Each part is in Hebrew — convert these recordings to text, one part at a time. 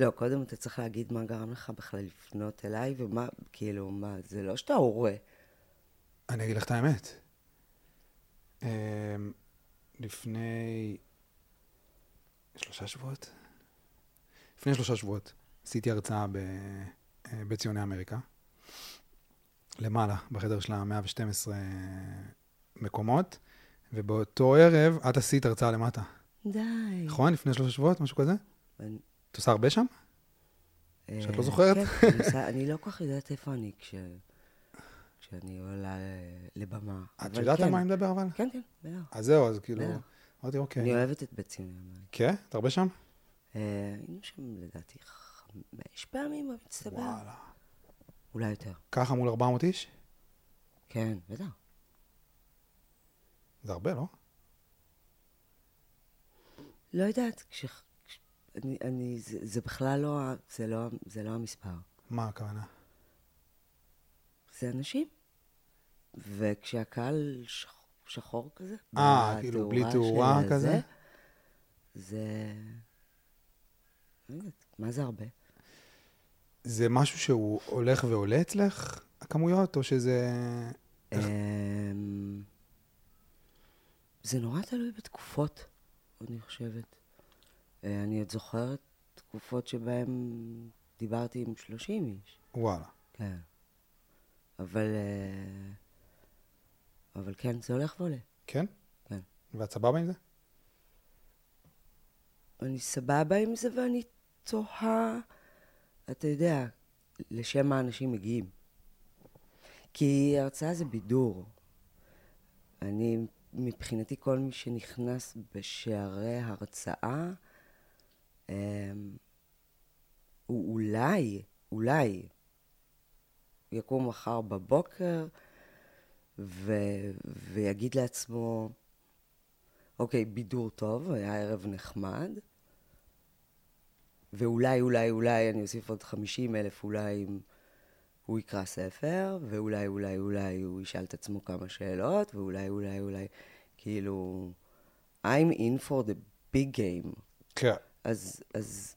לא, קודם אתה צריך להגיד מה גרם לך בכלל לפנות אליי, ומה, כאילו, מה, זה לא שאתה הורה. אני אגיד לך את האמת. אמ, לפני שלושה שבועות? לפני שלושה שבועות עשיתי הרצאה אה, בציוני אמריקה, למעלה, בחדר של ה-112 מקומות, ובאותו ערב את עשית הרצאה למטה. די. נכון? לפני שלושה שבועות, משהו כזה? את עושה הרבה שם? אה, שאת לא זוכרת? כן, אני לא כל כך יודעת איפה אני כש... כשאני עולה לבמה. את יודעת על כן. מה אני מדבר אבל? כן, כן, בטח. אז זהו, אז כאילו. אמרתי, אוקיי. אני אוהבת את בית ציוני. כן? אתה הרבה שם? אה, היינו שם לדעתי חמש פעמים במצטבר. וואלה. אולי יותר. ככה מול 400 איש? כן, בטח. זה הרבה, לא? לא יודעת, כש... אני, אני, זה, זה בכלל לא, זה לא, זה לא המספר. מה הכוונה? זה אנשים. וכשהקהל שח, שחור כזה, אה, כאילו, בלי תאורה כזה? זה, זה... לא יודעת, מה זה הרבה? זה משהו שהוא הולך ועולה אצלך, הכמויות, או שזה... איך- אמ, זה נורא תלוי בתקופות, אני חושבת. אה, אני עוד זוכרת תקופות שבהן דיברתי עם 30 איש. וואלה. כן. אבל... אה, אבל כן, זה הולך ועולה. כן? כן. ואת סבבה עם זה? אני סבבה עם זה ואני תוהה, אתה יודע, לשם מה אנשים מגיעים. כי הרצאה זה בידור. אני, מבחינתי, כל מי שנכנס בשערי הרצאה, הוא אולי, אולי, יקום מחר בבוקר ו, ויגיד לעצמו, אוקיי, בידור טוב, היה ערב נחמד, ואולי, אולי, אולי, אני אוסיף עוד 50 אלף, אולי אם הוא יקרא ספר, ואולי, אולי, אולי הוא ישאל את עצמו כמה שאלות, ואולי, אולי, אולי, כאילו, I'm in for the big game. כן. אז, אז,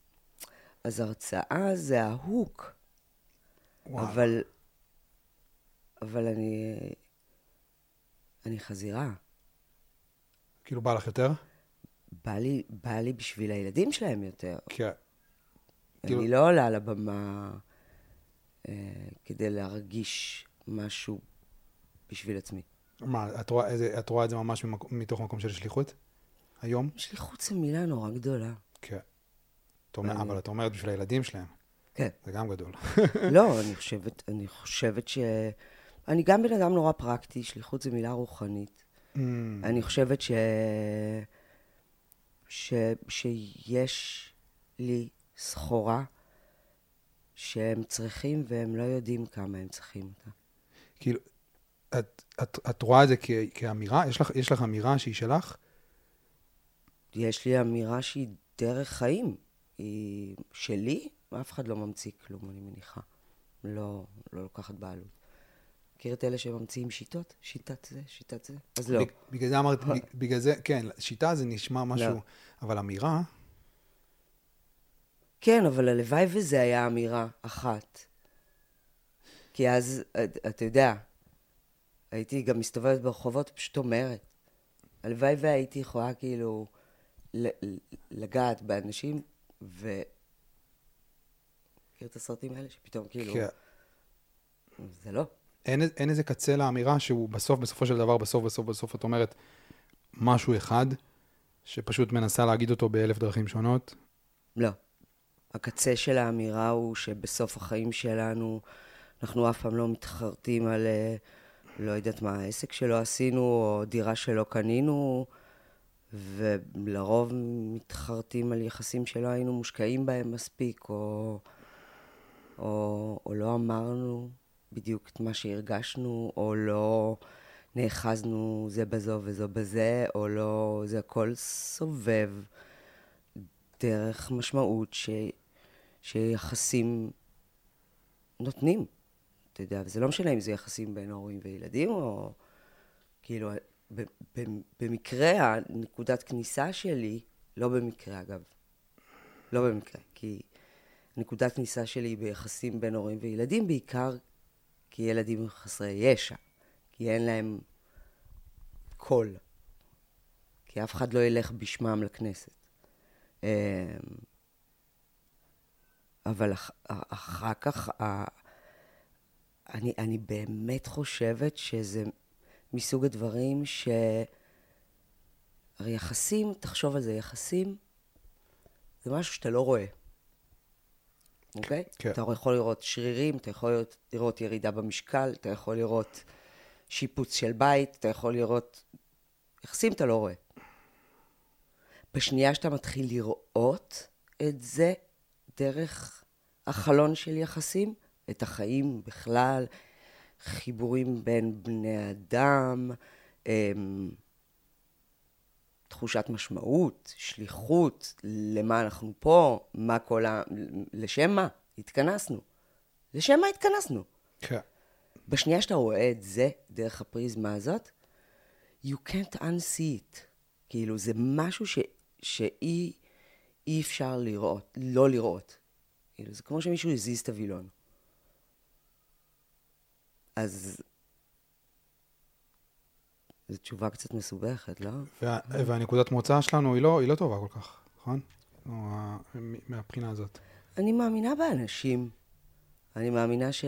אז הרצאה זה ההוק, וואלה. אבל, אבל אני, אני חזירה. כאילו בא לך יותר? בא לי, בא לי בשביל הילדים שלהם יותר. כן. כאילו- אני לא עולה לבמה אה, כדי להרגיש משהו בשביל עצמי. מה, את רואה, את רואה את זה ממש. מתוך מקום של שליחות? היום? שליחות זו מילה נורא גדולה. כן. את אומר, אבל את אומרת בשביל הילדים שלהם. כן. זה גם גדול. לא, אני חושבת, אני חושבת ש... אני גם בן אדם נורא פרקטי, שליחות זו מילה רוחנית. Mm, אני חושבת ש... ש... שיש לי סחורה שהם צריכים והם לא יודעים כמה הם צריכים אותה. כאילו, את, את, את רואה את זה כ, כאמירה? יש לך, יש לך אמירה שהיא שלך? יש לי אמירה שהיא דרך חיים. היא שלי, אף אחד לא ממציא כלום, אני מניחה. לא, לא לוקחת בעלות. מכיר את אלה שממציאים שיטות? שיטת זה, שיטת זה? אז לא. בג- בגלל זה אמרת, בג- בגלל זה, כן, שיטה זה נשמע משהו, לא. אבל אמירה, כן, אבל הלוואי וזה היה אמירה אחת. כי אז, את- אתה יודע, הייתי גם מסתובבת ברחובות, פשוט אומרת. הלוואי והייתי יכולה כאילו לגעת באנשים, ו... מכיר את הסרטים האלה? שפתאום כאילו... כן. זה לא. אין, אין איזה קצה לאמירה שהוא בסוף, בסופו של דבר, בסוף, בסוף, בסוף, את אומרת משהו אחד, שפשוט מנסה להגיד אותו באלף דרכים שונות. לא. הקצה של האמירה הוא שבסוף החיים שלנו אנחנו אף פעם לא מתחרטים על, אה, לא יודעת מה, עסק שלא עשינו או דירה שלא קנינו, ולרוב מתחרטים על יחסים שלא היינו מושקעים בהם מספיק, או, או, או לא אמרנו בדיוק את מה שהרגשנו, או לא נאחזנו זה בזו וזו בזה, או לא, זה הכל סובב. דרך משמעות ש... שיחסים נותנים. אתה יודע, וזה לא משנה אם זה יחסים בין הורים וילדים, או כאילו, במקרה, הנקודת כניסה שלי, לא במקרה אגב, לא במקרה, כי נקודת כניסה שלי היא ביחסים בין הורים וילדים, בעיקר כי ילדים חסרי ישע, כי אין להם קול, כי אף אחד לא ילך בשמם לכנסת. אמ, אבל אח, אחר כך, אני, אני באמת חושבת שזה מסוג הדברים ש... הרי יחסים, תחשוב על זה, יחסים זה משהו שאתה לא רואה. אוקיי? כן. אתה יכול לראות שרירים, אתה יכול לראות, לראות ירידה במשקל, אתה יכול לראות שיפוץ של בית, אתה יכול לראות... יחסים אתה לא רואה. בשנייה שאתה מתחיל לראות את זה דרך החלון של יחסים, את החיים בכלל, חיבורים בין בני אדם, אמ, תחושת משמעות, שליחות, למה אנחנו פה, מה כל ה... לשם מה התכנסנו. לשם מה התכנסנו. כן. בשנייה שאתה רואה את זה דרך הפריזמה הזאת, you can't unsee it. כאילו, זה משהו ש, שאי אי אפשר לראות, לא לראות. כאילו, זה כמו שמישהו הזיז את הווילון. אז זו תשובה קצת מסובכת, לא? וה, והנקודת מוצא שלנו היא לא, היא לא טובה כל כך, נכון? לא, מהבחינה הזאת. אני מאמינה באנשים. אני מאמינה ש...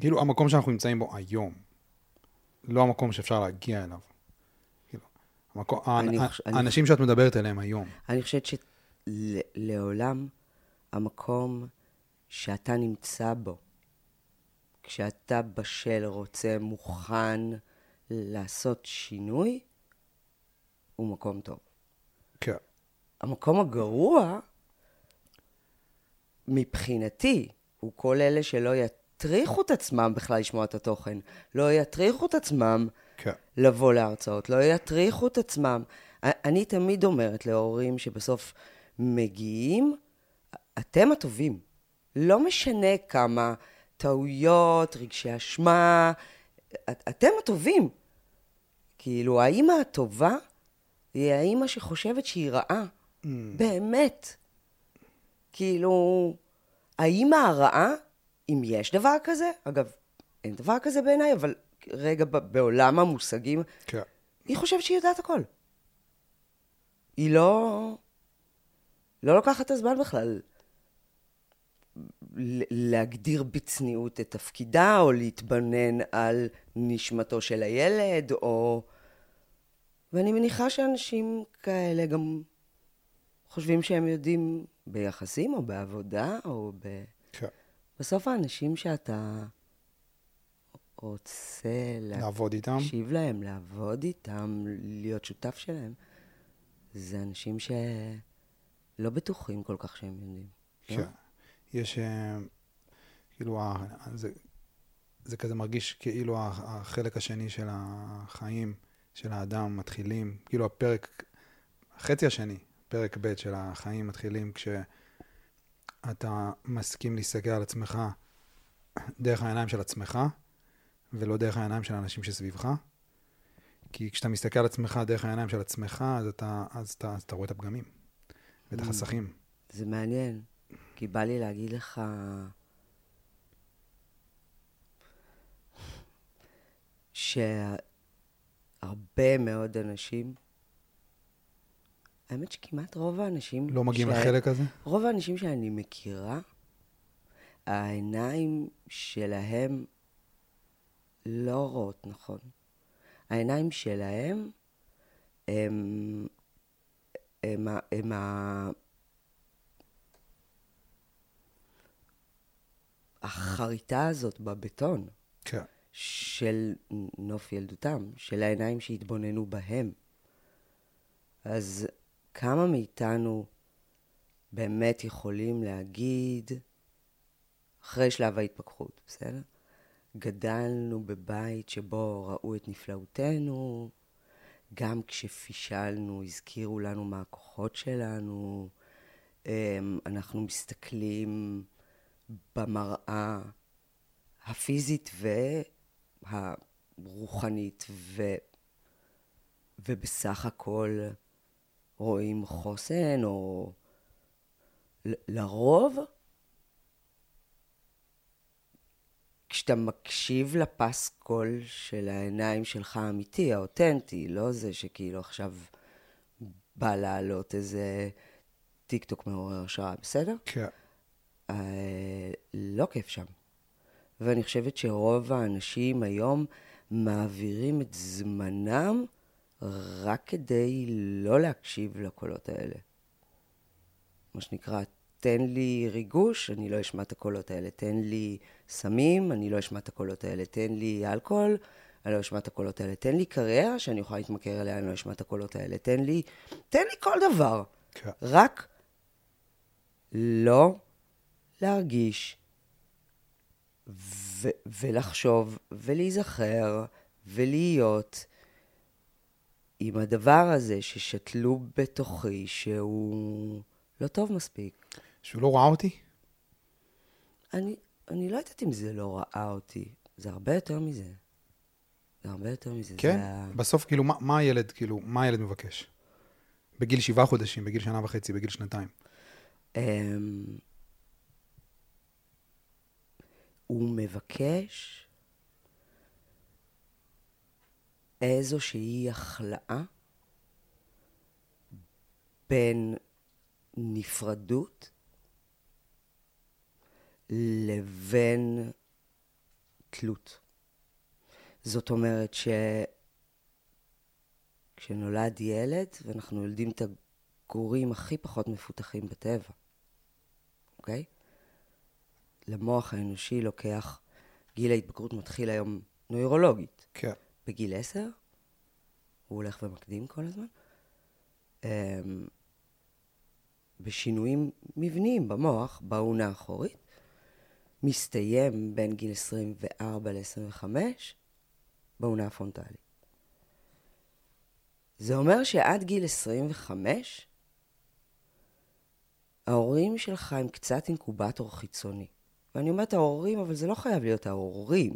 כאילו, המקום שאנחנו נמצאים בו היום, לא המקום שאפשר להגיע אליו. כאילו, המקום, אני, חוש... האנשים אני... שאת מדברת אליהם היום. אני חושבת שלעולם המקום שאתה נמצא בו, כשאתה בשל, רוצה, מוכן לעשות שינוי, הוא מקום טוב. כן. המקום הגרוע, מבחינתי, הוא כל אלה שלא יטריחו את עצמם בכלל לשמוע את התוכן. לא יטריחו את עצמם כן. לבוא להרצאות, לא יטריחו את עצמם. אני תמיד אומרת להורים שבסוף מגיעים, אתם הטובים. לא משנה כמה טעויות, רגשי אשמה, את, אתם הטובים. כאילו, האימא הטובה היא האימא שחושבת שהיא רעה. Mm. באמת. כאילו, האימא הרעה, אם יש דבר כזה, אגב, אין דבר כזה בעיניי, אבל רגע, בעולם המושגים, כן. היא חושבת שהיא יודעת הכל. היא לא... לא לוקחת את הזמן בכלל להגדיר בצניעות את תפקידה, או להתבנן על נשמתו של הילד, או... ואני מניחה שאנשים כאלה גם חושבים שהם יודעים ביחסים, או בעבודה, או ב... כן. בסוף האנשים שאתה רוצה... לעבוד איתם? להקשיב להם, לעבוד איתם, להיות שותף שלהם, זה אנשים שלא בטוחים כל כך שהם יודעים. לא? כן. לא? יש, אה, כאילו, זה, זה כזה מרגיש כאילו החלק השני של החיים של האדם מתחילים, כאילו הפרק, החצי השני, פרק ב' של החיים מתחילים כשאתה מסכים להסתכל על עצמך דרך העיניים של עצמך, ולא דרך העיניים של האנשים שסביבך. כי כשאתה מסתכל על עצמך דרך העיניים של עצמך, אז אתה, אז אתה, אז אתה רואה את הפגמים ואת mm. החסכים. זה מעניין. כי בא לי להגיד לך... שהרבה מאוד אנשים, האמת שכמעט רוב האנשים... לא מגיעים שה... לחלק הזה? רוב האנשים שאני מכירה, העיניים שלהם לא רואות נכון. העיניים שלהם הם, הם, הם, הם החריטה הזאת בבטון. כן. של נוף ילדותם, של העיניים שהתבוננו בהם. אז כמה מאיתנו באמת יכולים להגיד, אחרי שלב ההתפכחות, בסדר? גדלנו בבית שבו ראו את נפלאותנו, גם כשפישלנו, הזכירו לנו מה הכוחות שלנו, אמ, אנחנו מסתכלים במראה הפיזית והרוחנית, ו... ובסך הכל רואים חוסן, או ל- לרוב, כשאתה מקשיב לפסקול של העיניים שלך האמיתי, האותנטי, לא זה שכאילו עכשיו בא לעלות איזה טיק טוק מעורר השראה, בסדר? כן. אה, לא כיף שם. ואני חושבת שרוב האנשים היום מעבירים את זמנם רק כדי לא להקשיב לקולות האלה. מה שנקרא, תן לי ריגוש, אני לא אשמע את הקולות האלה. תן לי סמים, אני לא אשמע את הקולות האלה. תן לי אלכוהול, אני לא אשמע את הקולות האלה. תן לי קריירה שאני יכולה להתמכר אליה, אני לא אשמע את הקולות האלה. תן לי, תן לי כל דבר. כן. רק לא להרגיש ו- ולחשוב ולהיזכר ולהיות עם הדבר הזה ששתלו בתוכי שהוא לא טוב מספיק. שהוא לא ראה אותי? אני, אני לא יודעת אם זה לא ראה אותי, זה הרבה יותר מזה. זה הרבה יותר מזה. כן? זה בסוף, כאילו, מה, מה הילד, כאילו, מה הילד מבקש? בגיל שבעה חודשים, בגיל שנה וחצי, בגיל שנתיים. הוא מבקש איזושהי הכלאה בין נפרדות לבין תלות. זאת אומרת ש... כשנולד ילד, ואנחנו יולדים את הגורים הכי פחות מפותחים בטבע, אוקיי? למוח האנושי לוקח, גיל ההתבגרות מתחיל היום נוירולוגית. כן. בגיל עשר, הוא הולך ומקדים כל הזמן, אמ, בשינויים מבניים במוח, באונה האחורית, מסתיים בין גיל 24 ל-25 באונה הפרונטלית. זה אומר שעד גיל 25, ההורים שלך הם קצת אינקובטור חיצוני. ואני אומרת ההורים, אבל זה לא חייב להיות ההורים.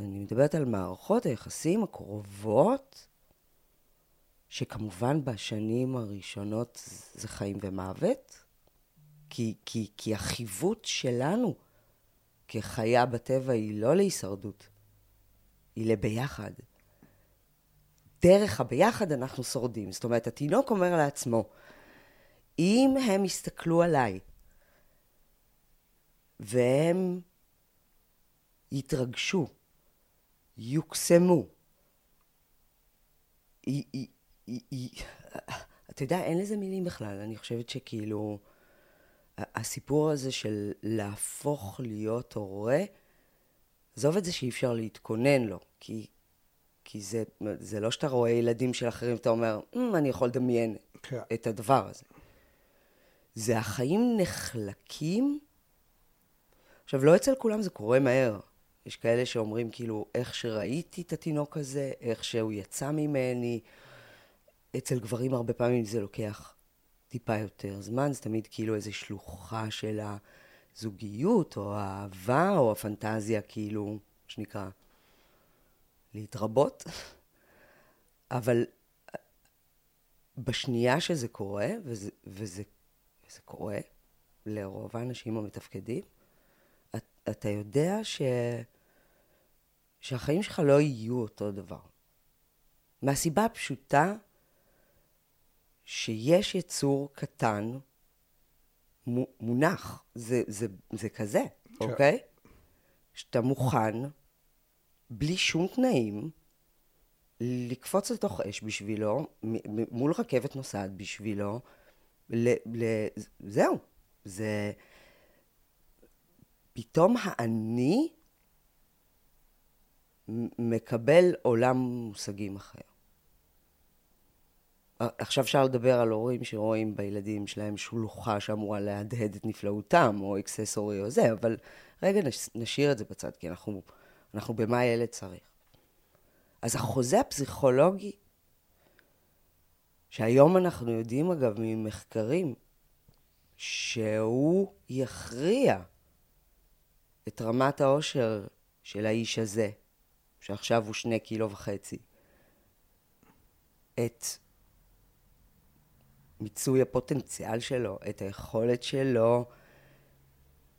אני מדברת על מערכות היחסים הקרובות, שכמובן בשנים הראשונות זה חיים ומוות, כי, כי, כי החיווט שלנו כחיה בטבע היא לא להישרדות, היא לביחד. דרך הביחד אנחנו שורדים. זאת אומרת, התינוק אומר לעצמו, אם הם יסתכלו עליי והם יתרגשו, יוקסמו, אתה יודע, אין לזה מילים בכלל. אני חושבת שכאילו, הסיפור הזה של להפוך להיות הורה, עזוב את זה שאי אפשר להתכונן לו, כי, כי זה, זה לא שאתה רואה ילדים של אחרים ואתה אומר, "אמ, אני יכול לדמיין כן. את הדבר הזה. זה החיים נחלקים. עכשיו, לא אצל כולם זה קורה מהר. יש כאלה שאומרים, כאילו, איך שראיתי את התינוק הזה, איך שהוא יצא ממני. אצל גברים הרבה פעמים זה לוקח טיפה יותר זמן, זה תמיד כאילו איזו שלוחה של הזוגיות, או האהבה, או הפנטזיה, כאילו, שנקרא, להתרבות. אבל בשנייה שזה קורה, וזה, וזה, וזה קורה לרוב האנשים המתפקדים, אתה יודע ש, שהחיים שלך לא יהיו אותו דבר. מהסיבה הפשוטה שיש יצור קטן מו- מונח, זה, זה, זה כזה, אוקיי? שאתה מוכן, בלי שום תנאים, לקפוץ לתוך אש בשבילו, מול רכבת נוסעת בשבילו, ל, ל, זהו, זה... פתאום האני מקבל עולם מושגים אחר. עכשיו אפשר לדבר על הורים שרואים בילדים שלהם שלוחה שאמורה להדהד את נפלאותם, או אקססורי או זה, אבל רגע נש, נשאיר את זה בצד, כי אנחנו, אנחנו במה הילד צריך. אז החוזה הפסיכולוגי, שהיום אנחנו יודעים אגב ממחקרים, שהוא יכריע את רמת העושר של האיש הזה, שעכשיו הוא שני קילו וחצי, את מיצוי הפוטנציאל שלו, את היכולת שלו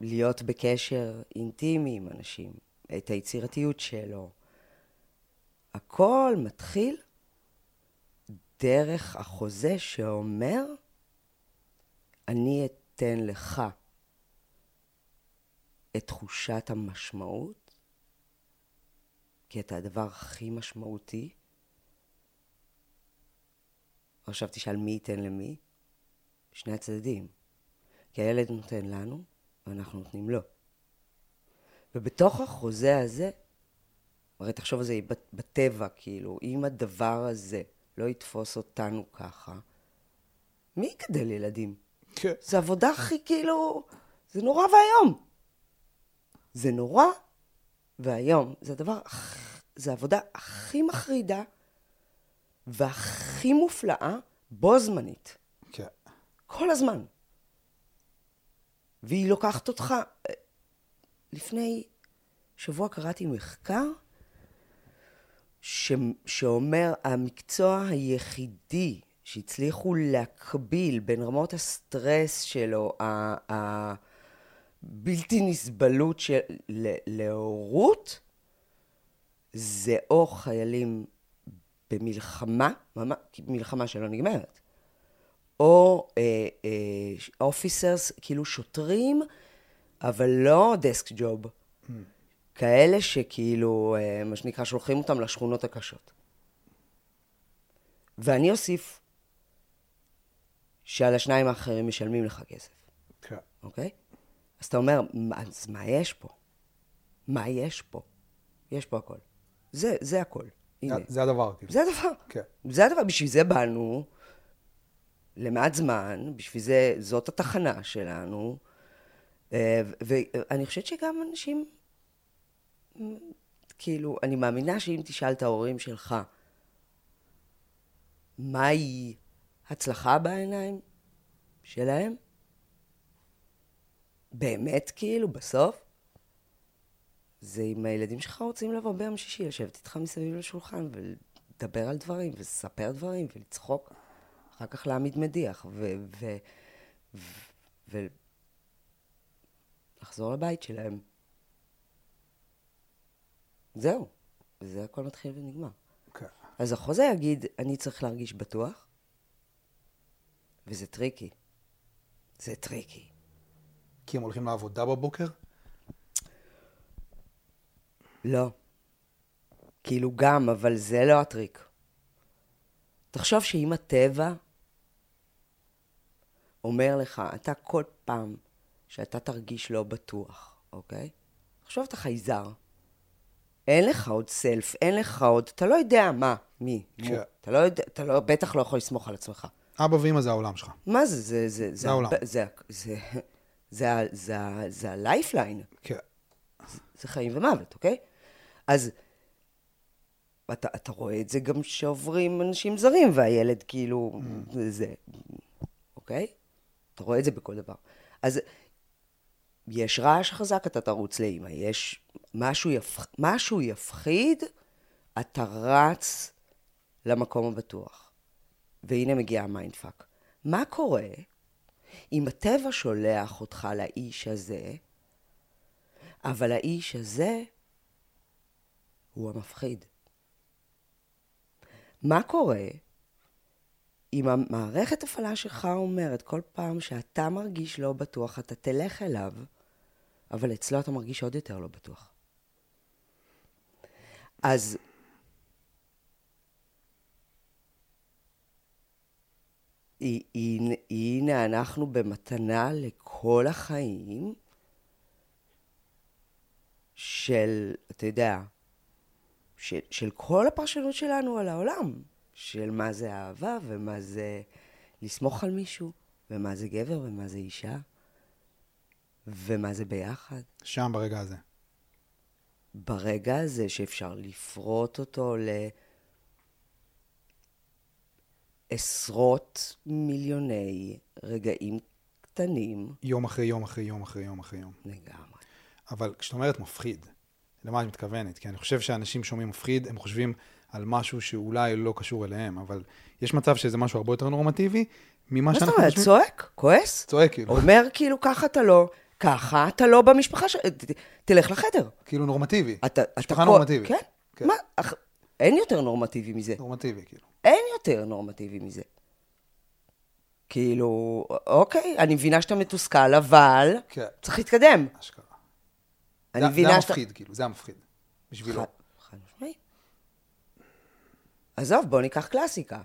להיות בקשר אינטימי עם אנשים, את היצירתיות שלו. הכל מתחיל דרך החוזה שאומר, אני אתן לך את תחושת המשמעות, כי אתה הדבר הכי משמעותי. עכשיו תשאל מי ייתן למי? שני הצדדים. כי הילד נותן לנו, ואנחנו נותנים לו. ובתוך החוזה הזה, הרי תחשוב על זה בטבע, כאילו, אם הדבר הזה לא יתפוס אותנו ככה, מי יגדל ילדים? כן. זה עבודה הכי כאילו, זה נורא ואיום. זה נורא ואיום. זה הדבר, זה העבודה הכי מחרידה והכי מופלאה בו זמנית. כן. כל הזמן. והיא לוקחת אותך... לפני שבוע קראתי מחקר ש... שאומר המקצוע היחידי שהצליחו להקביל בין רמות הסטרס שלו, הבלתי נסבלות של... להורות, זה או חיילים במלחמה, מלחמה שלא נגמרת, או אופיסרס, uh, uh, כאילו שוטרים, אבל לא דסק ג'וב. Mm. כאלה שכאילו, uh, מה שנקרא, שולחים אותם לשכונות הקשות. ואני אוסיף שעל השניים האחרים משלמים לך כסף. כן. אוקיי? אז אתה אומר, אז מה יש פה? מה יש פה? יש פה הכל. זה, זה הכל. הנה. זה הדבר. כאילו. זה הדבר. כן. זה הדבר, בשביל זה באנו. למעט זמן, בשביל זה, זאת התחנה שלנו. אה, ואני חושבת שגם אנשים, כאילו, אני מאמינה שאם תשאל את ההורים שלך, מהי הצלחה בעיניים שלהם? באמת, כאילו, בסוף? זה אם הילדים שלך רוצים לבוא ביום שישי, לשבת איתך מסביב לשולחן ולדבר על דברים, ולספר דברים, ולצחוק. אחר כך להעמיד מדיח, ולחזור לבית שלהם. זהו, וזה הכל מתחיל ונגמר. Okay. אוקיי. אז החוזה יגיד, אני צריך להרגיש בטוח, וזה tricky. זה tricky. כי הם הולכים לעבודה בבוקר? לא. כאילו גם, אבל זה לא הטריק. תחשוב שאם הטבע אומר לך, אתה כל פעם שאתה תרגיש לא בטוח, אוקיי? תחשוב אתה חייזר. אין לך עוד self, אין לך עוד, אתה לא יודע מה, מי, כן. מו. אתה לא יודע, אתה לא, בטח לא יכול לסמוך על עצמך. אבא ואמא זה העולם שלך. מה זה? זה, זה, זה, זה העולם. זה, זה, זה, זה, זה ה lifeline. כן. זה, זה חיים ומוות, אוקיי? אז אתה, אתה רואה את זה גם שעוברים אנשים זרים, והילד כאילו, mm. זה, אוקיי? אתה רואה את זה בכל דבר. אז יש רעש חזק, אתה תרוץ לאימא. יש משהו, יפח... משהו יפחיד, אתה רץ למקום הבטוח. והנה מגיע ה mindfuck. מה קורה אם הטבע שולח אותך לאיש הזה, אבל האיש הזה הוא המפחיד? מה קורה אם המערכת הפעלה שלך אומרת כל פעם שאתה מרגיש לא בטוח, אתה תלך אליו, אבל אצלו אתה מרגיש עוד יותר לא בטוח. אז הנה אנחנו במתנה לכל החיים של, אתה יודע, של, של כל הפרשנות שלנו על העולם. של מה זה אהבה ומה זה לסמוך על מישהו, ומה זה גבר ומה זה אישה, ומה זה ביחד. שם, ברגע הזה. ברגע הזה שאפשר לפרוט אותו לעשרות מיליוני רגעים קטנים. יום אחרי יום אחרי יום אחרי יום אחרי יום. לגמרי. אבל כשאת אומרת מפחיד, למה את מתכוונת? כי אני חושב שאנשים שומעים מפחיד, הם חושבים על משהו שאולי לא קשור אליהם, אבל יש מצב שזה משהו הרבה יותר נורמטיבי ממה שאנחנו חושבים. מה זאת אומרת, צועק? כועס? צועק, כאילו. אומר כאילו, ככה אתה לא, ככה אתה לא במשפחה שלך, תלך לחדר. כאילו נורמטיבי. אתה, משפחה אתה נורמטיבית. כן? כן. מה? אין יותר נורמטיבי מזה. נורמטיבי, כאילו. אין יותר נורמטיבי מזה. כאילו, אוקיי, אני מבינה שאתה מתוסכל, אבל כן. צריך להתקדם. אשכרה. אני זה- מבינה זה שאתה... המפחיד, כאילו, זה המפחיד. בשבילו. חד- חד משמעית. עזוב, בוא ניקח קלאסיקה.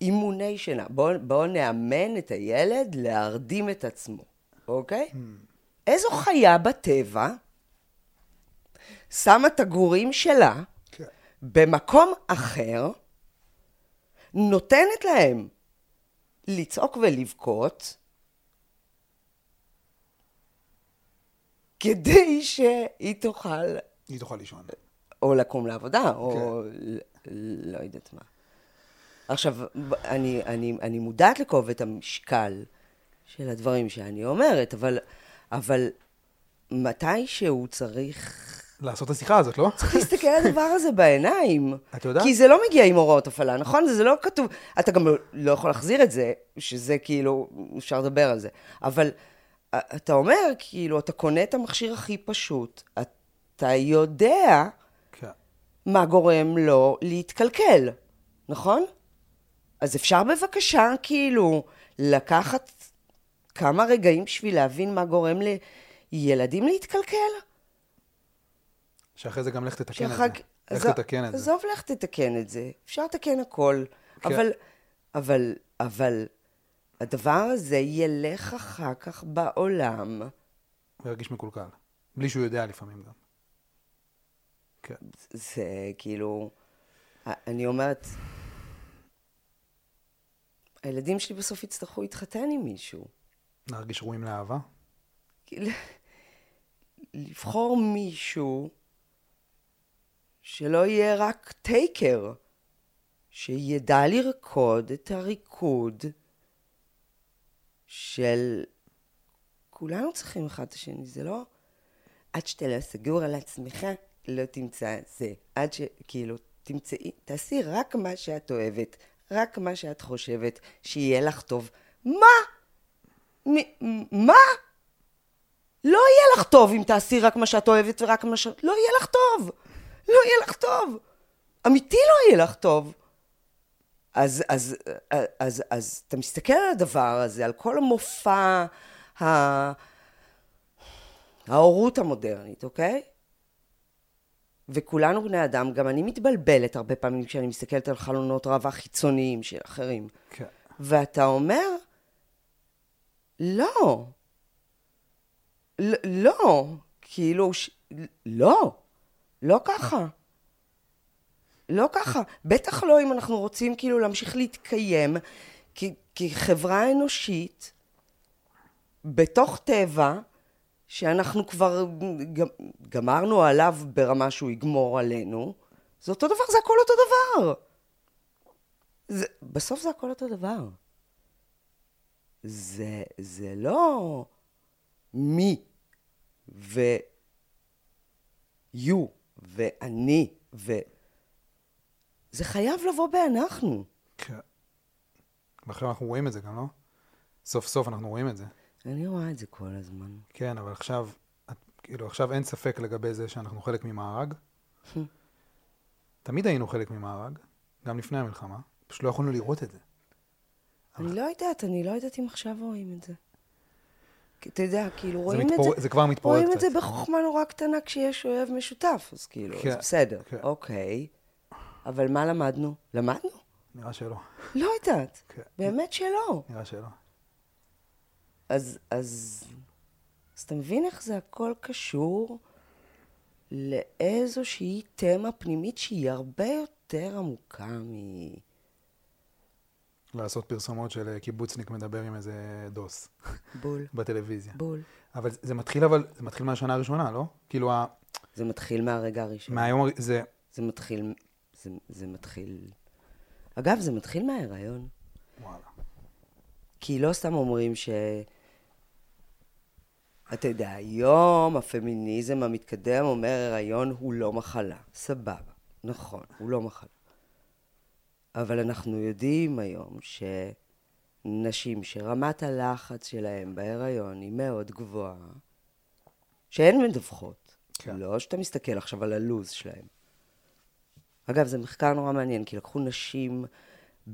אימוני שינה. בוא, בוא נאמן את הילד להרדים את עצמו, אוקיי? איזו חיה בטבע שמה את הגורים שלה כן. במקום אחר, נותנת להם לצעוק ולבכות, כדי שהיא תוכל היא תוכל לישון. או לקום לעבודה, או כן. לא יודעת מה. עכשיו, אני, אני, אני מודעת לכובד המשקל של הדברים שאני אומרת, אבל, אבל מתי שהוא צריך... לעשות את השיחה הזאת, לא? צריך להסתכל על הדבר הזה בעיניים. את יודעת? כי זה לא מגיע עם הוראות הפעלה, נכון? זה לא כתוב. אתה גם לא יכול להחזיר את זה, שזה כאילו, אפשר לדבר על זה. אבל אה, אתה אומר, כאילו, אתה קונה את המכשיר הכי פשוט, אתה יודע כן. מה גורם לו להתקלקל, נכון? אז אפשר בבקשה, כאילו, לקחת כמה רגעים בשביל להבין מה גורם לילדים להתקלקל? שאחרי זה גם לך תתקן את זה. שאחר- לך תתקן את זה. עזוב לך תתקן את זה, אפשר לתקן הכל. כן. אבל, אבל, אבל, הדבר הזה ילך אחר כך בעולם. הוא ירגיש מקולקל. בלי שהוא יודע לפעמים גם. כן. זה כאילו, אני אומרת, הילדים שלי בסוף יצטרכו להתחתן עם מישהו. להרגיש ראויים לאהבה. לבחור מישהו שלא יהיה רק טייקר, שידע לרקוד את הריקוד של כולנו צריכים אחד את השני, זה לא עד שאתה לא סגור על עצמך, לא תמצא זה. עד שכאילו, תמצאי, תעשי רק מה שאת אוהבת, רק מה שאת חושבת שיהיה לך טוב. מה? מ- מה? לא יהיה לך טוב אם תעשי רק מה שאת אוהבת ורק מה ש... לא יהיה לך טוב. לא יהיה לך טוב. אמיתי לא יהיה לך טוב. אז, אז, אז, אז, אז אתה מסתכל על הדבר הזה, על כל המופע ה... ההורות המודרנית, אוקיי? וכולנו בני אדם, גם אני מתבלבלת הרבה פעמים כשאני מסתכלת על חלונות ראווה חיצוניים של אחרים. כן. ואתה אומר, לא. לא. כאילו, ש... לא. לא ככה. לא ככה. בטח לא אם אנחנו רוצים כאילו להמשיך להתקיים כ- כחברה אנושית בתוך טבע שאנחנו כבר גמרנו עליו ברמה שהוא יגמור עלינו. זה אותו דבר, זה הכל אותו דבר. זה, בסוף זה הכל אותו דבר. זה, זה לא מי ו... ואני ו... זה חייב לבוא באנחנו. כן. ועכשיו אנחנו רואים את זה גם, לא? סוף סוף אנחנו רואים את זה. אני רואה את זה כל הזמן. כן, אבל עכשיו, את- כאילו, עכשיו אין ספק לגבי זה שאנחנו חלק ממארג. תמיד היינו חלק ממארג, גם לפני המלחמה. פשוט לא יכולנו לראות את זה. אני לא יודעת, אני לא יודעת אם עכשיו רואים את זה. אתה יודע, כאילו, רואים מתפור- את זה... זה כבר מתפורר רואים את קצת. זה בחוכמה נורא קטנה כשיש אוהב משותף, אז כאילו, כן, זה בסדר. כן. אוקיי. אבל מה למדנו? למדנו? נראה שלא. לא יודעת. כן. באמת שלא. נראה שלא. אז, אז, אז אתה מבין איך זה הכל קשור לאיזושהי תמה פנימית שהיא הרבה יותר עמוקה מ... לעשות פרסומות של אה, קיבוצניק מדבר עם איזה דוס בול, בטלוויזיה. בול. אבל זה מתחיל, אבל, זה מתחיל מהשנה הראשונה, לא? כאילו, ה- זה מתחיל מהרגע הראשון. מהיום, הר- זה, זה מתחיל, זה, זה מתחיל... אגב, זה מתחיל מההיריון. וואלה. כי לא סתם אומרים ש... אתה יודע, היום הפמיניזם המתקדם אומר הריון הוא לא מחלה. סבבה, נכון, הוא לא מחלה. אבל אנחנו יודעים היום נשים שרמת הלחץ שלהן בהיריון היא מאוד גבוהה, שהן מדווחות. כן. לא שאתה מסתכל עכשיו על הלו"ז שלהן. אגב, זה מחקר נורא מעניין, כי לקחו נשים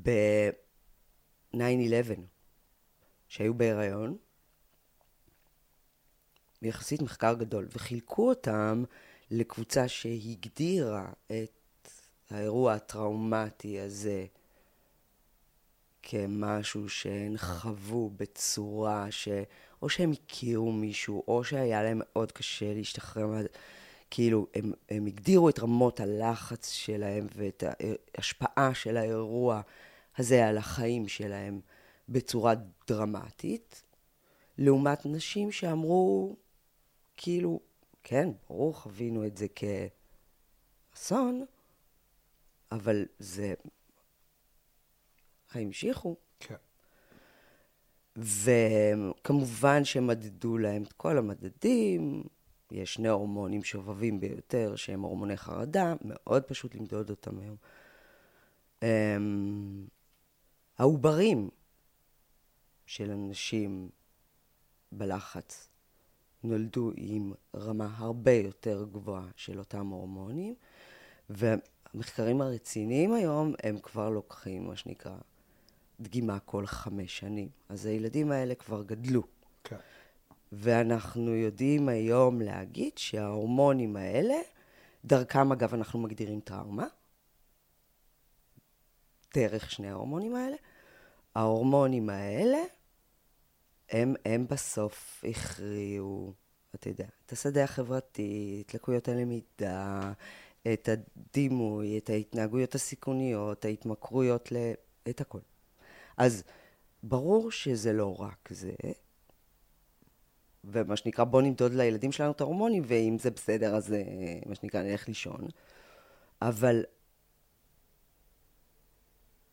ב-9-11, שהיו בהיריון, יחסית מחקר גדול, וחילקו אותם לקבוצה שהגדירה את האירוע הטראומטי הזה כמשהו שהן חוו בצורה ש... או שהם הכירו מישהו, או שהיה להם מאוד קשה להשתחרר מה... כאילו, הם, הם הגדירו את רמות הלחץ שלהם ואת ההשפעה של האירוע הזה על החיים שלהם בצורה דרמטית, לעומת נשים שאמרו, כאילו, כן, ברור, חווינו את זה כאסון, אבל זה... המשיכו. כן. וכמובן שמדדו להם את כל המדדים, יש שני הורמונים שובבים ביותר, שהם הורמוני חרדה, מאוד פשוט למדוד אותם היום. Um, העוברים של אנשים בלחץ נולדו עם רמה הרבה יותר גבוהה של אותם הורמונים, והמחקרים הרציניים היום, הם כבר לוקחים, מה שנקרא, דגימה כל חמש שנים. אז הילדים האלה כבר גדלו. כן. ואנחנו יודעים היום להגיד שההורמונים האלה, דרכם אגב אנחנו מגדירים טראומה, דרך שני ההורמונים האלה, ההורמונים האלה, הם, הם בסוף הכריעו, אתה יודע, את השדה החברתי, את לקויות הלמידה, את הדימוי, את ההתנהגויות הסיכוניות, ההתמכרויות, ל... את הכל. אז ברור שזה לא רק זה, ומה שנקרא, בוא נמדוד לילדים שלנו את ההורמונים, ואם זה בסדר, אז אה, מה שנקרא, נלך לישון. אבל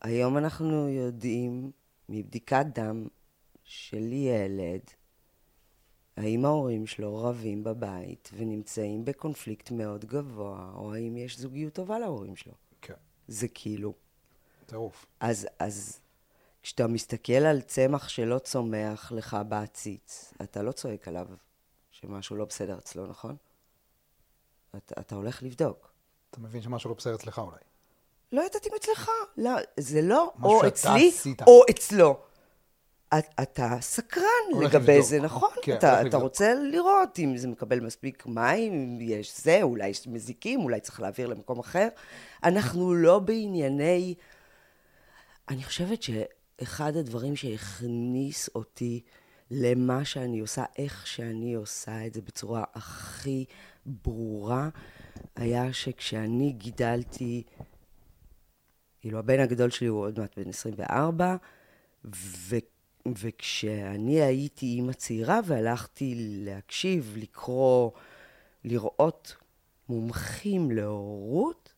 היום אנחנו יודעים מבדיקת דם של ילד, האם ההורים שלו רבים בבית ונמצאים בקונפליקט מאוד גבוה, או האם יש זוגיות טובה להורים שלו. כן. זה כאילו... טירוף. אז, אז כשאתה מסתכל על צמח שלא צומח לך בעציץ, אתה לא צועק עליו שמשהו לא בסדר אצלו, נכון? אתה, אתה הולך לבדוק. אתה מבין שמשהו לא בסדר אצלך אולי. לא יודעת אם אצלך. לא, זה לא או אצלי עשית. או אצלו. את, אתה סקרן לגבי. זה, נכון? כן, אתה, אתה. רוצה לראות אם זה מקבל מספיק מים, אם יש זה, אולי יש מזיקים, אולי צריך להעביר למקום אחר. אנחנו לא בענייני... אני חושבת שאחד הדברים שהכניס אותי למה שאני עושה, איך שאני עושה את זה בצורה הכי ברורה, היה שכשאני גידלתי, כאילו הבן הגדול שלי הוא עוד מעט בן 24, ו... וכשאני הייתי אימא צעירה והלכתי להקשיב, לקרוא, לראות מומחים להורות,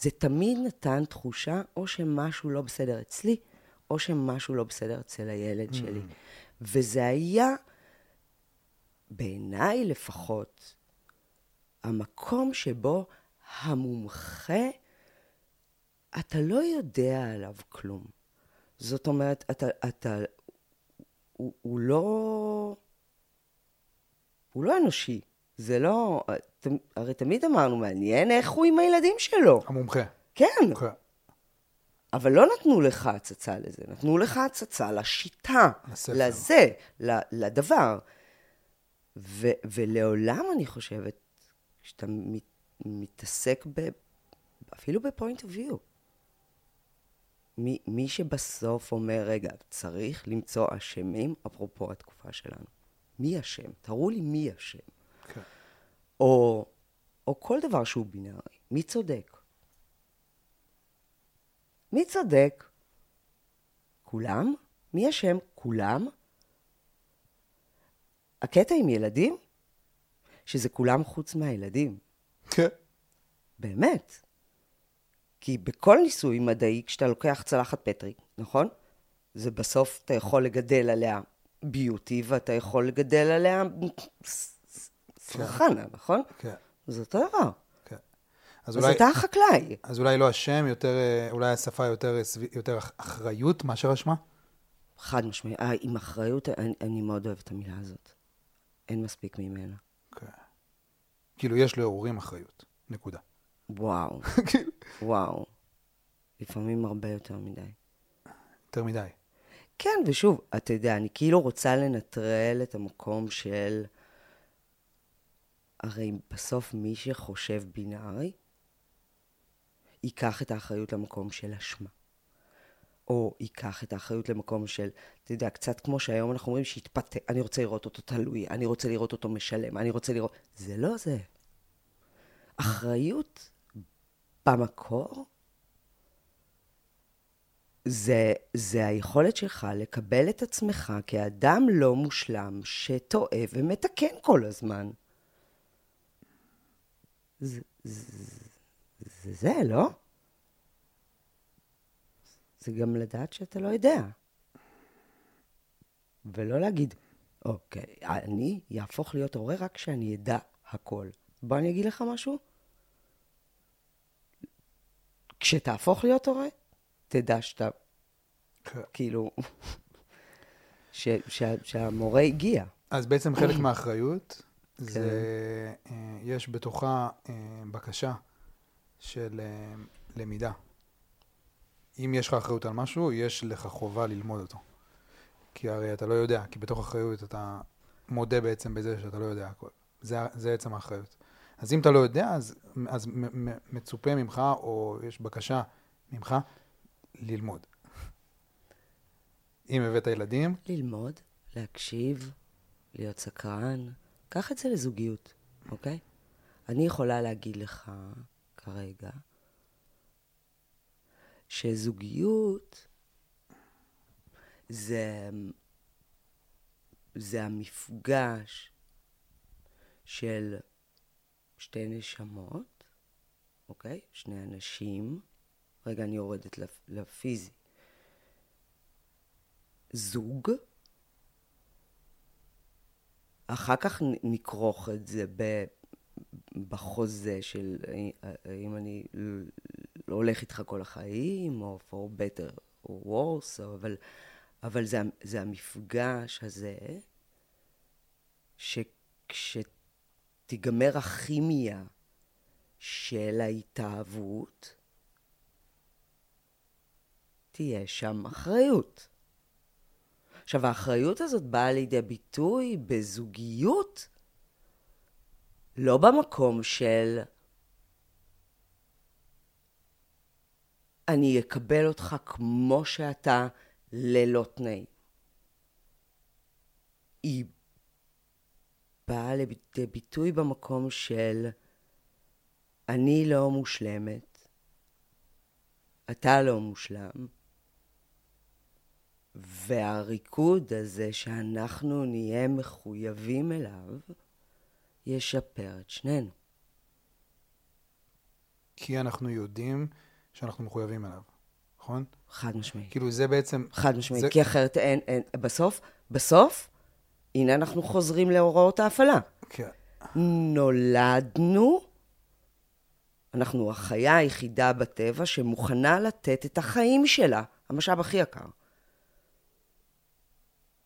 זה תמיד נתן תחושה או שמשהו לא בסדר אצלי, או שמשהו לא בסדר אצל הילד שלי. וזה היה, בעיניי לפחות, המקום שבו המומחה, אתה לא יודע עליו כלום. זאת אומרת, אתה, אתה, הוא, הוא לא, הוא לא אנושי. זה לא, ת- הרי תמיד אמרנו, מעניין איך הוא עם הילדים שלו. המומחה. כן, כן. אבל לא נתנו לך הצצה לזה, נתנו לך הצצה לשיטה, לספר. לזה, לדבר. ו, ולעולם אני חושבת, כשאתה מת, מתעסק ב, אפילו בפוינט אוף ויו, מי, מי שבסוף אומר, רגע, צריך למצוא אשמים, אפרופו התקופה שלנו. מי אשם? תראו לי מי אשם. כן. או, או כל דבר שהוא בינארי. מי צודק? מי צודק? כולם? מי אשם? כולם? הקטע עם ילדים, שזה כולם חוץ מהילדים. כן. באמת. כי בכל ניסוי מדעי, כשאתה לוקח צלחת פטרי, נכון? זה בסוף, אתה יכול לגדל עליה ביוטי, ואתה יכול לגדל עליה סרחנה, נכון? כן. זה אותו דבר. כן. אז אז אולי, אתה החקלאי. אז אולי לא השם, יותר, אה, אולי השפה יותר, אה, יותר אח- אחריות מאשר אשמה? חד משמעית. אה, עם אחריות, אני, אני מאוד אוהבת את המילה הזאת. אין מספיק ממנה. כן. כאילו, יש להורים אחריות, נקודה. וואו, כאילו, וואו. לפעמים הרבה יותר מדי. יותר מדי. כן, ושוב, אתה יודע, אני כאילו רוצה לנטרל את המקום של... הרי בסוף מי שחושב בינארי, ייקח את האחריות למקום של אשמה. או ייקח את האחריות למקום של, אתה יודע, קצת כמו שהיום אנחנו אומרים שיתפתה, אני רוצה לראות אותו תלוי, אני רוצה לראות אותו משלם, אני רוצה לראות... זה לא זה. אחריות במקור זה, זה היכולת שלך לקבל את עצמך כאדם לא מושלם שטועה ומתקן כל הזמן. זה זה, זה, זה, לא? זה גם לדעת שאתה לא יודע. ולא להגיד, אוקיי, אני יהפוך להיות הורה רק כשאני אדע הכל. בוא אני אגיד לך משהו. כשתהפוך להיות הורה, תדע שאתה, כן. כאילו, ש, ש, שהמורה הגיע. אז בעצם חלק מהאחריות, זה, אה, יש בתוכה אה, בקשה של אה, למידה. אם יש לך אחריות על משהו, יש לך חובה ללמוד אותו. כי הרי אתה לא יודע, כי בתוך אחריות אתה מודה בעצם בזה שאתה לא יודע הכל. זה, זה עצם האחריות. אז אם אתה לא יודע, אז, אז מצופה ממך, או יש בקשה ממך, ללמוד. אם הבאת ילדים, ללמוד, להקשיב, להיות סקרן. קח את זה לזוגיות, אוקיי? אני יכולה להגיד לך כרגע שזוגיות זה, זה המפגש של שתי נשמות, אוקיי? שני אנשים. רגע, אני יורדת לפ- לפיזי. זוג, אחר כך נכרוך את זה בחוזה של אה, האם אני לא הולך איתך כל החיים, או for better or worse, או, אבל, אבל זה, זה המפגש הזה, שכשתיגמר הכימיה של ההתאהבות, תהיה שם אחריות. עכשיו, האחריות הזאת באה לידי ביטוי בזוגיות, לא במקום של אני אקבל אותך כמו שאתה ללא תנאים. היא באה לידי ביטוי במקום של אני לא מושלמת, אתה לא מושלם, והריקוד הזה שאנחנו נהיה מחויבים אליו, ישפר את שנינו. כי אנחנו יודעים שאנחנו מחויבים אליו, נכון? חד משמעית. כאילו זה בעצם... חד משמעית, זה- כי אחרת אין, אין, בסוף, בסוף, הנה אנחנו חוזרים להוראות ההפעלה. כן. נולדנו, אנחנו החיה היחידה בטבע שמוכנה לתת את החיים שלה, המשאב הכי יקר.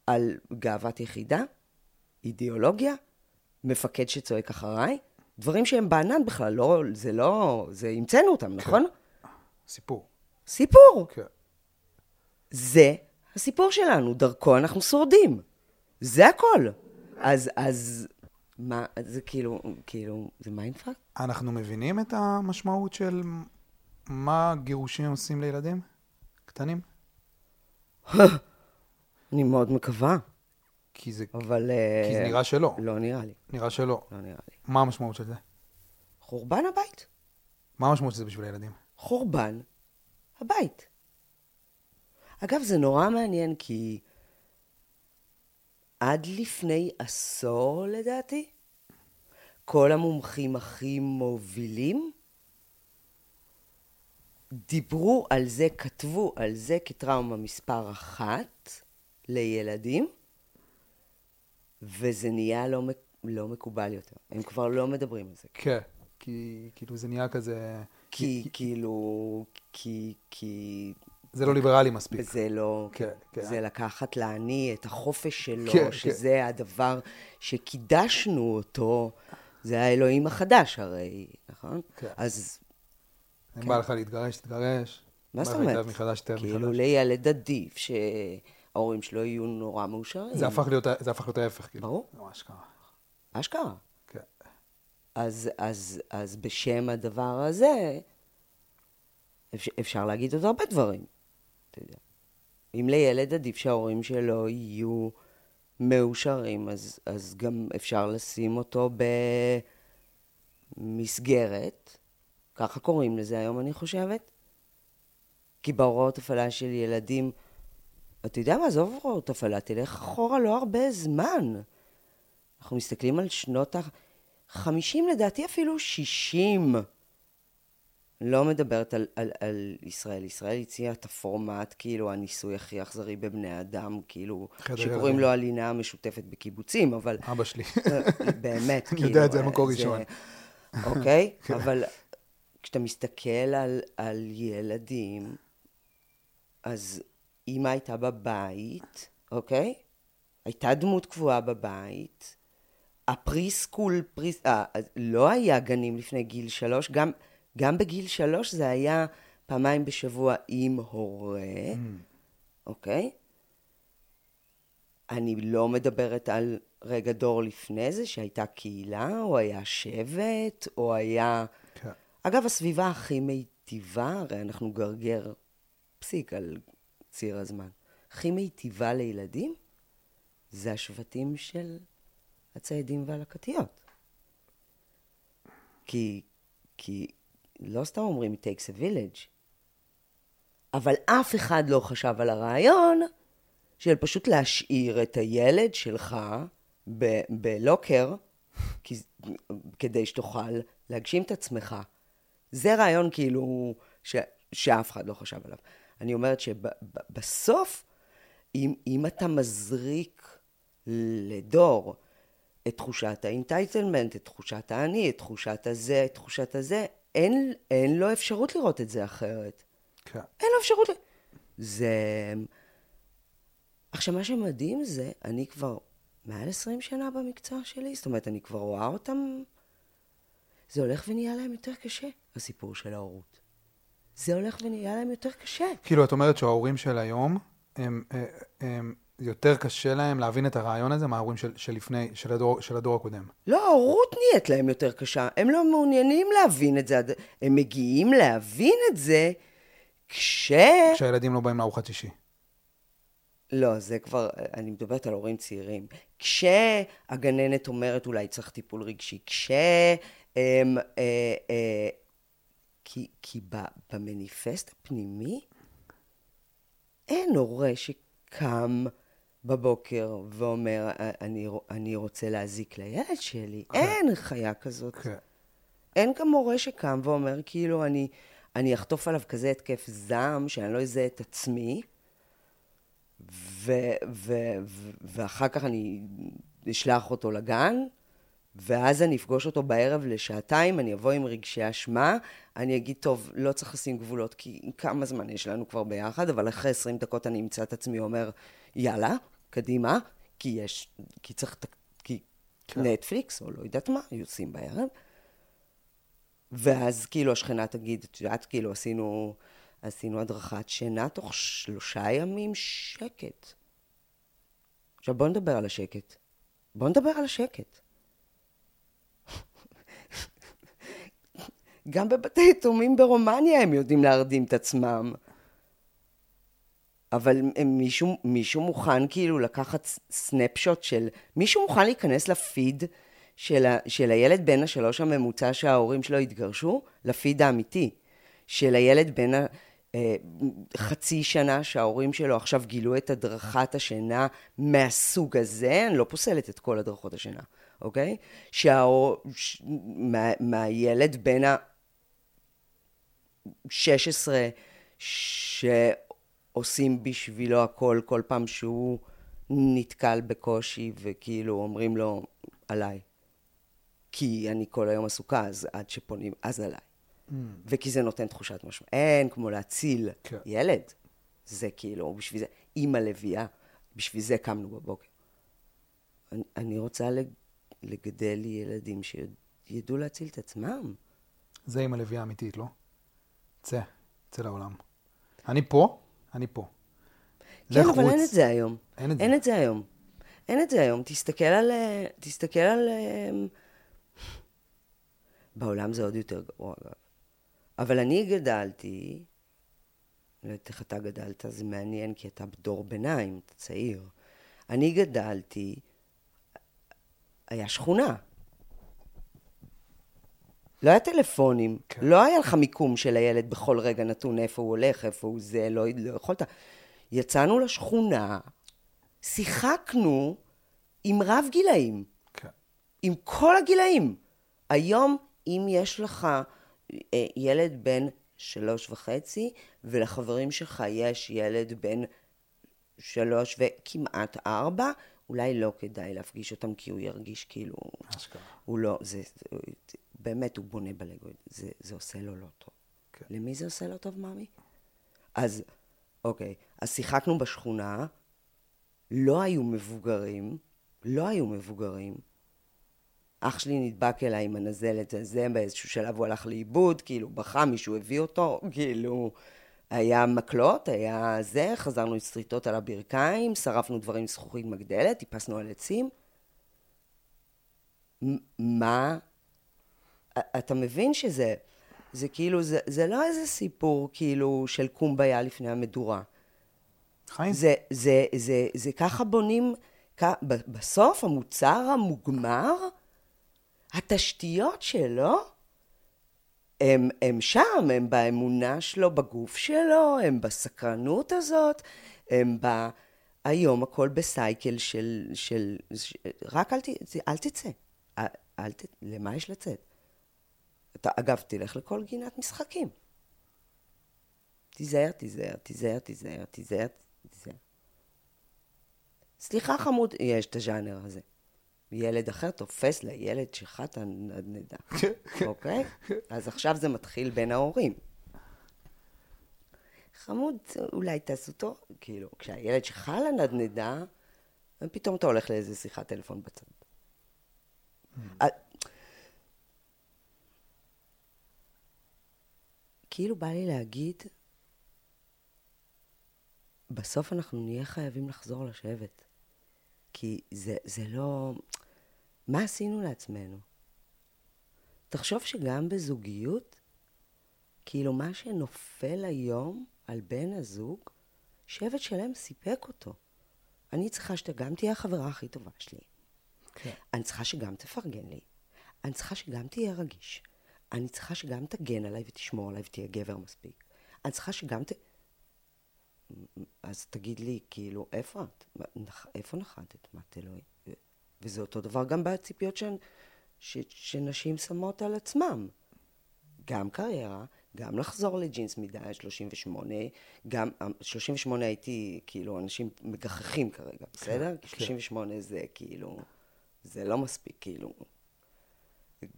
על גאוות יחידה, אידיאולוגיה, מפקד שצועק אחריי, דברים שהם בענן בכלל, לא, זה לא, זה המצאנו אותם, נכון? סיפור. סיפור. כן. זה הסיפור שלנו, דרכו אנחנו שורדים. זה הכל. אז, אז, מה, זה כאילו, כאילו, זה mindfuck? אנחנו מבינים את המשמעות של מה גירושים עושים לילדים קטנים? אני מאוד מקווה, כי זה, אבל... כי זה אה, נראה שלא. לא נראה לי, נראה שלא. לא נראה לי. מה המשמעות של זה? חורבן הבית. מה המשמעות של זה בשביל הילדים? חורבן הבית. אגב, זה נורא מעניין, כי עד לפני עשור, לדעתי, כל המומחים הכי מובילים דיברו על זה, כתבו על זה כטראומה מספר אחת לילדים, וזה נהיה לא, לא מקובל יותר. הם כבר לא מדברים על זה. כן. כי כאילו זה נהיה כזה... כי כאילו, כי, כי, זה לא ליברלי מספיק. זה לא, כן, כן. זה לקחת לעני את החופש שלו, כן, כן. שזה הדבר שקידשנו אותו, זה האלוהים החדש הרי, נכון? כן. אז אם בא לך להתגרש, תתגרש. מה זאת אומרת? מחדש, כאילו. לילד עדיף שההורים שלו יהיו נורא מאושרים. זה הפך להיות, זה הפך להיות ההפך, כאילו. ברור. ממש ככה. אשכרה. כן. אז, אז, אז בשם הדבר הזה, אפשר, אפשר להגיד עוד הרבה דברים, אתה יודע. אם לילד עדיף שההורים שלו מאושרים, אז, אז גם אפשר לשים אותו במסגרת, ככה קוראים לזה היום, אני חושבת. כי בהוראות הפעלה של ילדים, אתה יודע מה, עזוב הוראות הפעלה, תלך אחורה לא הרבה זמן. אנחנו מסתכלים על שנות ה-50, לדעתי אפילו 60. לא מדברת על, על, על ישראל. ישראל הציעה את הפורמט, כאילו, הניסוי הכי אכזרי בבני אדם, כאילו, שקוראים. לו הלינה המשותפת בקיבוצים, אבל אבא שלי. באמת, אני כאילו... יודע את זה אה, במקור ראשון. אוקיי? כן. אבל כשאתה מסתכל על, על ילדים, אז אימא הייתה בבית, אוקיי? הייתה דמות קבועה בבית. הפריסקול, פריס... אה, אז לא היה גנים לפני גיל שלוש, גם, גם בגיל שלוש זה היה פעמיים בשבוע עם הורה, אוקיי? אני לא מדברת על רגע דור לפני זה, שהייתה קהילה, או היה שבט, או היה... כן. אגב, הסביבה הכי מיטיבה, הרי אנחנו גרגר פסיק על ציר הזמן, הכי מיטיבה לילדים, זה השבטים של הציידים והלקטיות. כי, כי לא סתם אומרים it takes a village, אבל אף אחד לא חשב על הרעיון של פשוט להשאיר את הילד שלך בלוקר, כדי שתוכל להגשים את עצמך. זה רעיון כאילו ש, שאף אחד לא חשב עליו. אני אומרת שבסוף, אם, אם אתה מזריק לדור את תחושת ה entitlement, את תחושת האני, את תחושת הזה, את תחושת הזה, אין, אין לו אפשרות לראות את זה אחרת. כן. אין לו אפשרות. זה... עכשיו, מה שמדהים זה, אני כבר מעל 20 שנה במקצוע שלי, זאת אומרת, אני כבר רואה אותם... זה הולך ונהיה להם יותר קשה, הסיפור של ההורות. זה הולך ונהיה להם יותר קשה. כאילו, את אומרת שההורים של היום, הם, אה, הם, יותר קשה להם להבין את הרעיון הזה מההורים של, של לפני, של הדור, של הדור הקודם. לא, ההורות נהיית להם יותר קשה. הם לא מעוניינים להבין את זה. הם מגיעים להבין את זה כש... כשהילדים לא באים לארוחת שישי. לא, זה כבר, אני מדברת על הורים צעירים. כשהגננת אומרת אולי צריך טיפול רגשי, כש... הם, אה, אה, כי, כי ב, במניפסט הפנימי אין הורה שקם בבוקר ואומר, אני, אני רוצה להזיק לילד שלי. אין חיה כזאת. כן. אין גם מורה שקם ואומר, כאילו, אני, אני אחטוף עליו כזה התקף זעם, שאני לא אזהה את עצמי, ו, ו, ו, ואחר כך אני אשלח אותו לגן, ואז אני אפגוש אותו בערב לשעתיים, אני אבוא עם רגשי אשמה, אני אגיד, טוב, לא צריך לשים גבולות, כי כמה זמן יש לנו כבר ביחד, אבל אחרי 20 דקות אני אמצא את עצמי אומר, יאללה, קדימה, כי יש, כי צריך, כי כן. נטפליקס, או לא יודעת מה, יוצאים בערב. ואז כאילו השכנה תגיד, את יודעת, כאילו עשינו, עשינו הדרכת שינה תוך שלושה ימים שקט. עכשיו בואו נדבר על השקט. בואו נדבר על השקט. גם בבתי יתומים ברומניה הם יודעים להרדים את עצמם. אבל מישהו, מישהו מוכן כאילו לקחת סנפשוט של... מישהו מוכן להיכנס לפיד של, ה, של הילד בן השלוש הממוצע שההורים שלו התגרשו? לפיד האמיתי. של הילד בן ה... אה, חצי שנה שההורים שלו עכשיו גילו את הדרכת השינה מהסוג הזה, אני לא פוסלת את כל הדרכות השינה, אוקיי? שההור... ש... מה... מהילד בן ה... 16 שעושים בשבילו הכל כל פעם שהוא נתקל בקושי וכאילו אומרים לו עליי. כי אני כל היום עסוקה, אז עד שפונים, אז עליי. וכי זה נותן תחושת משמעות. אין כמו להציל כן. ילד. זה כאילו, בשביל זה, אימא לביאה, בשביל זה קמנו בבוקר. אני, אני רוצה לגדל ילדים שידעו להציל את עצמם. זה אימא לביאה אמיתית, לא? צא, צא לעולם. אני פה, אני פה. כן, אבל חוץ. אין את זה היום. אין את זה. אין את זה היום. אין את זה היום. תסתכל על... תסתכל על... אמ, בעולם זה עוד יותר גרוע, אגב. אבל אני גדלתי, לא יודעת איך אתה גדלת, זה מעניין, כי אתה בדור ביניים, אתה צעיר. אני גדלתי, היה שכונה. לא היה טלפונים, כן. לא היה לך מיקום של הילד בכל רגע נתון איפה הוא הולך, איפה הוא זה, לא, לא יכולת. יצאנו לשכונה, שיחקנו עם רב גילאים. כן. עם כל הגילאים. היום, אם יש לך אה, ילד בן שלוש וחצי, ולחברים שלך יש ילד בן שלוש וכמעט ארבע, אולי לא כדאי להפגיש אותם, כי הוא ירגיש כאילו... אשכרה. הוא לא, זה, זה, באמת, הוא בונה בלגו, זה, זה עושה לו לא טוב. כן. למי זה עושה לא טוב, מאמי? אז, אוקיי, אז שיחקנו בשכונה, לא היו מבוגרים, לא היו מבוגרים. אח שלי נדבק אליי עם הנזלת הזה, באיזשהו שלב הוא הלך לאיבוד, כאילו בכה, מישהו הביא אותו, כאילו... היה מקלות, היה זה, חזרנו עם שריטות על הברכיים, שרפנו דברים עם זכוכית מגדלת, טיפסנו על עצים. מה? אתה מבין שזה, זה כאילו, זה, זה לא איזה סיפור כאילו של קומביה לפני המדורה. חיים. זה, זה, זה, זה, זה ככה בונים, בסוף המוצר המוגמר, התשתיות שלו, הם, הם שם, הם באמונה שלו בגוף שלו, הם בסקרנות הזאת, הם ב... היום הכל בסייקל של... של, של רק אל, ת, אל תצא. אל, ת... למה יש לצאת? אתה, אגב, תלך לכל גינת משחקים. תיזהר, תיזהר, תיזהר, תיזהר, תיזהר, תיזהר. סליחה חמוד, יש את הז'אנר הזה. ילד אחר תופס לילד שלך את הנדנדה, כן, כן. אוקיי? אז עכשיו זה מתחיל בין ההורים. חמוד, אולי תעשו טוב, כאילו, כשהילד שלך לנדנדה, פתאום אתה הולך לאיזה שיחת טלפון בצד. Mm. כאילו בא לי להגיד, בסוף אנחנו נהיה חייבים לחזור לשבת. כי זה, זה לא... מה עשינו לעצמנו? תחשוב שגם בזוגיות, כאילו מה שנופל היום על בן הזוג, שבט שלם סיפק אותו. אני צריכה שאתה גם תהיה החברה הכי טובה שלי. כן. אני צריכה שגם תפרגן לי. אני צריכה שגם תהיה רגיש. אני צריכה שגם תגן עליי ותשמור עליי ותהיה גבר מספיק. אני צריכה שגם ת... אז תגיד לי, כאילו, איפה את? איפה נחתת? מה, את אלוהים? וזה אותו דבר גם בציפיות ש... ש... שנשים שמות על עצמם. גם קריירה, גם לחזור לג'ינס מידה 38, גם 38 הייתי, כאילו, אנשים מגחכים כרגע, כן, בסדר? כן. 38 זה כאילו, זה לא מספיק, כאילו.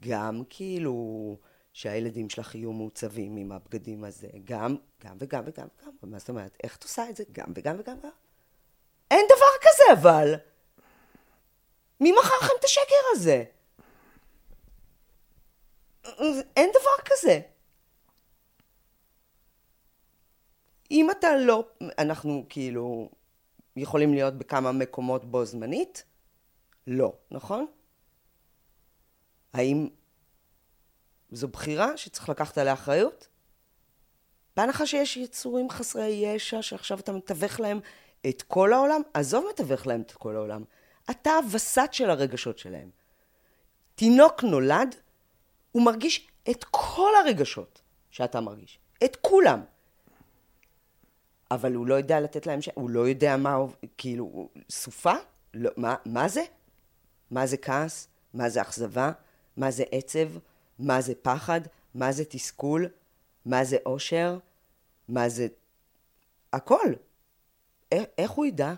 גם כאילו שהילדים שלך יהיו מעוצבים עם הבגדים הזה, גם, גם וגם וגם וגם. מה זאת אומרת? איך את עושה את זה? גם וגם וגם וגם. אין דבר כזה אבל. מי מכר לכם את השקר הזה? אין דבר כזה. אם אתה לא, אנחנו כאילו יכולים להיות בכמה מקומות בו זמנית? לא, נכון? האם זו בחירה שצריך לקחת עליה אחריות? בהנחה שיש יצורים חסרי ישע שעכשיו אתה מתווך להם את כל העולם, עזוב מתווך להם את כל העולם. אתה הווסת של הרגשות שלהם. תינוק נולד, הוא מרגיש את כל הרגשות שאתה מרגיש. את כולם. אבל הוא לא יודע לתת להם ש... הוא לא יודע מה... כאילו, סופה? לא, מה, מה זה? מה זה כעס? מה זה אכזבה? מה זה עצב? מה זה פחד? מה זה תסכול? מה זה אושר? מה זה... הכל. איך הוא ידע?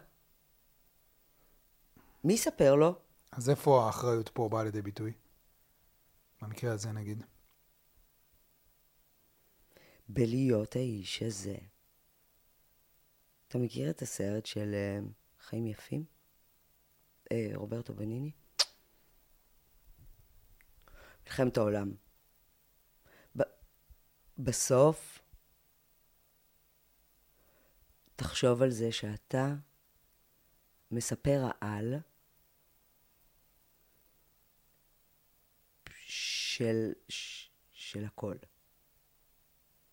מי יספר לו? אז איפה האחריות פה באה לידי ביטוי? במקרה הזה נגיד. בלהיות האיש הזה. אתה מכיר את הסרט של uh, חיים יפים? Uh, רוברטו בניני? מלחמת העולם. ב- בסוף, תחשוב על זה שאתה מספר העל של, של הכל.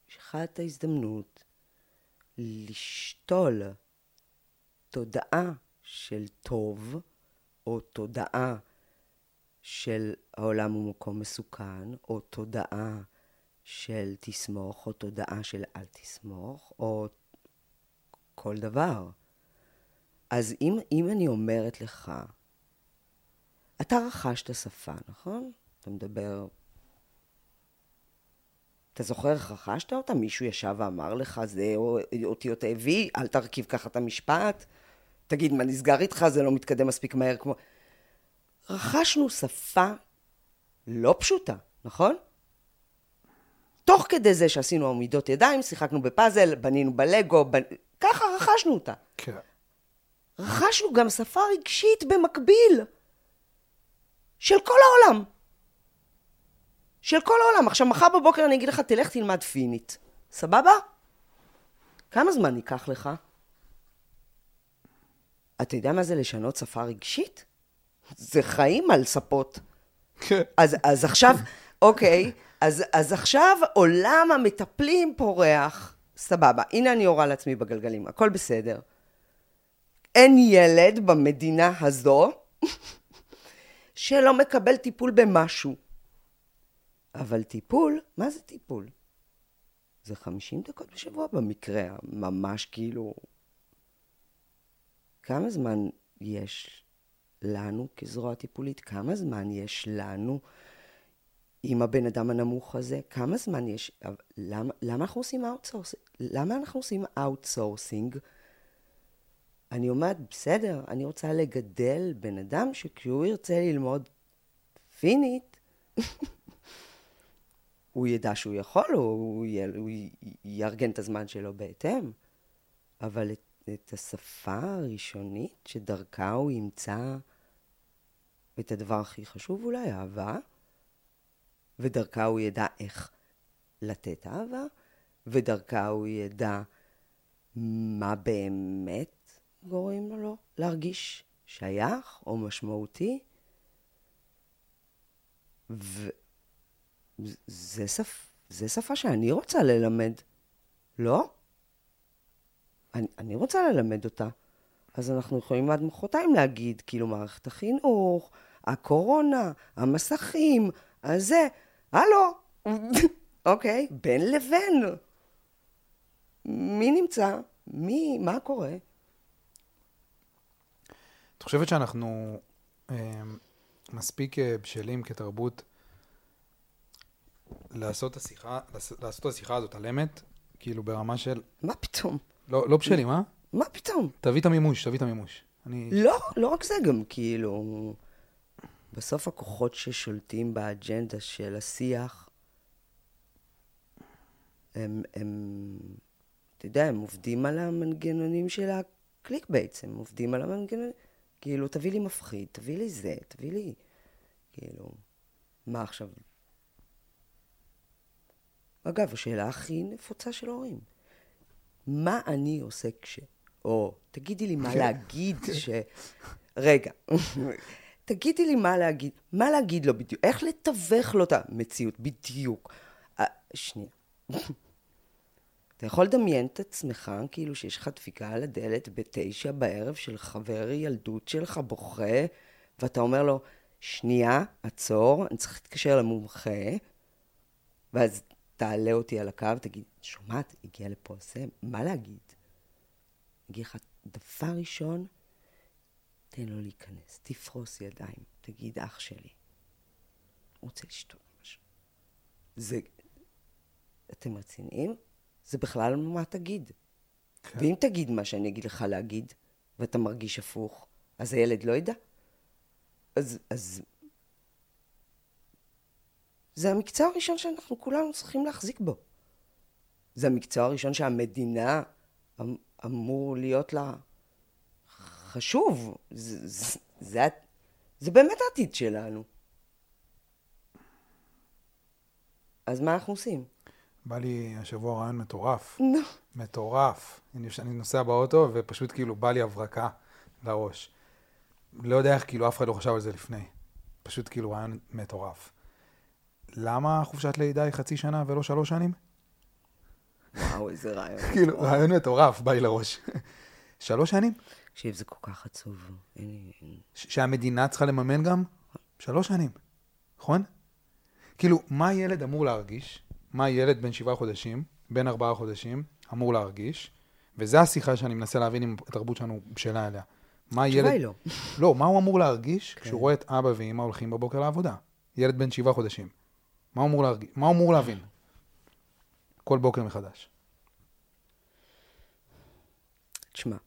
יש לך את ההזדמנות לשתול תודעה של טוב, או תודעה של העולם הוא מקום מסוכן, או תודעה של תסמוך, או תודעה של אל תסמוך, או כל דבר. אז אם, אם אני אומרת לך, אתה רכשת שפה, נכון? אתה מדבר... אתה זוכר איך רכשת אותה? מישהו ישב ואמר לך, זה אותיות A-V, אל תרכיב ככה את המשפט. תגיד, מה נסגר איתך? זה לא מתקדם מספיק מהר כמו... רכשנו שפה לא פשוטה, נכון? תוך כדי זה שעשינו עמידות ידיים, שיחקנו בפאזל, בנינו בלגו, בנ... ככה רכשנו אותה. כן. רכשנו גם שפה רגשית במקביל, של כל העולם. של כל העולם. עכשיו, מחר בבוקר אני אגיד לך, תלך תלמד פינית. סבבה? כמה זמן ייקח לך? אתה יודע מה זה לשנות שפה רגשית? זה חיים על ספות. כן. אז, אז עכשיו, אוקיי, אז, אז עכשיו עולם המטפלים פורח. סבבה, הנה אני יורה לעצמי בגלגלים, הכל בסדר. אין ילד במדינה הזו שלא מקבל טיפול במשהו. אבל טיפול, מה זה טיפול? זה 50 דקות בשבוע במקרה, ממש כאילו... כמה זמן יש לנו כזרוע טיפולית? כמה זמן יש לנו עם הבן אדם הנמוך הזה? כמה זמן יש... למה, למה אנחנו עושים outsourcing? אני אומרת, בסדר, אני רוצה לגדל בן אדם שכשהוא ירצה ללמוד פינית, הוא ידע שהוא יכול, הוא, הוא יארגן את הזמן שלו בהתאם. אבל את, את השפה הראשונית שדרכה הוא ימצא את הדבר הכי חשוב אולי, אהבה, ודרכה הוא ידע איך לתת אהבה, ודרכה הוא ידע מה באמת גורם לו להרגיש שייך או משמעותי. ו... זה, שפ... זה שפה שאני רוצה ללמד, לא? אני, אני רוצה ללמד אותה. אז אנחנו יכולים עד מחרתיים להגיד, כאילו, מערכת החינוך, הקורונה, המסכים, הזה, הלו, אוקיי, בין לבין. מי נמצא? מי, מה קורה? את חושבת שאנחנו אה, מספיק אה, בשלים כתרבות לעשות את השיחה, לעשות את השיחה הזאת על אמת, כאילו ברמה של... מה פתאום? לא, לא בשלים, אה? מה פתאום? תביא את המימוש, תביא את המימוש. אני... לא, לא רק זה, גם כאילו... בסוף הכוחות ששולטים באג'נדה של השיח, הם, הם, אתה יודע, הם עובדים על המנגנונים של הקליק בעצם, הם עובדים על המנגנונים, כאילו, תביא לי מפחיד, תביא לי זה, תביא לי, כאילו, מה עכשיו, אגב, השאלה הכי נפוצה של ההורים, מה אני עושה כש... או תגידי לי מה כן. להגיד ש... רגע, תגידי לי מה להגיד, מה להגיד לו בדיוק, איך לתווך לו את המציאות, בדיוק. אה, שנייה. אתה יכול לדמיין את עצמך כאילו שיש לך דפיקה על הדלת בתשע בערב של חבר ילדות שלך בוכה, ואתה אומר לו, שנייה, עצור, אני צריך להתקשר למומחה, ואז תעלה אותי על הקו, תגיד, שומעת, הגיע לפה זה, מה להגיד? אגיד לך, דבר ראשון, תן לו להיכנס, תפרוס ידיים, תגיד, אח שלי, רוצה לשתות משהו. זה, אתם רציניים? זה בכלל מה תגיד. כן. ואם תגיד מה שאני אגיד לך להגיד, ואתה מרגיש הפוך, אז הילד לא ידע? אז, אז זה המקצוע הראשון שאנחנו כולנו צריכים להחזיק בו. זה המקצוע הראשון שהמדינה אמור להיות לה חשוב. זה, זה, זה, זה באמת העתיד שלנו. אז מה אנחנו עושים? בא לי השבוע רעיון מטורף. נו. מטורף. אני, אני נוסע באוטו ופשוט כאילו בא לי הברקה לראש. לא יודע איך כאילו אף אחד לא חשב על זה לפני. פשוט כאילו רעיון מטורף. למה חופשת לידה היא חצי שנה ולא שלוש שנים? וואו, איזה רעיון. כאילו, רעיון מטורף בא לי לראש. שלוש שנים? תקשיב, זה כל כך עצוב. שהמדינה צריכה לממן גם? שלוש שנים, נכון? כאילו, מה ילד אמור להרגיש? מה ילד בן שבעה חודשים, בן ארבעה חודשים, אמור להרגיש? וזו השיחה שאני מנסה להבין אם התרבות שלנו בשלה אליה. מה התשובה ילד... היא לא. לא, מה הוא אמור להרגיש כן. כשהוא רואה את אבא ואמא הולכים בבוקר לעבודה? ילד בן שבעה חודשים. מה הוא אמור להרגיש? מה הוא אמור להבין? כל בוקר מחדש. תשמע,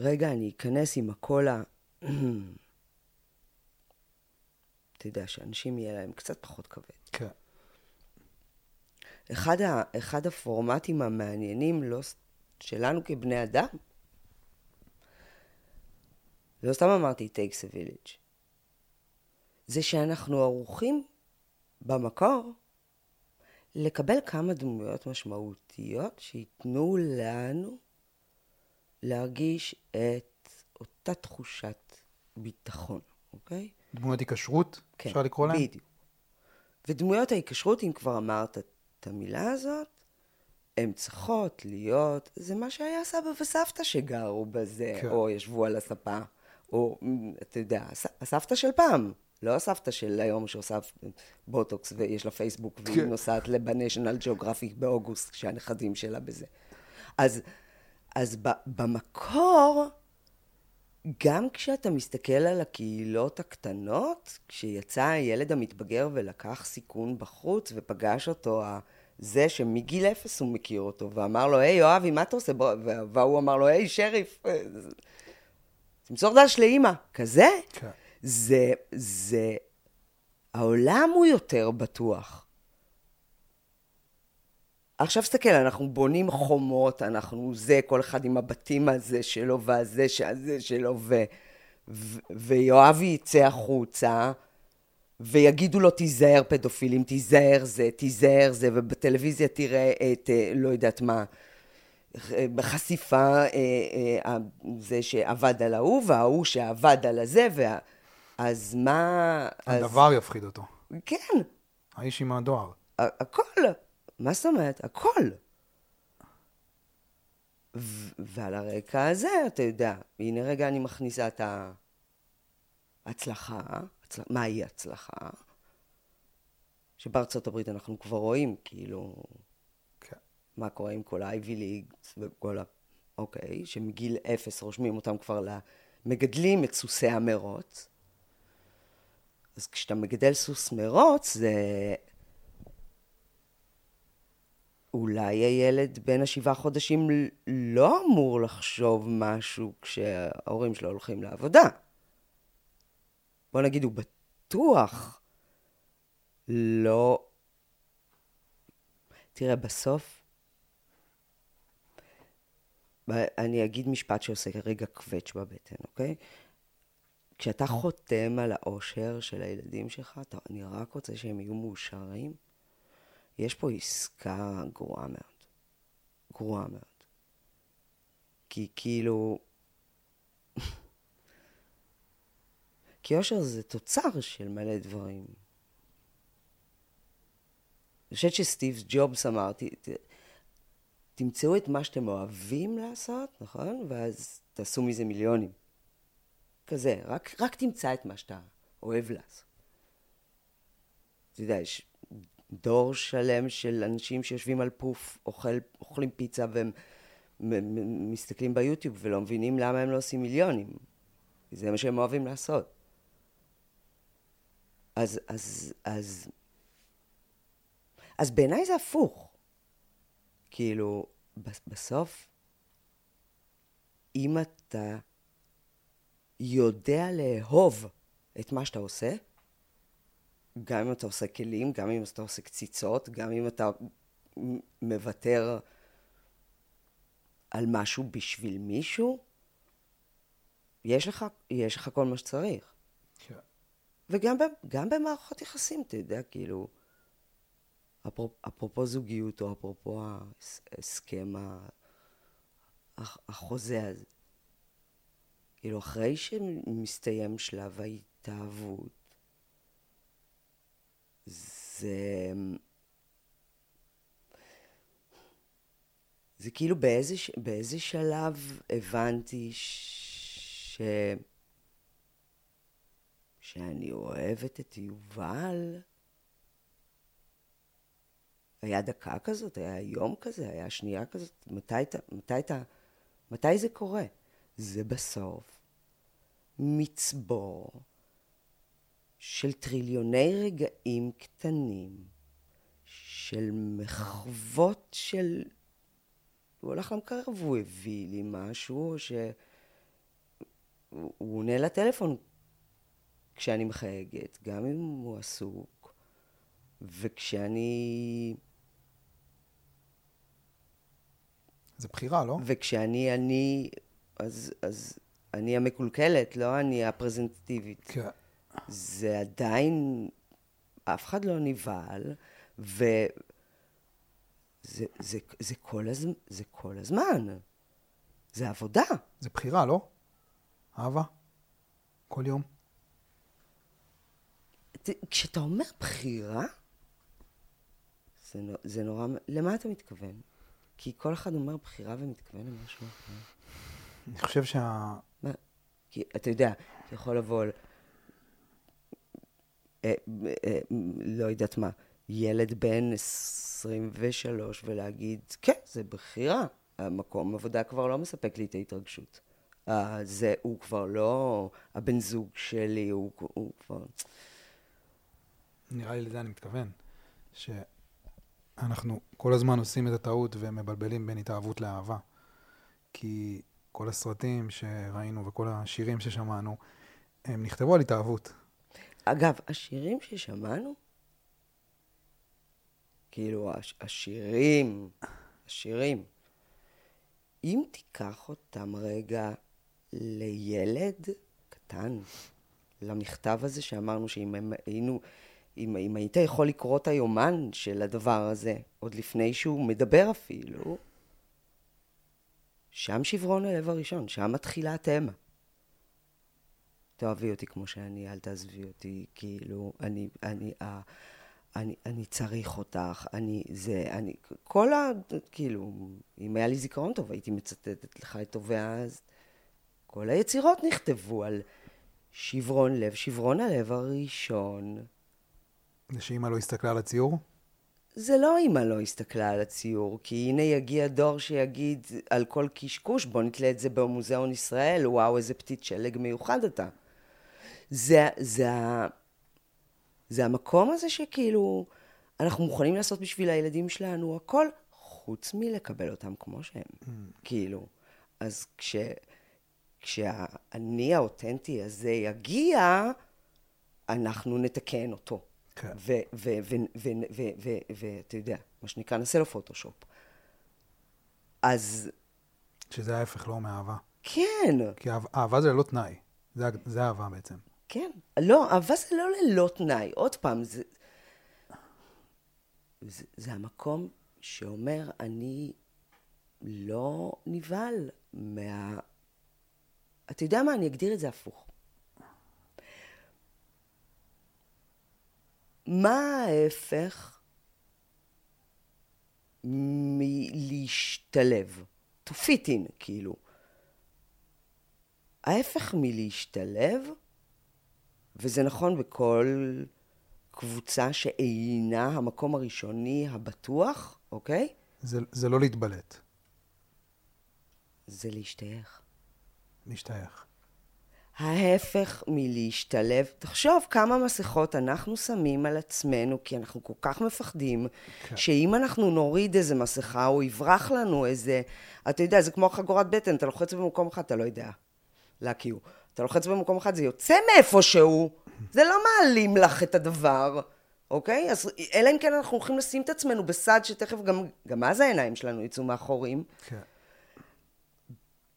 רגע, אני אכנס עם הקול ה... אתה יודע, שאנשים יהיה להם קצת פחות כבד. כן. אחד, ה, אחד הפורמטים המעניינים לא, שלנו כבני אדם, לא סתם אמרתי takes a village, זה שאנחנו ערוכים במקור לקבל כמה דמויות משמעותיות שייתנו לנו להרגיש את אותה תחושת ביטחון, אוקיי? דמויות היקשרות, כן, אפשר לקרוא להן? בדיוק. ודמויות ההיקשרות, אם כבר אמרת את המילה הזאת, הן צריכות להיות, זה מה שהיה סבא וסבתא שגרו בזה, כן. או ישבו על הספה, או, אתה יודע, הס- הסבתא של פעם, לא הסבתא של היום שעושה בוטוקס ויש לה פייסבוק, והיא כן. נוסעת ב National Geographic באוגוסט, כשהנכדים שלה בזה. אז, אז ב, במקור, גם כשאתה מסתכל על הקהילות הקטנות, כשיצא הילד המתבגר ולקח סיכון בחוץ ופגש אותו זה שמגיל אפס הוא מכיר אותו, ואמר לו, היי יואבי, מה אתה עושה? בוא-" וה- והוא אמר לו, היי שריף, תמסור דש לאימא. כזה? כן. זה, זה, העולם הוא יותר בטוח. עכשיו תסתכל, אנחנו בונים חומות, אנחנו זה, כל אחד עם הבתים הזה שלו והזה שהזה שלו, ו, ו, ויואבי יצא החוצה, ויגידו לו, תיזהר פדופילים, תיזהר זה, תיזהר זה, ובטלוויזיה תראה את, אה, לא יודעת מה, בחשיפה, אה, אה, זה שעבד על ההוא, וההוא שעבד על הזה, וה... אז מה... אז- הדבר יפחיד אותו. כן, האיש עם הדואר. הכל. מה זאת אומרת? הכל. ו- ועל הרקע הזה, אתה יודע, הנה רגע אני מכניסה את ההצלחה, הצל... מהי הצלחה? שבארצות הברית אנחנו כבר רואים, כאילו, כן. מה קורה עם כל ה-IV ליג וכל ה... אוקיי, שמגיל אפס רושמים אותם כבר למגדלים את סוסי המרוץ. אז כשאתה מגדל סוס מרוץ, זה... אולי הילד בן השבעה חודשים לא אמור לחשוב משהו כשההורים שלו הולכים לעבודה. בוא נגיד, הוא בטוח לא... תראה, בסוף, אני אגיד משפט שעושה רגע קווץ' בבטן, אוקיי? כשאתה חותם על האושר של הילדים שלך, אתה, אני רק רוצה שהם יהיו מאושרים. יש פה עסקה גרועה מאוד. גרועה מאוד. כי כאילו... כי אושר זה תוצר של מלא דברים. אני חושבת שסטיב ג'ובס אמר, תמצאו את מה שאתם אוהבים לעשות, נכון? ואז תעשו מזה מיליונים. כזה, רק, רק תמצא את מה שאתה אוהב לעשות. אתה יודע, יש דור שלם של אנשים שיושבים על פוף, אוכל, אוכלים פיצה והם מסתכלים ביוטיוב ולא מבינים למה הם לא עושים מיליונים. זה מה שהם אוהבים לעשות. אז, אז, אז, אז בעיניי זה הפוך. כאילו, בסוף, אם אתה יודע לאהוב את מה שאתה עושה, גם אם אתה עושה כלים, גם אם אתה עושה קציצות, גם אם אתה מוותר על משהו בשביל מישהו, יש לך, יש לך כל מה שצריך. כן. וגם ב, גם במערכות יחסים, אתה יודע, כאילו, אפרופ, אפרופו זוגיות, או אפרופו ההסכם, החוזה הזה. כאילו, אחרי שמסתיים שלב ההתאהבות, זה... זה כאילו באיזה, באיזה שלב הבנתי ש... שאני אוהבת את יובל. היה דקה כזאת, היה יום כזה, היה שנייה כזאת. מתי, מתי, מתי, זה קורה? זה בסוף מצבור של טריליוני רגעים קטנים, של מחוות של... הוא הלך למקרר והוא הביא לי משהו, או שהוא עונה לטלפון כשאני מחייגת, גם אם הוא עסוק, וכשאני... זה בחירה, לא? וכשאני אני, אז, אז אני המקולקלת, לא אני הפרזנטטיבית. כן. זה עדיין, אף אחד לא נבהל, ו... זה, זה, זה, כל הז... זה כל הזמן. זה עבודה. זה בחירה, לא? אהבה? כל יום? כשאתה אומר בחירה, זה, זה נורא... למה אתה מתכוון? כי כל אחד אומר בחירה ומתכוון למשהו אחר. אני חושב שה... מה? כי אתה יודע, יכול לבוא... אה, אה, לא יודעת מה, ילד בן 23 ולהגיד, כן, זה בחירה. המקום עבודה כבר לא מספק לי את ההתרגשות. זה, הוא כבר לא הבן זוג שלי, הוא, הוא כבר... נראה לי לזה אני מתכוון. שאנחנו כל הזמן עושים את הטעות ומבלבלים בין התאהבות לאהבה. כי כל הסרטים שראינו וכל השירים ששמענו, הם נכתבו על התאהבות. אגב, השירים ששמענו, כאילו, הש, השירים, השירים, אם תיקח אותם רגע לילד קטן, למכתב הזה שאמרנו שאם היינו, אם, אם היית יכול לקרוא את היומן של הדבר הזה, עוד לפני שהוא מדבר אפילו, שם שברון הלב הראשון, שם מתחילה התמה. תאהבי אותי כמו שאני, אל תעזבי אותי, כאילו, אני, אני, אני, אני, אני צריך אותך, אני, זה, אני, כל ה... כאילו, אם היה לי זיכרון טוב, הייתי מצטטת לך את טובי אז. כל היצירות נכתבו על שברון לב, שברון הלב הראשון. זה שאימא לא הסתכלה על הציור? זה לא אימא לא הסתכלה על הציור, כי הנה יגיע דור שיגיד על כל קשקוש, בוא נתלה את זה במוזיאון ישראל, וואו, איזה פתית שלג מיוחד אתה. זה, זה, זה המקום הזה שכאילו, אנחנו מוכנים לעשות בשביל הילדים שלנו הכל, חוץ מלקבל אותם כמו שהם. Mm. כאילו, אז כש, כשהאני האותנטי הזה יגיע, אנחנו נתקן אותו. כן. ואתה יודע, מה שנקרא, נעשה לו פוטושופ. אז... שזה ההפך, לא מאהבה. כן. כי אהבה זה ללא תנאי. זה, זה אהבה בעצם. כן. לא, אהבה זה לא ללא תנאי. עוד פעם, זה... זה, זה המקום שאומר, אני לא נבהל מה... אתה יודע מה? אני אגדיר את זה הפוך. מה ההפך מלהשתלב? to fit in, כאילו. ההפך מלהשתלב, וזה נכון בכל קבוצה שאינה המקום הראשוני הבטוח, אוקיי? זה, זה לא להתבלט. זה להשתייך. להשתייך. ההפך מלהשתלב. תחשוב כמה מסכות אנחנו שמים על עצמנו, כי אנחנו כל כך מפחדים, כן. שאם אנחנו נוריד איזה מסכה, הוא יברח לנו איזה... אתה יודע, זה כמו חגורת בטן, אתה לוחץ במקום אחד, אתה לא יודע להכיר. אתה לוחץ במקום אחד, זה יוצא מאיפשהו, זה לא מעלים לך את הדבר. אוקיי? אז אלא אם כן אנחנו הולכים לשים את עצמנו בסד שתכף גם, גם אז העיניים שלנו יצאו מאחורים. כן.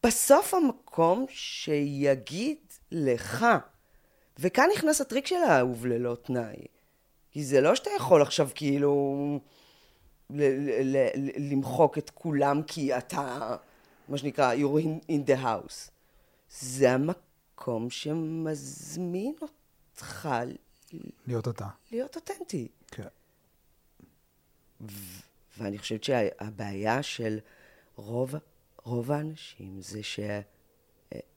בסוף המקום שיגיד לך, וכאן נכנס הטריק של האהוב ללא תנאי. כי זה לא שאתה יכול עכשיו כאילו ל- ל- ל- למחוק את כולם כי אתה, מה שנקרא, you're in, in the house. זה המקום שמזמין אותך להיות אתה. להיות אותנטי. כן. ואני חושבת שהבעיה של רוב, רוב האנשים זה שהם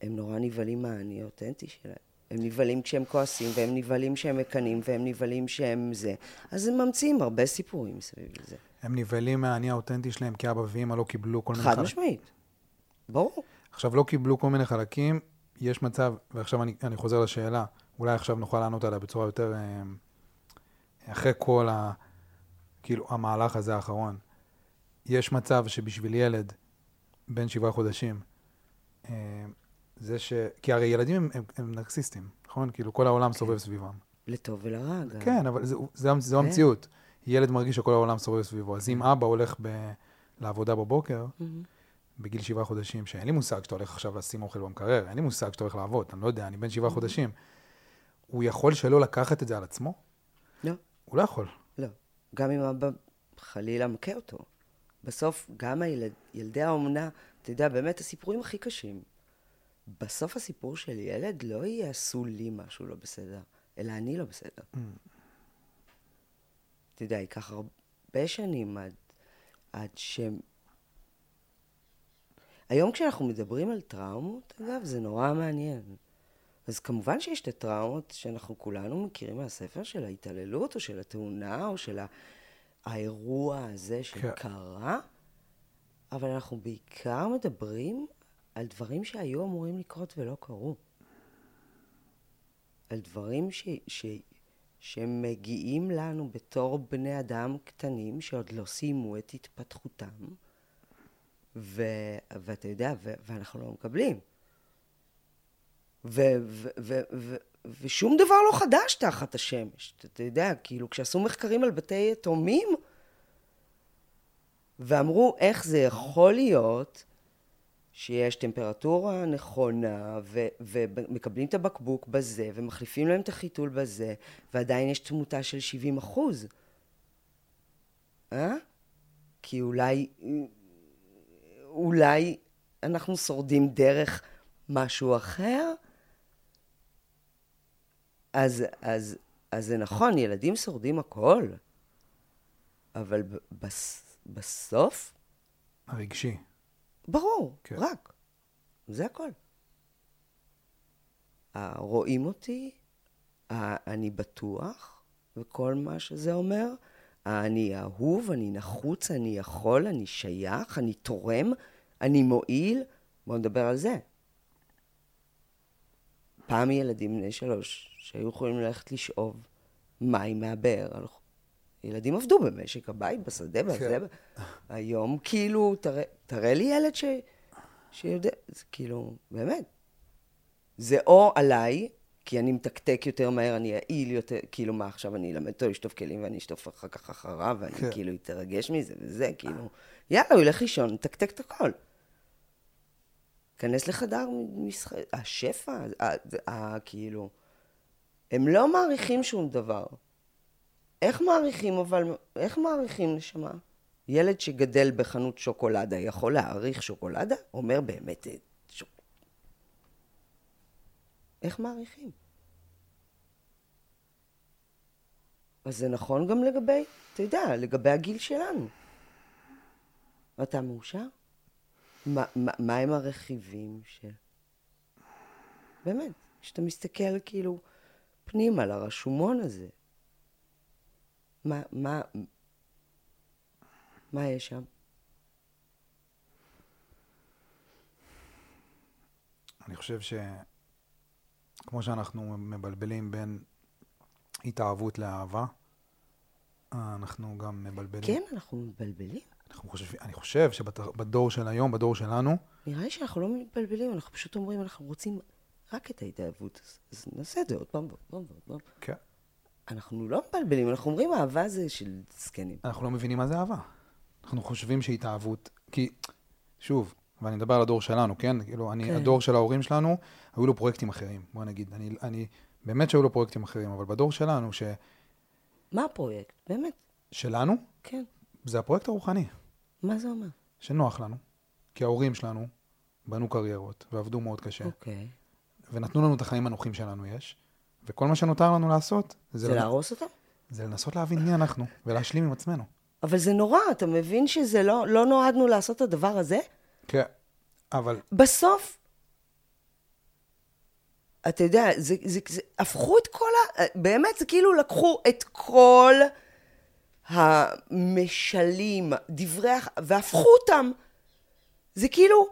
נורא נבהלים מהאני האותנטי שלהם. הם נבהלים כשהם כועסים, והם נבהלים כשהם מקנאים, והם נבהלים כשהם זה. אז הם ממציאים הרבה סיפורים מסביב לזה. הם נבהלים מהאני האותנטי שלהם, כי אבא ואמא לא קיבלו כל מיני... חד חלק- משמעית. ברור. עכשיו, לא קיבלו כל מיני חלקים, יש מצב, ועכשיו אני, אני חוזר לשאלה, אולי עכשיו נוכל לענות עליה בצורה יותר... אה, אחרי כל ה... כאילו, המהלך הזה האחרון, יש מצב שבשביל ילד בן שבעה חודשים, אה, זה ש... כי הרי ילדים הם, הם, הם נרקסיסטים, נכון? כאילו, כל העולם סובב סביבם. לטוב ולרע גם. כן, אבל זה, זה, זו כן. המציאות. ילד מרגיש שכל העולם סובב סביבו. אז אם אבא הולך ב... לעבודה בבוקר, מהמם. בגיל שבעה חודשים, שאין לי מושג שאתה הולך עכשיו לשים אוכל במקרר, אין לי מושג שאתה הולך לעבוד, אני לא יודע, אני בן שבעה חודשים. הוא יכול שלא לקחת את זה על עצמו? לא. הוא לא יכול. לא. גם אם אבא חלילה מכה אותו. בסוף, גם הילד, ילדי האומנה, אתה יודע, באמת הסיפורים הכי קשים. בסוף הסיפור של ילד לא יעשו לי משהו לא בסדר, אלא אני לא בסדר. אתה יודע, ייקח הרבה שנים עד, עד שהם... היום כשאנחנו מדברים על טראומות, אגב, זה נורא מעניין. אז כמובן שיש את הטראומות שאנחנו כולנו מכירים מהספר של ההתעללות, או של התאונה, או של האירוע הזה כן. שקרה, אבל אנחנו בעיקר מדברים על דברים שהיו אמורים לקרות ולא קרו. על דברים ש, ש, שמגיעים לנו בתור בני אדם קטנים שעוד לא סיימו את התפתחותם, ו, ואתה יודע, ו, ואנחנו לא מקבלים. ו, ו, ו, ו, ושום דבר לא חדש תחת השמש. אתה, יודע, כאילו, כשעשו מחקרים על בתי יתומים, ואמרו איך זה יכול להיות שיש טמפרטורה נכונה, ו- ומקבלים את הבקבוק בזה, ומחליפים להם את החיתול בזה, ועדיין יש תמותה של 70 אחוז. אה? כי אולי, אולי אנחנו שורדים דרך משהו אחר? אז, אז, אז זה נכון, ילדים שורדים הכל, אבל ב- בס, בסוף, הרגשי. ברור, כן. רק. זה הכל. אה, רואים אותי, אה, אני בטוח, וכל מה שזה אומר. אה, אני אהוב, אני נחוץ, אני יכול, אני שייך, אני תורם, אני מועיל. בואו נדבר על זה. פעם ילדים בני שלוש שהיו יכולים ללכת לשאוב מים מהבאר. הלכו- ילדים עבדו במשק הבית, בשדה, בזה. היום כאילו, תראה, תראה לי ילד ש, שיודע, זה כאילו, באמת. זה או עליי, כי אני מתקתק יותר מהר, אני יעיל יותר, כאילו מה עכשיו, אני אלמד אותו לשטוף כלים ואני אשטוף אחר כך אחריו, ואני כן. כאילו אתרגש מזה וזה, כאילו, יאללה, הוא ילך לישון, נתקתק את הכל. כנס לחדר משחק, השפע, ה- ה- כאילו, הם לא מעריכים שום דבר. איך מעריכים, אבל, איך מעריכים נשמה? ילד שגדל בחנות שוקולדה יכול להעריך שוקולדה? אומר באמת, אה, שוק... איך מעריכים? אז זה נכון גם לגבי, אתה יודע, לגבי הגיל שלנו. אתה מאושר? מה, מה, מה הם הרכיבים של... באמת, כשאתה מסתכל כאילו פנימה לרשומון הזה, מה, מה, מה יש שם? אני חושב ש... כמו שאנחנו מבלבלים בין התאהבות לאהבה, אנחנו גם מבלבלים. כן, אנחנו מתבלבלים. אנחנו חושב, אני חושב שבדור של היום, בדור שלנו, נראה לי שאנחנו לא מתבלבלים, אנחנו פשוט אומרים, אנחנו רוצים רק את ההתאהבות, אז, אז נעשה את זה עוד פעם ועוד פעם ועוד פעם. כן. אנחנו לא מבלבלים, אנחנו אומרים אהבה זה של זקנים. אנחנו לא מבינים מה זה אהבה. אנחנו חושבים שהתאהבות, כי, שוב, ואני מדבר על הדור שלנו, כן? כאילו, אני, כן. הדור של ההורים שלנו, היו לו פרויקטים אחרים, בוא נגיד. אני, אני, באמת שהיו לו פרויקטים אחרים, אבל בדור שלנו, ש, מה הפרויקט? באמת, שלנו, כן. זה הפרויקט הרוחני, מה זה אומר? שנוח לנו. כי ההורים שלנו בנו קריירות ועבדו מאוד קשה, אוקיי. ונתנו לנו את החיים הנוחים שלנו יש, וכל מה שנותר לנו לעשות, זה, זה לנ- להרוס אותם? זה לנסות להבין מי אנחנו, ולהשלים עם עצמנו. אבל זה נורא, אתה מבין שזה לא, לא נועדנו לעשות את הדבר הזה? כן, אבל בסוף, אתה יודע, זה, זה, זה, הפכו את כל ה... באמת, זה כאילו לקחו את כל המשלים, דברי... והפכו אותם. זה כאילו,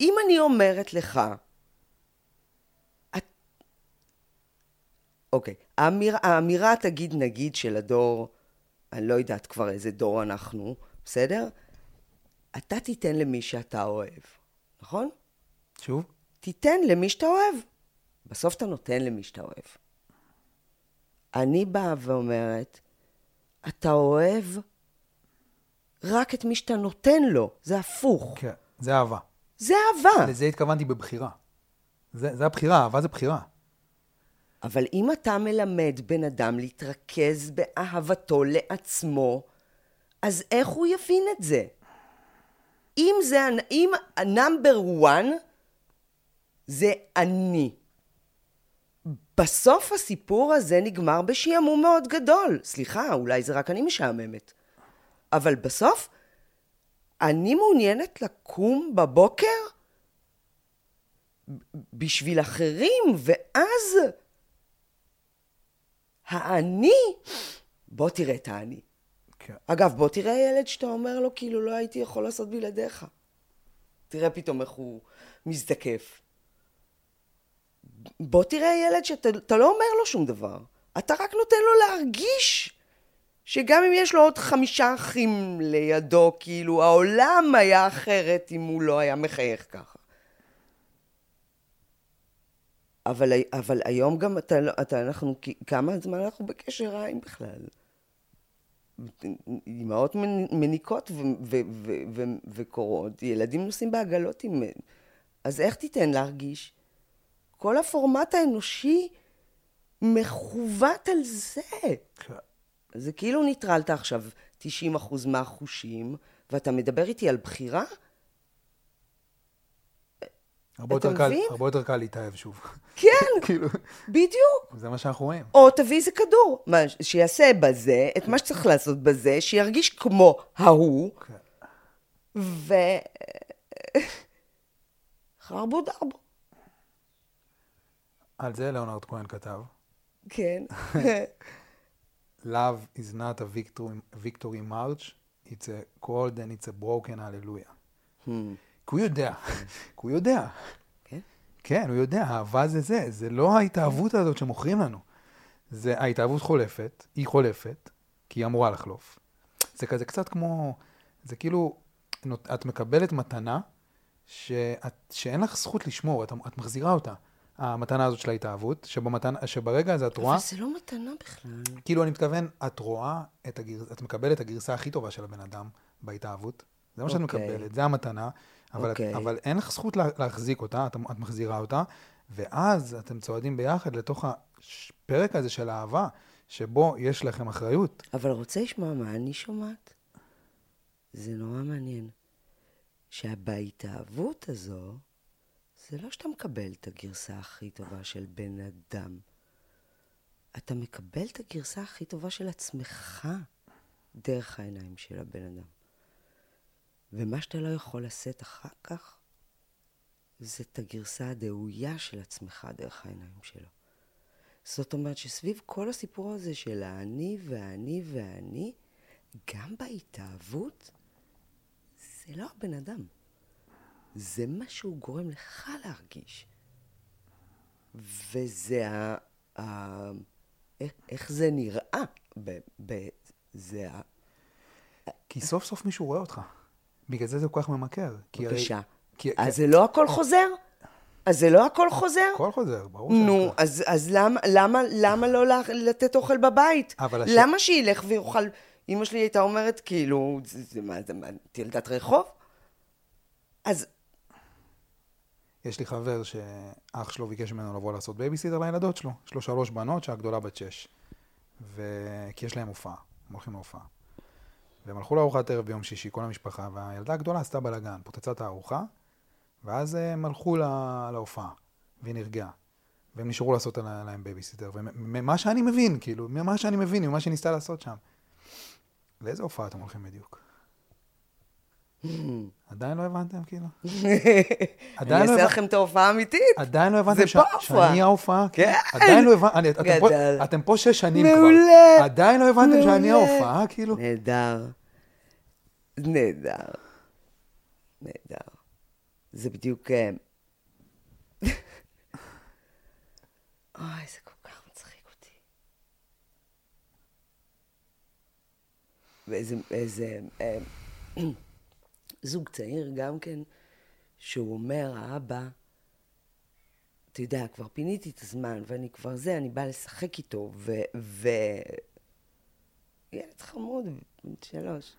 אם אני אומרת לך, אוקיי, האמיר, האמירה, תגיד נגיד, של הדור, אני לא יודעת כבר איזה דור אנחנו, בסדר? אתה תיתן למי שאתה אוהב, נכון? שוב, תיתן למי שאתה אוהב. בסוף אתה נותן למי שאתה אוהב. אני באה ואומרת, אתה אוהב רק את מי שאתה נותן לו, זה הפוך. כן, זה אהבה. זה אהבה. לזה התכוונתי בבחירה. זה, זה הבחירה, אהבה זה בחירה. אבל אם אתה מלמד בן אדם להתרכז באהבתו לעצמו, אז איך הוא יבין את זה? אם זה, אם ה-number one זה אני. בסוף הסיפור הזה נגמר בשעמום מאוד גדול. סליחה, אולי זה רק אני משעממת. אבל בסוף, אני מעוניינת לקום בבוקר בשביל אחרים, ואז האני, בוא תראה את האני. כן. אגב, בוא תראה ילד שאתה אומר לו, כאילו, לא הייתי יכול לעשות בלעדיך. תראה פתאום איך הוא מזדקף. בוא תראה ילד שאתה אתה לא אומר לו שום דבר. אתה רק נותן לו להרגיש שגם אם יש לו עוד חמישה אחים לידו, כאילו, העולם היה אחרת אם הוא לא היה מחייך ככה. אבל, אבל היום גם אתה, אתה, אנחנו, כמה זמן אנחנו בקשר עם בכלל? אמהות מנ- מניקות וקורות, ילדים נוסעים בעגלות עם... אז איך תיתן להרגיש? כל הפורמט האנושי מכוות על זה. כן. זה כאילו ניטרלת עכשיו 90% מהחושים, ואתה מדבר איתי על בחירה? הרבה יותר קל? הרבה יותר קל להתאהב שוב. כן, כאילו, בדיוק. זה מה שאנחנו רואים. או תביא איזה כדור, מה, שיעשה בזה את מה שצריך לעשות בזה, שירגיש כמו ההוא, כן. ו... חרבו דרבו. על זה ליאונרד כהן כתב, כן. Love is not a victory, victory march, it's a cold and it's a broken hallelujah. Hmm. כי הוא יודע, כי הוא יודע. כן? כן, הוא יודע, אהבה זה זה, זה לא ההתאהבות הזאת שמוכרים לנו. זה, ההתאהבות חולפת, היא חולפת, כי היא אמורה לחלוף. זה כזה קצת כמו, זה כאילו, את מקבלת מתנה שאת, שאין לך זכות לשמור, את, את מחזירה אותה. המתנה הזאת של ההתאהבות, שבמתנה, שברגע הזה את רואה, אבל זה לא מתנה בכלל. כאילו אני מתכוון, את רואה, את הגר... את מקבלת את הגרסה הכי טובה של הבן אדם בהתאהבות. זה מה שאת אוקיי. מקבלת, זה המתנה, אבל, אוקיי. את, אבל אין לך זכות לה, להחזיק אותה, את, את מחזירה אותה, ואז אתם צועדים ביחד לתוך הפרק הזה של אהבה, שבו יש לכם אחריות. אבל רוצה לשמוע מה אני שומעת? זה נורא מעניין. שבהתאהבות הזו, זה לא שאתה מקבל את הגרסה הכי טובה של בן אדם. אתה מקבל את הגרסה הכי טובה של עצמך דרך העיניים של הבן אדם. ומה שאתה לא יכול לשאת אחר כך, זה את הגרסה הדאויה של עצמך דרך העיניים שלו. זאת אומרת שסביב כל הסיפור הזה של האני והאני והאני, גם בהתאהבות, זה לא הבן אדם. זה מה שהוא גורם לך להרגיש. וזה ה... ה... איך, איך זה נראה. ב, ב, זה ה... כי סוף סוף מישהו רואה אותך. בגלל זה זה כל כך ממכר. הרי- בבקשה. כי, אז זה לא הכל חוזר? אז זה לא הכל חוזר? הכל חוזר, ברור נו. אז, אז למה, למה, למה לא לתת אוכל בבית? אבל הש- למה שילך ויאכל... אמא שלי הייתה אומרת, כאילו, זה, זה מה, זה מה, את ילדת רחוב? אז יש לי חבר שאח שלו ביקש ממנו לבוא לעשות בייביסיטר לילדות שלו. יש לו שלוש בנות שהגדולה בת שש. ו... כי יש להם הופעה, הם הולכים להופעה. והם הלכו לארוחת ערב ביום שישי, כל המשפחה, והילדה הגדולה עשתה בלאגן, פוצצה את הארוחה, ואז הם הלכו לה... להופעה, והיא נרגעה. והם נשארו לעשות לה- להם בייביסיטר. וממה שאני מבין, כאילו, ממה שאני מבין, ממה שהיא ניסתה לעשות שם. לאיזה הופעה אתם הולכים בדיוק? עדיין לא הבנתם, כאילו? עדיין אני לא אעשה לכם את ההופעה האמיתית. עדיין לא הבנתם. שאני ההופעה? כן. עדיין לא הבנתם, אתם פה- גדל. אתם פה שש שנים כבר. מעולה. עדיין לא הבנתם שאני. ההופעה, כאילו? נהדר. נהדר. נהדר. זה בדיוק... אה, אוי, זה כל כך מצחיק אותי. ואיזה איזה, אה, זוג צעיר גם כן, שהוא אומר, האבא, אתה יודע, כבר פיניתי את הזמן, ואני כבר זה, אני באה לשחק איתו, ו... ו... ילד חמוד, בן שלוש.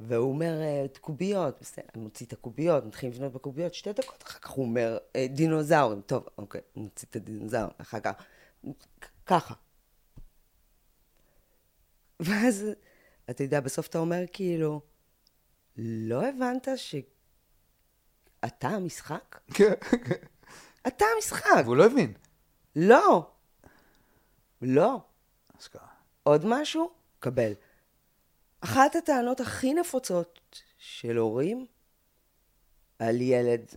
והוא אומר, "אה, את קוביות, בסדר, אני מוציא את הקוביות, מתחילים לבנות בקוביות, שתי דקות אחר כך הוא אומר, "אה, דינוזאורים, טוב, אוקיי, נוציא את הדינוזאור, אחר כך, ככה. ואז, אתה יודע, בסוף אתה אומר, כאילו, לא הבנת שאתה המשחק? כן. אתה המשחק. והוא לא הבין. לא. לא. אשכרה. עוד משהו? קבל. אחת הטענות הכי נפוצות של הורים על ילד,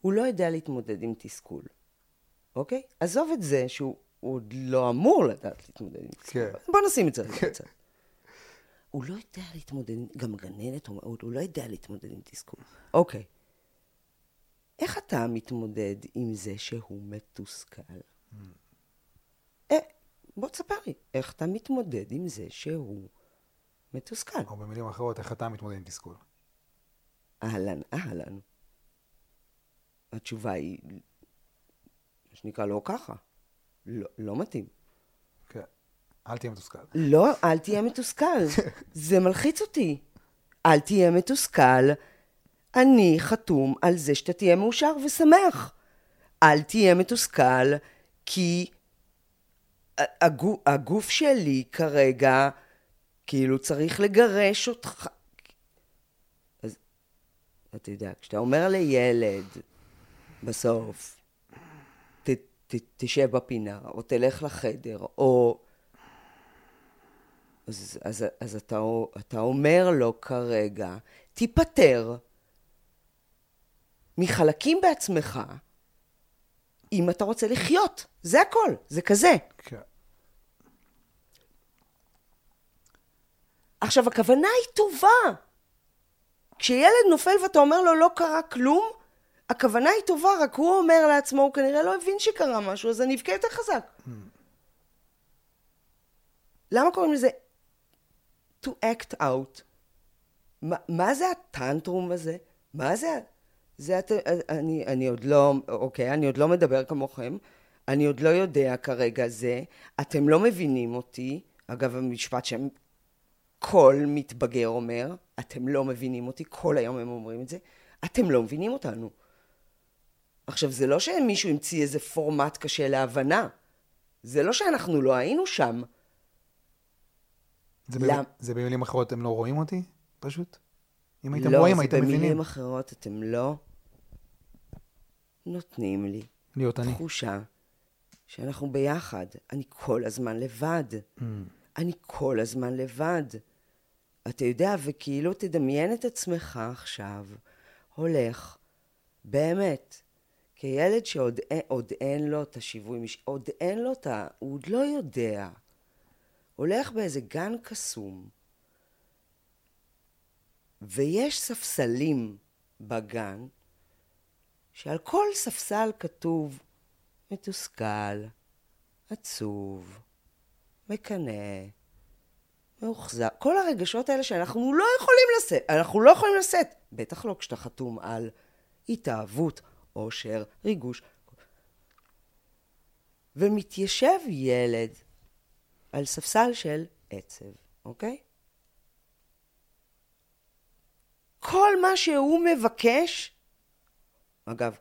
הוא לא יודע להתמודד עם תסכול, אוקיי? עזוב את זה שהוא הוא עוד לא אמור לדעת להתמודד עם תסכול. כן. בוא נשים את זה רגע בצד. הוא לא יודע להתמודד, גם גננת אומרת, הוא לא יודע להתמודד עם תסכול. אוקיי. איך אתה מתמודד עם זה שהוא מתוסכל? אה, בוא תספר לי, איך אתה מתמודד עם זה שהוא מתוסכל? או במילים אחרות, איך אתה מתמודד עם תסכול? אהלן, אהלן. התשובה היא, מה שנקרא, לא ככה. לא, לא מתאים. כן. אל תהיה מתוסכל. לא, אל תהיה מתוסכל. זה מלחיץ אותי. אל תהיה מתוסכל. אני חתום על זה שאתה תהיה מאושר ושמח. אל תהיה מתוסכל, כי הגוף, הגוף שלי כרגע, כאילו צריך לגרש אותך. אז אתה יודע, כשאתה אומר לילד, בסוף, ת, ת, תשב בפינה, או תלך לחדר, או... אז, אז, אז אתה, אתה אומר לו כרגע, תיפטר מחלקים בעצמך, אם אתה רוצה לחיות. זה הכל, זה כזה. כן. עכשיו, הכוונה היא טובה. כשילד נופל ואתה אומר לו לא קרה כלום, הכוונה היא טובה, רק הוא אומר לעצמו, הוא כנראה לא הבין שקרה משהו, אז אני אבכה יותר חזק. למה קוראים לזה to act out? מה, מה זה הטנטרום הזה? מה זה? זה את, אני, אני עוד לא, אוקיי, אני עוד לא מדבר כמוכם, אני עוד לא יודע כרגע זה, אתם לא מבינים אותי, אגב, המשפט שהם כל מתבגר אומר, אתם לא מבינים אותי, כל היום הם אומרים את זה, אתם לא מבינים אותנו. עכשיו, זה לא שמישהו המציא איזה פורמט קשה להבנה, זה לא שאנחנו לא היינו שם. זה, למ-. זה במילים אחרות, הם לא רואים אותי? פשוט? אם הייתם לא, רואים, זה הייתם במילים מבינים. אחרות, אתם לא נותנים לי להיות אני. תחושה שאנחנו ביחד. אני כל הזמן לבד. Mm. אני כל הזמן לבד. אתה יודע, וכאילו תדמיין את עצמך עכשיו, הולך, באמת, כילד שעוד אין, עוד אין לו את השיווי, עוד אין לו את ה... הוא עוד לא יודע. הולך באיזה גן קסום, ויש ספסלים בגן, שעל כל ספסל כתוב מתוסכל, עצוב, מקנא, מאוכזב. כל הרגשות האלה שאנחנו לא יכולים לשאת, אנחנו לא יכולים לשאת. בטח לא כשאתה חתום על התאהבות, עושר, ריגוש. ומתיישב ילד על ספסל של עצב, אוקיי? כל מה שהוא מבקש, אגב,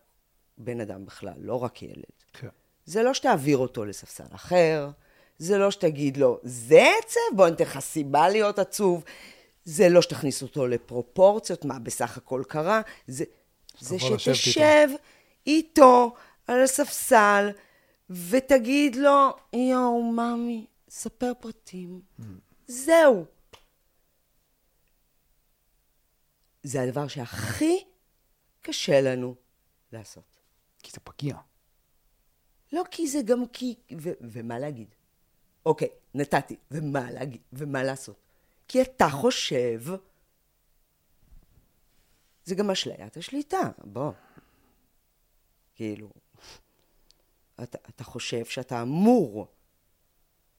בן אדם בכלל, לא רק ילד, כן. זה לא שתעביר אותו לספסל אחר, זה לא שתגיד לו, זה עצב? בוא ניתן לך סיבה להיות עצוב. זה לא שתכניס אותו לפרופורציות, מה בסך הכל קרה. זה, זה שתשב איתו על הספסל ותגיד לו, יואו, ממי, ספר פרטים. Mm. זהו. זה הדבר שהכי קשה לנו לעשות. כי זה פגיע. לא כי זה גם כי... ו- ומה להגיד? אוקיי, נתתי, ומה להגיד? ומה לעשות? כי אתה חושב... זה גם אשליית השליטה, בוא. כאילו, אתה, אתה חושב שאתה אמור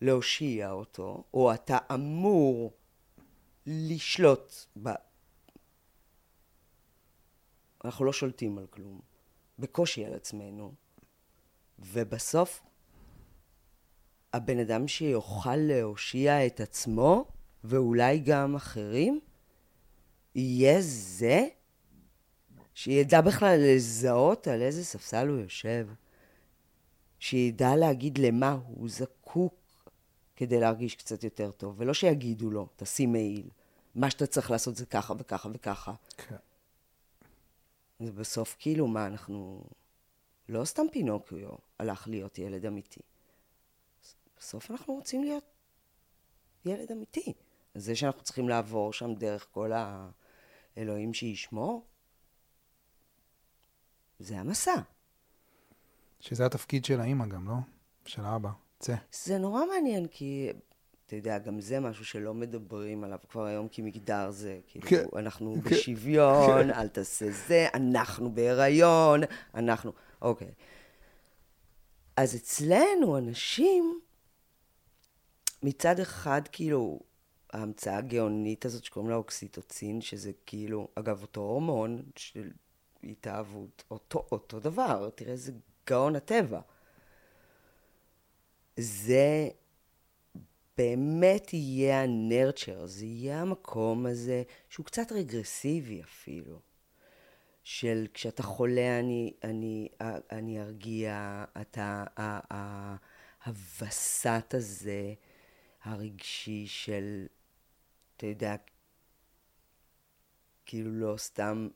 להושיע אותו, או אתה אמור לשלוט ב... אנחנו לא שולטים על כלום. בקושי על עצמנו. ובסוף, הבן אדם שיוכל להושיע את עצמו, ואולי גם אחרים, יהיה זה שידע בכלל לזהות על איזה ספסל הוא יושב, שידע להגיד למה הוא זקוק כדי להרגיש קצת יותר טוב, ולא שיגידו לו, תשים מעיל, מה שאתה צריך לעשות זה ככה וככה וככה. כן. ובסוף, כאילו, מה, אנחנו... לא סתם פינוקיו הלך להיות ילד אמיתי. בסוף אנחנו רוצים להיות ילד אמיתי. זה שאנחנו צריכים לעבור שם דרך כל האלוהים שישמור, זה המסע. שזה התפקיד של האימא גם, לא? של האבא. צא. זה נורא מעניין, כי אתה יודע, גם זה משהו שלא מדברים עליו כבר היום, כי מגדר זה, כאילו, כן. אנחנו כן. בשוויון, כן. אל תעשה זה, אנחנו בהיריון, אנחנו... אוקיי. אז אצלנו, אנשים, מצד אחד, כאילו, ההמצאה הגאונית הזאת שקוראים לה אוקסיטוצין, שזה כאילו, אגב, אותו הורמון של התאהבות, אותו, אותו דבר, תראה איזה גאון הטבע. זה באמת יהיה הנרצ'ר, זה יהיה המקום הזה שהוא קצת רגרסיבי אפילו. של כשאתה חולה אני, אני, אני ארגיע, אתה, הווסת הזה הרגשי של, אתה יודע, כאילו לא סתם,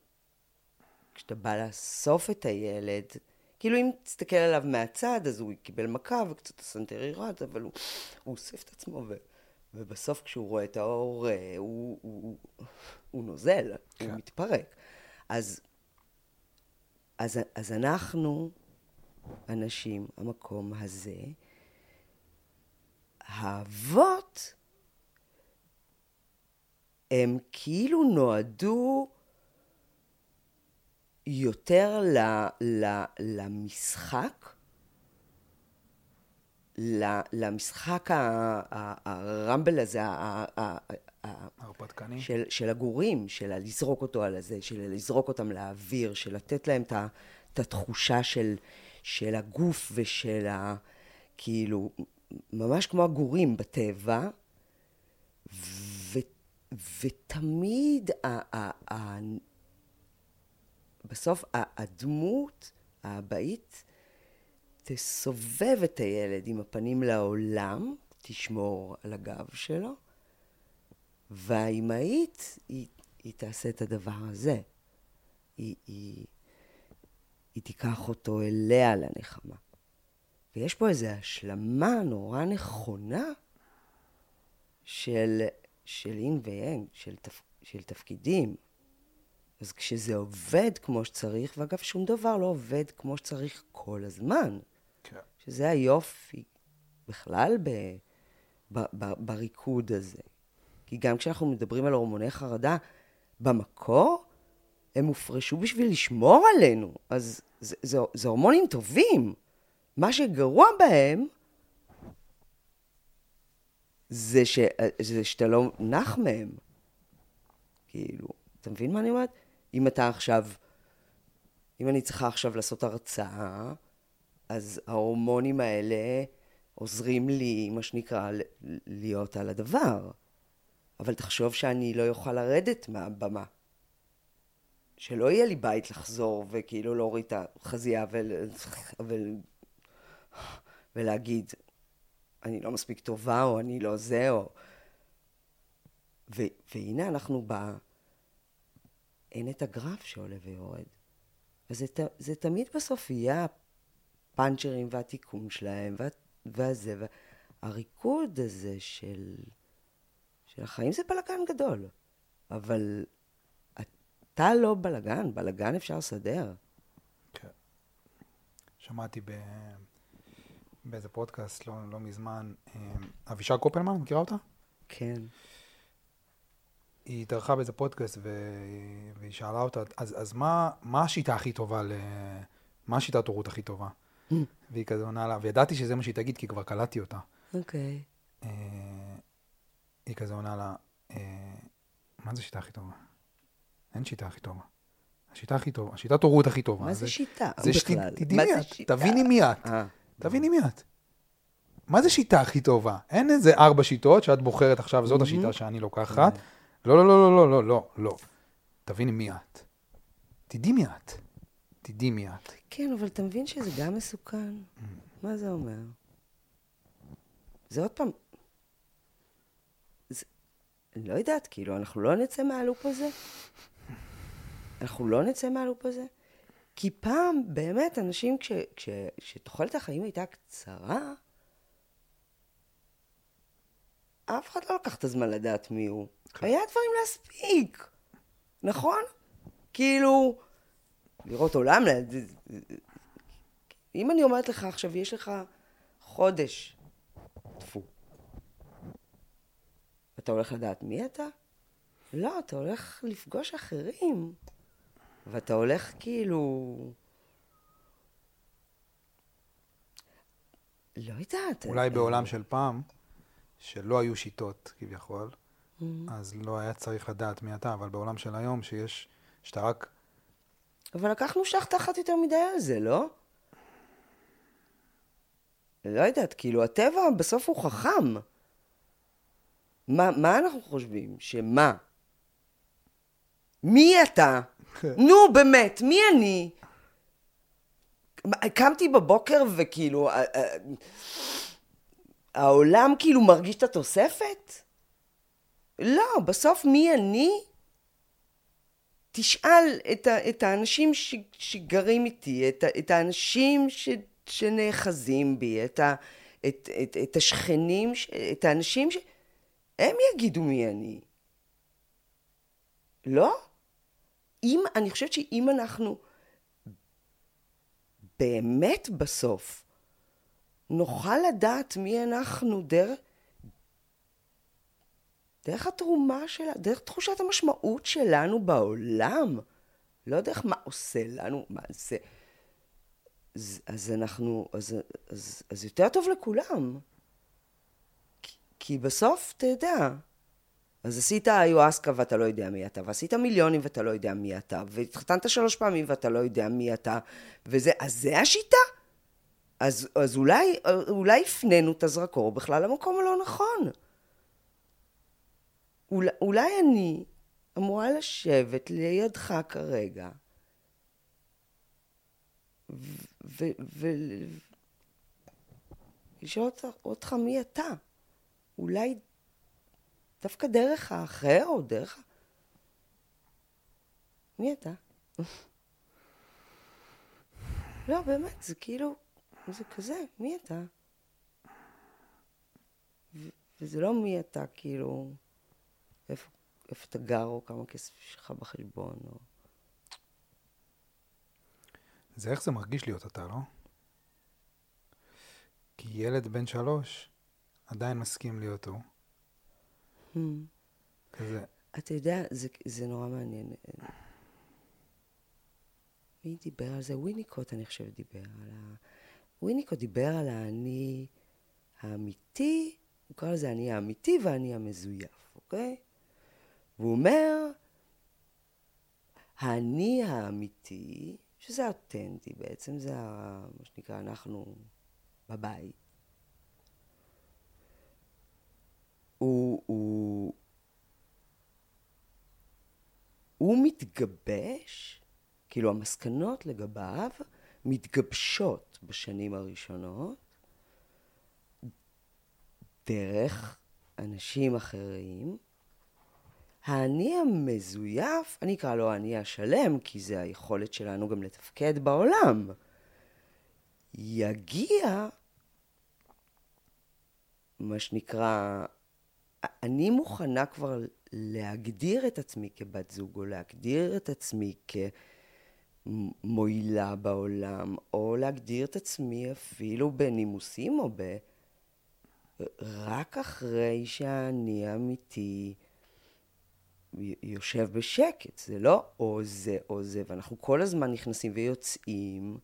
כשאתה בא לאסוף את הילד, כאילו אם תסתכל עליו מהצד, אז הוא קיבל מכה וקצת הסנטר ירד, אבל הוא, הוא אוסף את עצמו, ו, ובסוף כשהוא רואה את האור, אה, הוא, הוא, הוא, הוא נוזל, כן. הוא מתפרק. אז, אז, אז אנחנו, אנשים, המקום הזה, האבות, הם כאילו נועדו יותר ל, ל, למשחק, ל, למשחק הרמבל הזה, ההרפתקני. של, של הגורים, של לזרוק אותו על הזה, של לזרוק אותם לאוויר, של לתת להם את התחושה של, של הגוף ושל ה... כאילו, ממש כמו הגורים בטבע, ו, ותמיד ה, ה, ה, בסוף הדמות האבאית תסובב את הילד עם הפנים לעולם, תשמור על הגב שלו, והאימהית, היא, היא תעשה את הדבר הזה. היא, היא, היא תיקח אותו אליה לנחמה. ויש פה איזו השלמה נורא נכונה של, של אין ויאנג, של, תפ, של תפקידים. אז כשזה עובד כמו שצריך, ואגב, שום דבר לא עובד כמו שצריך כל הזמן, כן. שזה היופי בכלל ב, ב, ב, בריקוד הזה. כי גם כשאנחנו מדברים על הורמוני חרדה, במקור הם הופרשו בשביל לשמור עלינו. אז זה, זה, זה הורמונים טובים. מה שגרוע בהם זה, ש, זה שאתה לא נח מהם. כאילו, אתה מבין מה אני אומרת? אם אתה עכשיו אם אני צריכה עכשיו לעשות הרצאה, אז ההורמונים האלה עוזרים לי, מה שנקרא, להיות על הדבר. אבל תחשוב שאני לא אוכל לרדת מהבמה. שלא יהיה לי בית לחזור וכאילו להוריד את החזייה ול... ול... ולהגיד, אני לא מספיק טובה, או אני לא זה, או... ו... והנה אנחנו ב... אין את הגרף שעולה ויורד. וזה זה תמיד בסוף יהיה הפאנצ'רים והתיקון שלהם, וה... והזה, והריקוד הזה של... של החיים זה בלאגן גדול. אבל אתה לא בלאגן, בלאגן אפשר לסדר. כן. שמעתי ב... באיזה פודקאסט לא, לא מזמן, אה, אבישר קופלמן, מכירה אותה? כן. היא התארחה באיזה פודקאסט ו... והיא שאלה אותה, אז, אז מה, מה השיטה הכי טובה ל... מה השיטת הורות הכי טובה? Mm. והיא כזה עונה לה, וידעתי שזה מה שהיא תגיד, כי כבר קלטתי אותה. אוקיי. Okay. אה, היא כזה עונה לה, אה, מה זה שיטה הכי טובה? אין שיטה הכי טובה. השיטה הכי טובה, השיטת הורות הכי טובה. מה זה, זה שיטה זה בכלל? שת... תדעי מי את, תביני מי את. אה. תביני מי את. מה זה שיטה הכי טובה? אין איזה ארבע שיטות שאת בוחרת עכשיו, זאת השיטה שאני לוקחת. לא, לא, לא, לא, לא, לא, לא. תביני מי את. תדעי מי את. תדעי מי את. כן, אבל אתה מבין שזה גם מסוכן? מה זה אומר? זה עוד פעם... זה... אני לא יודעת, כאילו, אנחנו לא נצא מהלופ הזה? אנחנו לא נצא מהלופ הזה? כי פעם, באמת, אנשים, כש... כש... כשתוחלת החיים הייתה קצרה, אף אחד לא לקח את הזמן לדעת מי הוא. כן. היה דברים להספיק, נכון? כאילו, לראות עולם, אם אני אומרת לך עכשיו, יש לך חודש, טפו, אתה הולך לדעת מי אתה? לא, אתה הולך לפגוש אחרים, ואתה הולך כאילו... לא יודעת. אולי אני... בעולם של פעם, שלא היו שיטות כביכול, mm-hmm. אז לא היה צריך לדעת מי אתה, אבל בעולם של היום, שיש, שאתה רק... אבל לקחנו שחטה אחת יותר מדי על זה, לא? לא יודעת, כאילו, הטבע בסוף הוא חכם. מה, מה אנחנו חושבים? שמה? מי אתה? כן. נו, באמת, מי אני? קמתי בבוקר וכאילו, העולם כאילו מרגיש את התוספת? לא, בסוף מי אני? תשאל את, ה, את האנשים ש, שגרים איתי, את, את האנשים ש, שנאחזים בי, את, ה, את, את, את השכנים, את האנשים ש... הם יגידו מי אני. לא? אם, אני חושבת שאם אנחנו באמת בסוף נוכל לדעת מי אנחנו דרך, דרך התרומה שלה, דרך תחושת המשמעות שלנו בעולם, לא דרך מה עושה לנו, מה זה. אז, אז אנחנו, אז, אז, אז יותר טוב לכולם. כי, כי בסוף, אתה יודע, אז עשית איואסקה ואתה לא יודע מי אתה, ועשית מיליונים ואתה לא יודע מי אתה, והתחתנת שלוש פעמים ואתה לא יודע מי אתה, וזה, אז זה השיטה? אז, אז אולי, אולי הפנינו את הזרקור בכלל למקום הלא נכון. אולי, אולי אני אמורה לשבת לידך כרגע ולשאול אותך, מי אתה. אולי דווקא דרך האחר או דרך... מי אתה? לא, באמת, זה כאילו, זה כזה, מי אתה? וזה לא מי אתה, כאילו, איפה, איפה אתה גר, או כמה כסף יש לך בחשבון, או... זה איך זה מרגיש להיות אתה, לא? כי ילד בן שלוש עדיין מסכים להיות הוא. Hmm. כזה. אתה יודע, זה, זה נורא מעניין. מי דיבר על זה? וויניקוט, אני חושבת, דיבר על ה... וויניקוט דיבר על האני האמיתי, הוא קרא לזה האני האמיתי והאני המזויף, אוקיי? והוא אומר, האני האמיתי שזה אותנטי בעצם, זה ה- מה שנקרא, אנחנו בבית. הוא, הוא, הוא מתגבש, כאילו המסקנות לגביו מתגבשות בשנים הראשונות דרך אנשים אחרים. האני המזויף, אני אקרא לו האני השלם, כי זה היכולת שלנו גם לתפקד בעולם, יגיע, מה שנקרא, אני מוכנה כבר להגדיר את עצמי כבת זוג, או להגדיר את עצמי כמועילה בעולם, או להגדיר את עצמי אפילו בנימוסים או ב... רק אחרי שאני האמיתי יושב בשקט. זה לא או זה או זה, ואנחנו כל הזמן נכנסים ויוצאים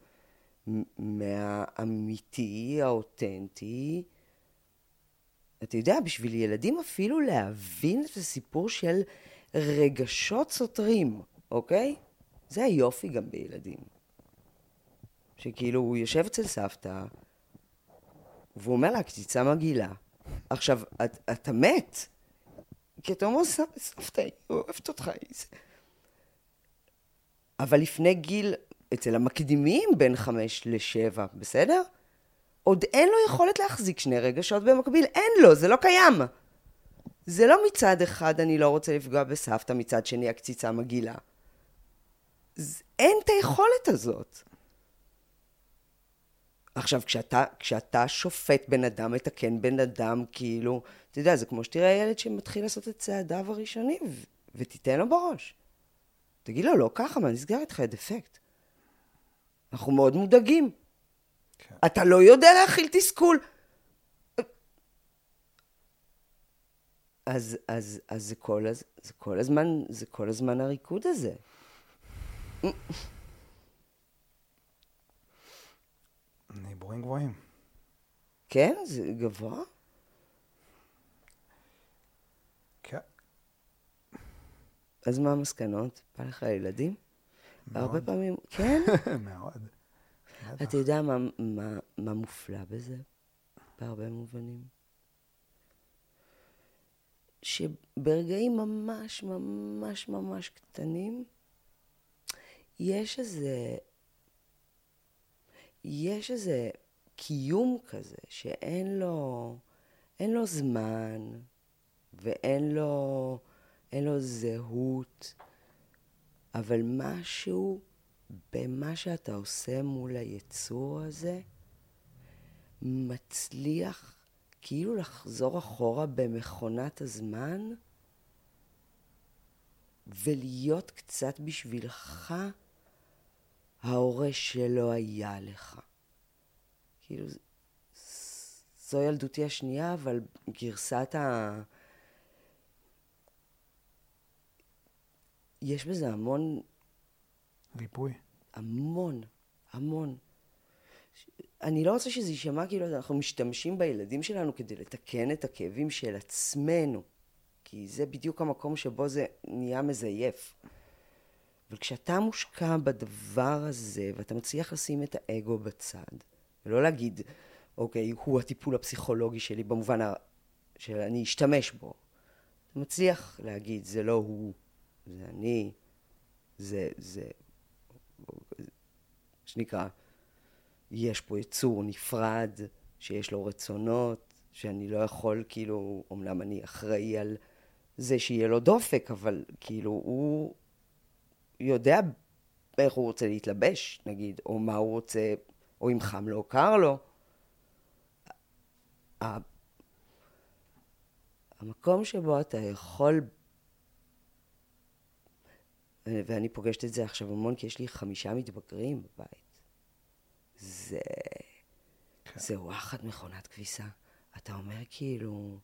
מהאמיתי, האותנטי. אתה יודע, בשביל ילדים אפילו להבין את הסיפור של רגשות סותרים, אוקיי? זה היופי גם בילדים. שכאילו, הוא יושב אצל סבתא, והוא אומר לה, קציצה מגעילה. עכשיו, את, אתה מת, כי אתה אומר, סבתא, היא אוהבת אותך. אבל לפני גיל, אצל המקדימים בין חמש לשבע, בסדר? עוד אין לו יכולת להחזיק שני רגשות במקביל, אין לו, זה לא קיים. זה לא מצד אחד אני לא רוצה לפגוע בסבתא, מצד שני הקציצה מגעילה. אין את היכולת הזאת. עכשיו, כשאתה, כשאתה שופט בן אדם, מתקן בן אדם, כאילו, אתה יודע, זה כמו שתראה ילד שמתחיל לעשות את צעדיו הראשונים, ו- ותיתן לו בראש. תגיד לו, לא ככה, מה נסגר איתך, דפקט. אנחנו מאוד מודאגים. כן. אתה לא יודע להכיל תסכול. אז, אז, אז זה, כל, זה כל הזמן, זה כל הזמן הריקוד הזה. דיבורים גבוהים. כן? זה גבוה? כן. אז מה המסקנות? בא לך ילדים? מאוד. הרבה פעמים, כן? מאוד. אתה יודע מה, מה, מה מופלא בזה? בהרבה מובנים. שברגעים ממש ממש ממש קטנים, יש איזה יש איזה קיום כזה שאין לו, אין לו זמן ואין לו, אין לו זהות, אבל משהו במה שאתה עושה מול היצור הזה מצליח כאילו לחזור אחורה במכונת הזמן ולהיות קצת בשבילך ההורה שלא היה לך. כאילו, זו ילדותי השנייה, אבל גרסת ה... יש בזה המון... ריפוי. המון, המון. אני לא רוצה שזה יישמע כאילו אנחנו משתמשים בילדים שלנו כדי לתקן את הכאבים של עצמנו, כי זה בדיוק המקום שבו זה נהיה מזייף. אבל כשאתה מושקע בדבר הזה, ואתה מצליח לשים את האגו בצד, ולא להגיד, אוקיי, הוא הטיפול הפסיכולוגי שלי במובן שאני אשתמש בו. אתה מצליח להגיד, זה לא הוא, זה אני, זה, זה, שנקרא, יש פה יצור נפרד, שיש לו רצונות, שאני לא יכול, כאילו, אמנם אני אחראי על זה שיהיה לו דופק, אבל כאילו, הוא יודע איך הוא רוצה להתלבש, נגיד, או מה הוא רוצה, או אם חם לו או קר לו. המקום שבו אתה יכול, ואני פוגשת את זה עכשיו המון, כי יש לי חמישה מתבגרים בבית. זה... כן. זה וואחד מכונת כביסה. אתה אומר כאילו,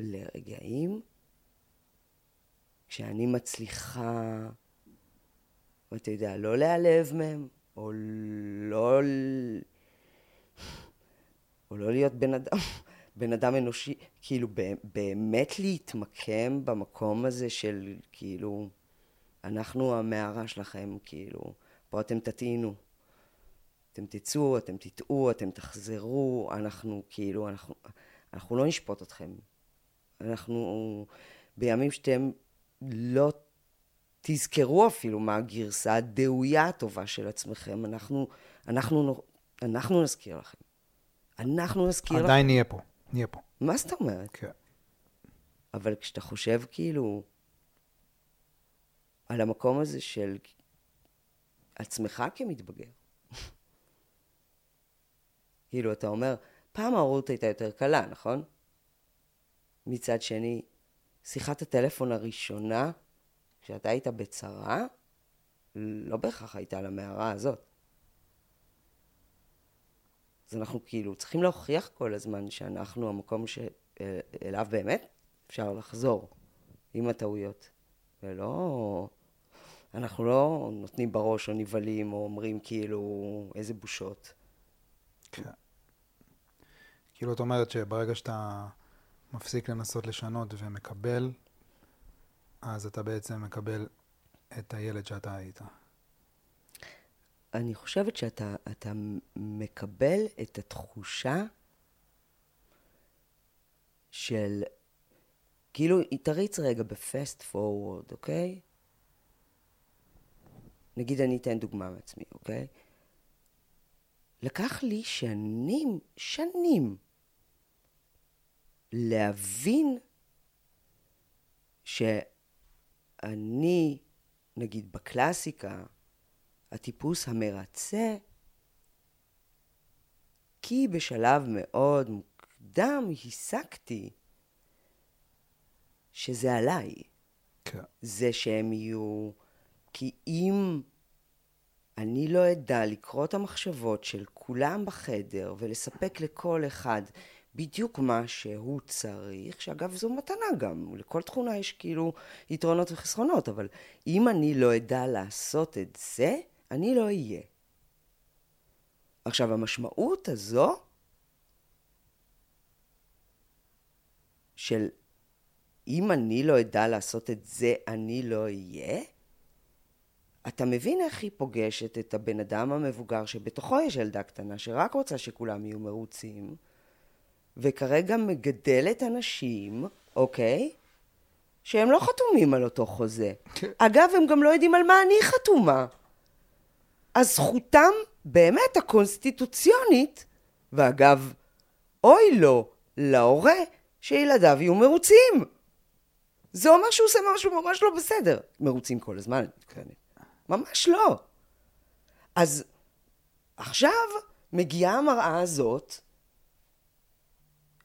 לרגעים, כשאני מצליחה, אתה יודע, לא להיעלב מהם, או לא... או לא להיות בן אדם, בן אדם אנושי, כאילו באמת להתמקם במקום הזה של כאילו, אנחנו המערה שלכם, כאילו, פה אתם תטעינו. אתם תצאו, אתם תטעו, אתם תחזרו, אנחנו כאילו, אנחנו, אנחנו לא נשפוט אתכם. אנחנו, בימים שאתם לא תזכרו אפילו מה הגרסה הדאויה הטובה של עצמכם, אנחנו, אנחנו, אנחנו נזכיר לכם. אנחנו נזכיר לכם. עדיין נהיה פה, נהיה פה. מה זאת אומרת? כן. אבל כשאתה חושב כאילו על המקום הזה של עצמך כמתבגר, כאילו, אתה אומר, פעם ההורות הייתה יותר קלה, נכון? מצד שני, שיחת הטלפון הראשונה, כשאתה היית בצרה, לא בהכרח הייתה למערה הזאת. אז אנחנו כאילו צריכים להוכיח כל הזמן שאנחנו המקום שאליו באמת אפשר לחזור עם הטעויות, ולא... אנחנו לא נותנים בראש או נבהלים או אומרים כאילו איזה בושות. כן. כאילו, את אומרת שברגע שאתה מפסיק לנסות לשנות ומקבל, אז אתה בעצם מקבל את הילד שאתה היית. אני חושבת שאתה מקבל את התחושה של, כאילו, תריץ רגע בפסט פורוורד, אוקיי? נגיד אני אתן דוגמה מעצמי, אוקיי? לקח לי שנים, שנים, להבין שאני, נגיד בקלאסיקה, הטיפוס המרצה, כי בשלב מאוד מוקדם הסקתי שזה עליי. כן. זה שהם יהיו... כי אם אני לא אדע לקרוא את המחשבות של כולם בחדר ולספק לכל אחד בדיוק מה שהוא צריך, שאגב זו מתנה גם, לכל תכונה יש כאילו יתרונות וחסרונות, אבל אם אני לא אדע לעשות את זה, אני לא אהיה. עכשיו, המשמעות הזו של אם אני לא אדע לעשות את זה, אני לא אהיה, אתה מבין איך היא פוגשת את הבן אדם המבוגר שבתוכו יש ילדה קטנה שרק רוצה שכולם יהיו מרוצים, וכרגע מגדלת אנשים, אוקיי? שהם לא חתומים על אותו חוזה. כן. אגב, הם גם לא יודעים על מה אני חתומה. אז זכותם באמת הקונסטיטוציונית, ואגב, אוי לו, להורה, שילדיו יהיו מרוצים. זה אומר שהוא עושה משהו ממש לא בסדר. מרוצים כל הזמן, אני מתכוונת. ממש לא. אז עכשיו מגיעה המראה הזאת,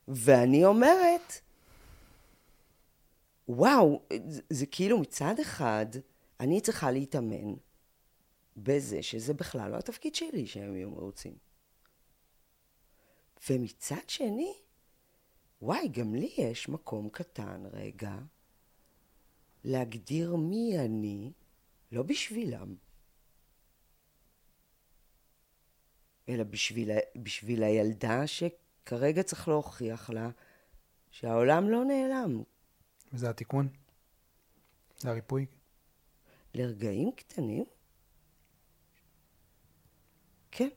ואני אומרת, וואו, זה, זה כאילו מצד אחד, אני צריכה להתאמן בזה שזה בכלל לא התפקיד שלי שהם יהיו מרוצים. ומצד שני, וואי, גם לי יש מקום קטן רגע להגדיר מי אני, לא בשבילם, אלא בשביל, בשביל הילדה שכרגע צריך להוכיח לה שהעולם לא נעלם. וזה התיקון? זה הריפוי? לרגעים קטנים? כן.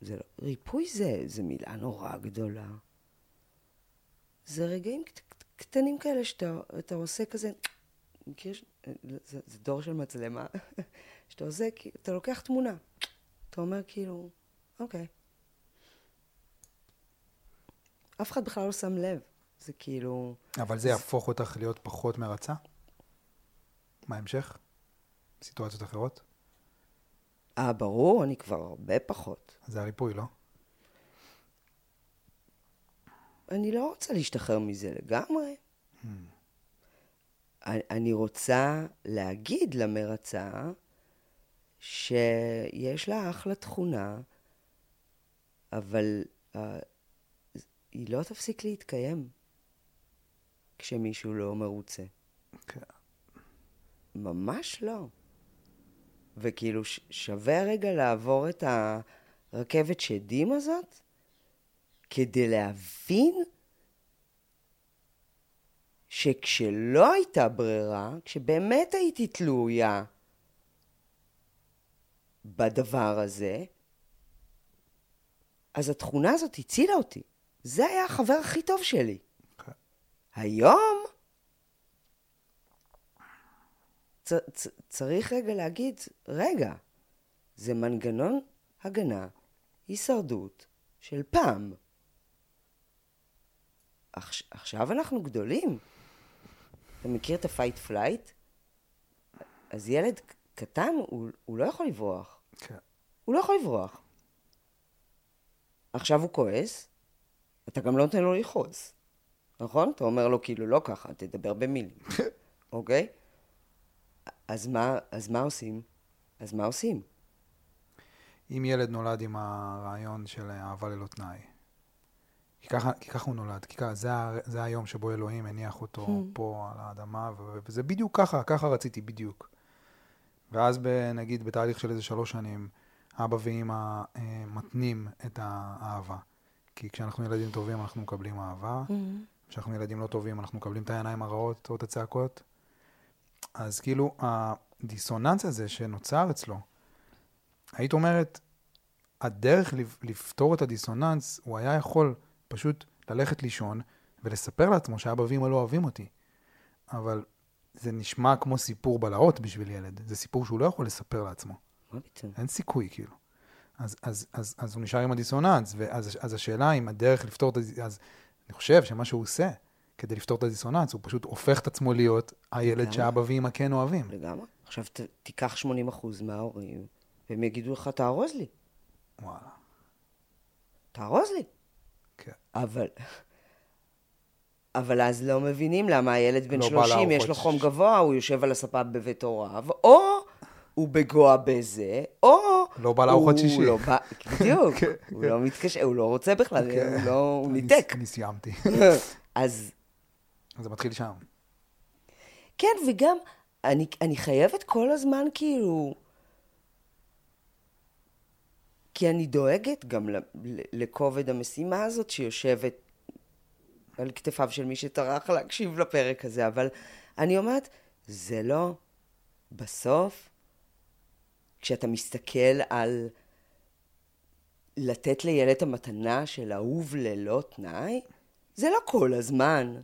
זה לא, ריפוי זה, זה מילה נורא גדולה. זה רגעים קט, קטנים כאלה שאתה עושה כזה, מכיר, זה, זה דור של מצלמה, שאתה עושה, אתה לוקח תמונה, אתה אומר כאילו, אוקיי. אף אחד בכלל לא שם לב, זה כאילו... אבל זה יהפוך אותך להיות פחות מרצה? מה ההמשך? סיטואציות אחרות? אה, ברור, אני כבר הרבה פחות. זה הריפוי, לא? אני לא רוצה להשתחרר מזה לגמרי. Hmm. אני רוצה להגיד למרצה שיש לה אחלה תכונה, אבל uh, היא לא תפסיק להתקיים כשמישהו לא מרוצה. כן. ממש לא. וכאילו שווה רגע לעבור את הרכבת שדים הזאת כדי להבין שכשלא הייתה ברירה, כשבאמת הייתי תלויה בדבר הזה, אז התכונה הזאת הצילה אותי. זה היה החבר הכי טוב שלי. היום צ, צ, צריך רגע להגיד, רגע, זה מנגנון הגנה, הישרדות של פעם. עכש, עכשיו אנחנו גדולים. אתה מכיר את ה fight flight? אז ילד קטן, הוא, הוא לא יכול לברוח. כן. הוא לא יכול לברוח. עכשיו הוא כועס, אתה גם לא נותן לו לכעוס, נכון? אתה אומר לו כאילו לא ככה, תדבר במילים, אוקיי? אז מה, אז מה עושים? אז מה עושים? אם ילד נולד עם הרעיון של אהבה ללא תנאי, כי ככה, כי ככה הוא נולד, כי ככה, זה, זה היום שבו אלוהים הניח אותו Hmm. פה על האדמה, וזה בדיוק ככה, ככה רציתי בדיוק. ואז ב, נגיד בתהליך של איזה שלוש שנים, אבא ואמא אה, מתנים את האהבה. כי כשאנחנו ילדים טובים אנחנו מקבלים אהבה, כשאנחנו ילדים לא טובים אנחנו מקבלים את העיניים הרעות או את הצעקות. אז כאילו הדיסוננס הזה שנוצר אצלו, היית אומרת, הדרך לפ- לפתור את הדיסוננס, הוא היה יכול פשוט ללכת לישון ולספר לעצמו שאבא ואמא לא אוהבים אותי. אבל זה נשמע כמו סיפור בלהות בשביל ילד. זה סיפור שהוא לא יכול לספר לעצמו. אין סיכוי, כאילו. אז, אז, אז, אז הוא נשאר עם הדיסוננס, ואז אז השאלה אם הדרך לפתור את הדיסוננס, אז אני חושב שמה שהוא עושה כדי לפתור את הדיסוננס, הוא פשוט הופך את עצמו להיות הילד. שאבא ואמא כן אוהבים. לגמרי. עכשיו ת, תיקח 80% מההורים, והם יגידו לך, תארוז לי, וואלה, תארוז לי. כן. אבל... אבל אז לא מבינים למה הילד בן לא בא 30, יש לו חום ש- גבוה, הוא יושב על הספה בבית הוריו, או הוא בגוע בזה, או... לא בא לארוחות הוא שישי. לא בא, בדיוק. כן, הוא. לא מתקשר, הוא לא רוצה בכלל, כן. הוא לא... הוא ניתק. אני סיימתי. אז זה מתחיל שם. כן, וגם אני, אני חייבת כל הזמן כאילו... כי אני דואגת גם לכובד המשימה הזאת שיושבת על כתפיו של מי שטרח להקשיב לפרק הזה, אבל אני אומרת, זה לא בסוף, כשאתה מסתכל על לתת לילד את המתנה של אהוב ללא תנאי, זה לא כל הזמן.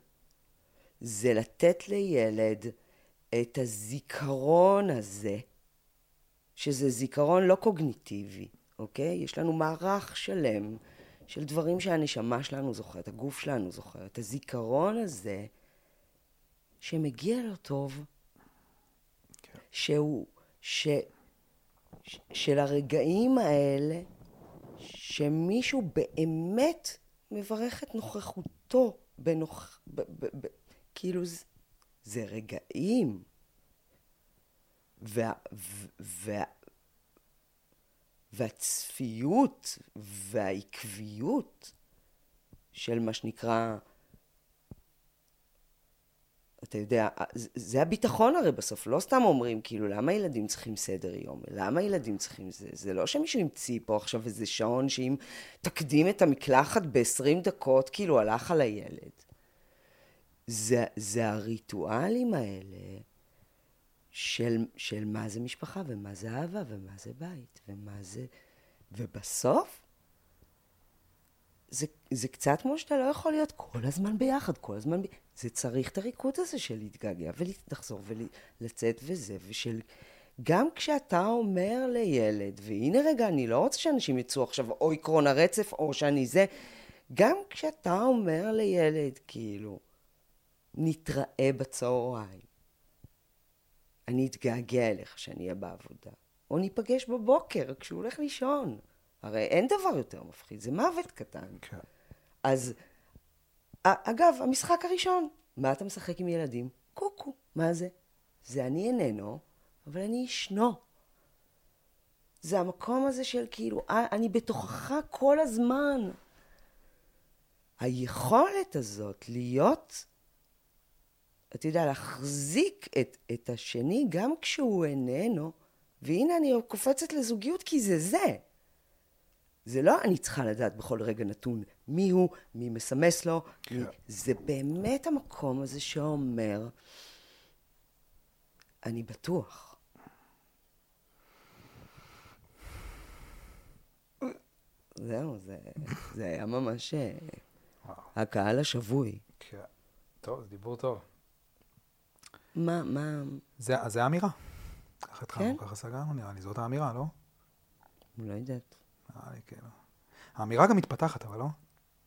זה לתת לילד את הזיכרון הזה, שזה זיכרון לא קוגניטיבי, אוקיי? יש לנו מערך שלם של דברים שהנשמה שלנו זוכרת, הגוף שלנו זוכר. את הזיכרון הזה שמגיע לו טוב, כן. שהוא, ש, של הרגעים האלה, שמישהו באמת מברך את נוכחותו בנוכ... ב, ב, ב, כאילו זה, זה רגעים. וה, ו- וה, והצפיות והעקביות של מה שנקרא, אתה יודע, זה- זה הביטחון הרי בסוף, לא סתם אומרים, כאילו, למה ילדים צריכים סדר יום? למה ילדים צריכים זה? זה לא שמישהו המציא פה עכשיו איזה שעון שאם תקדים את המקלחת ב-20 דקות, כאילו, הלך על הילד. זה, זה הריטואלים האלה של, של מה זה משפחה, ומה זה אהבה, ומה זה בית, ומה זה... ובסוף, זה, זה קצת כמו שאתה לא יכול להיות כל הזמן ביחד, כל הזמן... ב... זה צריך את הריקוד הזה של להתגעגע ולחזור ולצאת וזה, ושל... גם כשאתה אומר לילד, והנה רגע, אני לא רוצה שאנשים יצאו עכשיו או עקרון הרצף או שאני זה, גם כשאתה אומר לילד, כאילו, נתראה בצהריים, אני אתגעגע אליך שאני אהיה בעבודה, או ניפגש בבוקר כשהוא הולך לישון. הרי אין דבר יותר מפחיד, זה מוות קטן. כן. אז, אגב, המשחק הראשון, מה אתה משחק עם ילדים? קוקו. מה זה? זה אני איננו, אבל אני ישנו. זה המקום הזה של כאילו, "אה, אני בתוכך כל הזמן. היכולת הזאת להיות, אתה יודע, להחזיק את, את השני גם כשהוא איננו, והנה אני קופצת לזוגיות כי זה זה. זה לא אני צריכה לדעת בכל רגע נתון מי הוא, מי מסמס לו, מי... זה באמת המקום הזה שאומר, אני בטוח. זהו, זה, זה היה ממש אה, וואו. הקהל השבוי. כן. טוב, זה דיבור טוב. מה, מה, זה, זה האמירה. ככה התחלנו, כן? ככה סגרנו, נראה לי. זאת האמירה, לא? לא יודעת. לי, כאילו. האמירה גם מתפתחת, אבל לא?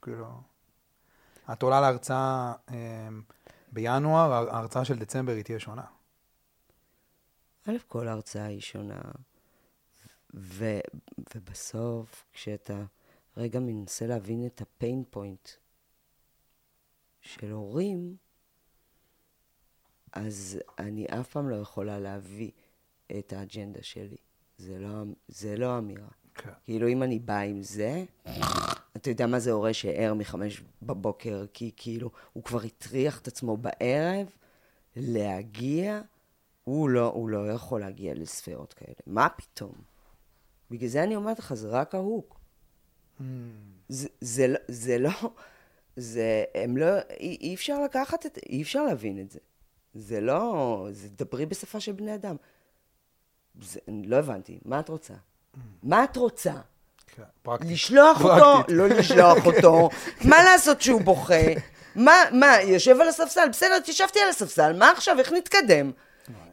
כאילו... את עולה להרצאה אמ, בינואר, ההרצאה של דצמבר היא תהיה שונה. א', כל ההרצאה היא שונה, ו, ובסוף, כשאתה רגע מנסה להבין את הפיין פוינט של הורים, אז אני אף פעם לא יכולה להביא את האג'נדה שלי. זה לא, זה לא אמירה. כן. כאילו, אם אני באה עם זה, אתה יודע מה זה הורה שער מחמש בבוקר, כי כאילו, הוא כבר הטריח את עצמו בערב להגיע, הוא לא, הוא לא יכול להגיע לספירות כאלה. מה פתאום? בגלל זה אני אומרת לך, זה רק ההוק. Mm, זה, זה, לא- זה לא, זה, הם לא, אי, אי אפשר לקחת את, אי אפשר להבין את זה. זה לא, זה דברי בשפה של בני אדם. זה, לא הבנתי, מה את רוצה? מה את רוצה? כן, פרקטית. לשלוח אותו? פרקטית. לא לשלוח אותו. מה לעשות שהוא בוכה? מה, מה, יושב על הספסל? בסדר, התיישבתי על הספסל, מה עכשיו? איך נתקדם?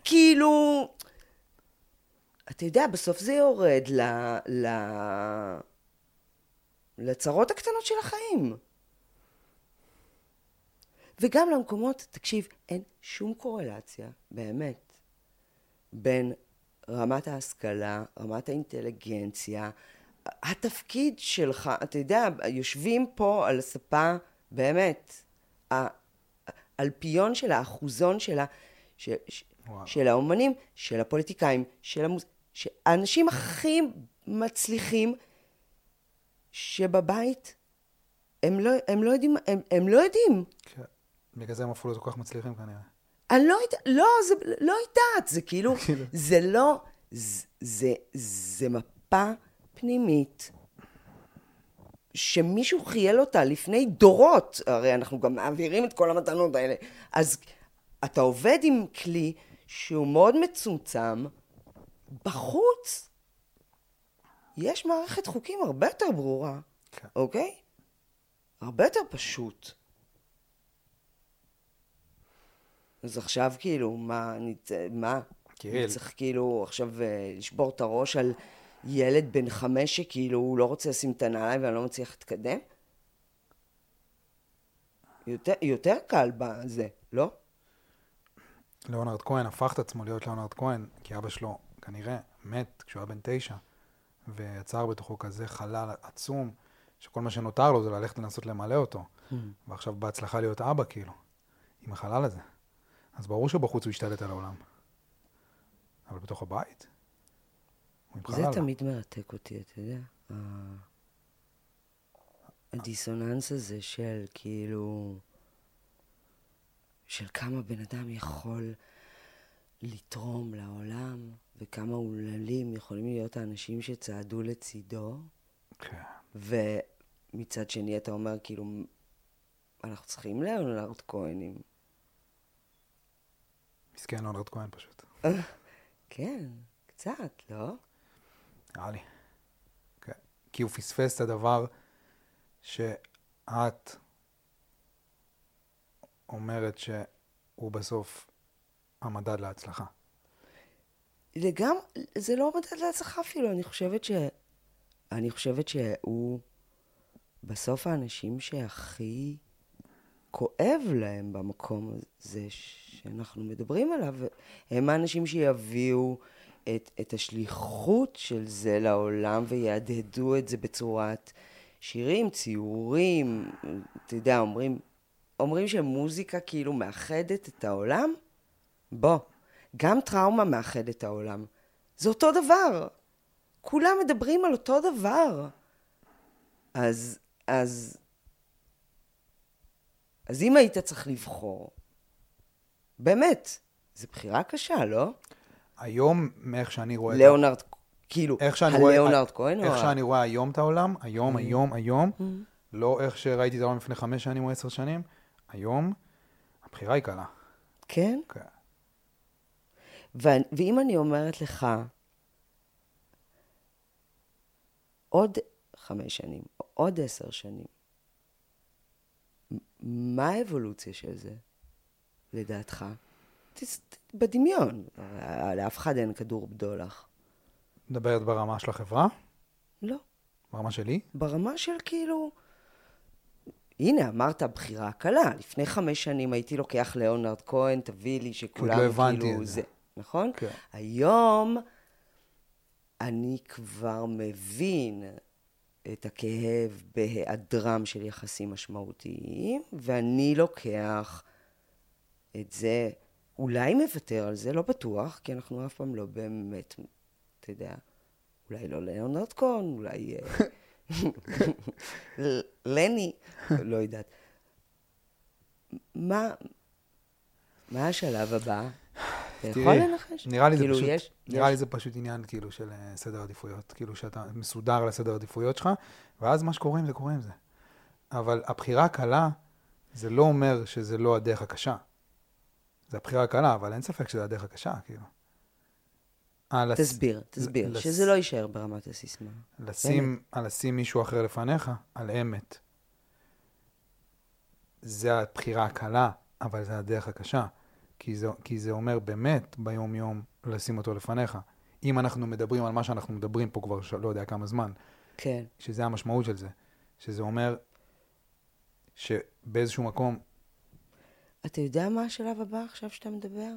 כאילו... אתה יודע, בסוף זה יורד ל... ל... לצרות הקטנות של החיים. וגם למקומות, תקשיב, אין שום קורלציה, באמת, בין רמת ההשכלה, רמת האינטליגנציה, התפקיד שלך, אתה יודע, יושבים פה על הספה, באמת, האלפיון שלה, האחוזון שלה, ש, ש, וואו. של האומנים, של הפוליטיקאים, של המוז... האנשים הכי מצליחים שבבית, הם לא, הם לא יודעים, הם, הם לא יודעים. כן. בגלל זה הם אפילו לא כל כך מצליחים כנראה. אני לא יודעת, לא, זה לא יודעת, זה כאילו, כאילו. זה לא, זה, זה, זה מפה פנימית שמישהו חייל אותה לפני דורות, הרי אנחנו גם מעבירים את כל המתנות האלה. אז אתה עובד עם כלי שהוא מאוד מצומצם, בחוץ יש מערכת חוקים הרבה יותר ברורה, כן. אוקיי? הרבה יותר פשוט. אז עכשיו כאילו, מה, אני, מה? קיריל. אני צריך כאילו עכשיו אה, לשבור את הראש על ילד בן חמש שכאילו הוא לא רוצה לשים את הנעליים ואני לא מצליח להתקדם? יותר, יותר קל בזה, לא? ליאונרד כהן הפך את עצמו להיות ליאונרד כהן, כי אבא שלו כנראה מת כשהוא היה בן תשע, ויצר בתוכו כזה חלל עצום, שכל מה שנותר לו זה ללכת לנסות למלא אותו. ועכשיו בהצלחה להיות אבא, כאילו, עם החלל הזה. אז ברור שבחוץ הוא ישתלט על העולם. אבל בתוך הבית, זה חלל. תמיד מרתק אותי, אתה יודע. הדיסוננס הזה של כאילו... של כמה בן אדם יכול לתרום לעולם, וכמה אומללים יכולים להיות האנשים שצעדו לצידו, כן. ומצד שני אתה אומר, כאילו, אנחנו צריכים ליאונרד כהנים. מסכן ליאונרד כהן פשוט. כן, קצת, לא? נראה לי. כן. כי הוא פספס את הדבר שאת אומרת שהוא בסוף המדד להצלחה. לגמרי, זה לא מדד להצלחה אפילו, אני חושבת ש... אני חושבת שהוא בסוף האנשים שהכי כואב להם במקום הזה שאנחנו מדברים עליו, הם האנשים שיביאו את, את השליחות של זה לעולם ויהדהדו את זה בצורת שירים, ציורים, אתה יודע, אומרים, אומרים שמוזיקה כאילו מאחדת את העולם? בוא, גם טראומה מאחד את העולם. זה אותו דבר. כולם מדברים על אותו דבר. אז, אז, אז אם היית צריך לבחור, באמת, זו בחירה קשה, לא? היום, מאיך שאני רואה... ליאונרד, כאילו. הליאונרד כהן איך שאני רואה היום את העולם, Mm. היום, היום, היום, לא איך שראיתי את העולם לפני חמש שנים או עשר שנים, היום, הבחירה היא קלה. כן? כן. ו- ואם אני אומרת לך, עוד חמש שנים, עוד עשר שנים. מה האבולוציה של זה, לדעתך? בדמיון, לאף אחד אין כדור בדולח. מדברת ברמה של החברה? לא. ברמה שלי? ברמה של כאילו... הנה, אמרת בחירה קלה. לפני חמש שנים הייתי לוקח ליאונרד כהן, תביא לי שכולם לא הבנתי כאילו את זה. זה. נכון? כן. היום אני כבר מבין את הכאב בהיעדרם של יחסים משמעותיים, ואני לוקח את זה, אולי מוותר על זה, לא בטוח, כי אנחנו אף פעם לא באמת, אתה יודע, אולי לא ליאונרד כהן, אולי אה, לני, לא יודעת. מה, מה השלב הבא? אתה יכול לנחש? נראה לי זה כאילו, פשוט, יש- נראה יש- לי זה פשוט עניין כאילו של אה, סדר עדיפויות, כאילו שאתה מסודר לסדר עדיפויות שלך, ואז מה שקורה עם זה, קורה עם זה. אבל הבחירה הקלה, זה לא אומר שזה לא הדרך הקשה. זה הבחירה הקלה, אבל אין ספק שזה הדרך הקשה, כאילו. אה, לס- תסביר, תסביר, לס- שזה לא יישאר ברמת הסיסמה. לשים, על לשים מישהו אחר לפניך, על אמת. זה הבחירה הקלה, אבל זה הדרך הקשה. כי זה, כי זה אומר באמת ביום-יום לשים אותו לפניך. אם אנחנו מדברים על מה שאנחנו מדברים פה כבר של- לא יודע כמה זמן, כן. שזה המשמעות של זה, שזה אומר שבאיזשהו מקום, אתה יודע מה השלב הבא עכשיו שאתה מדבר?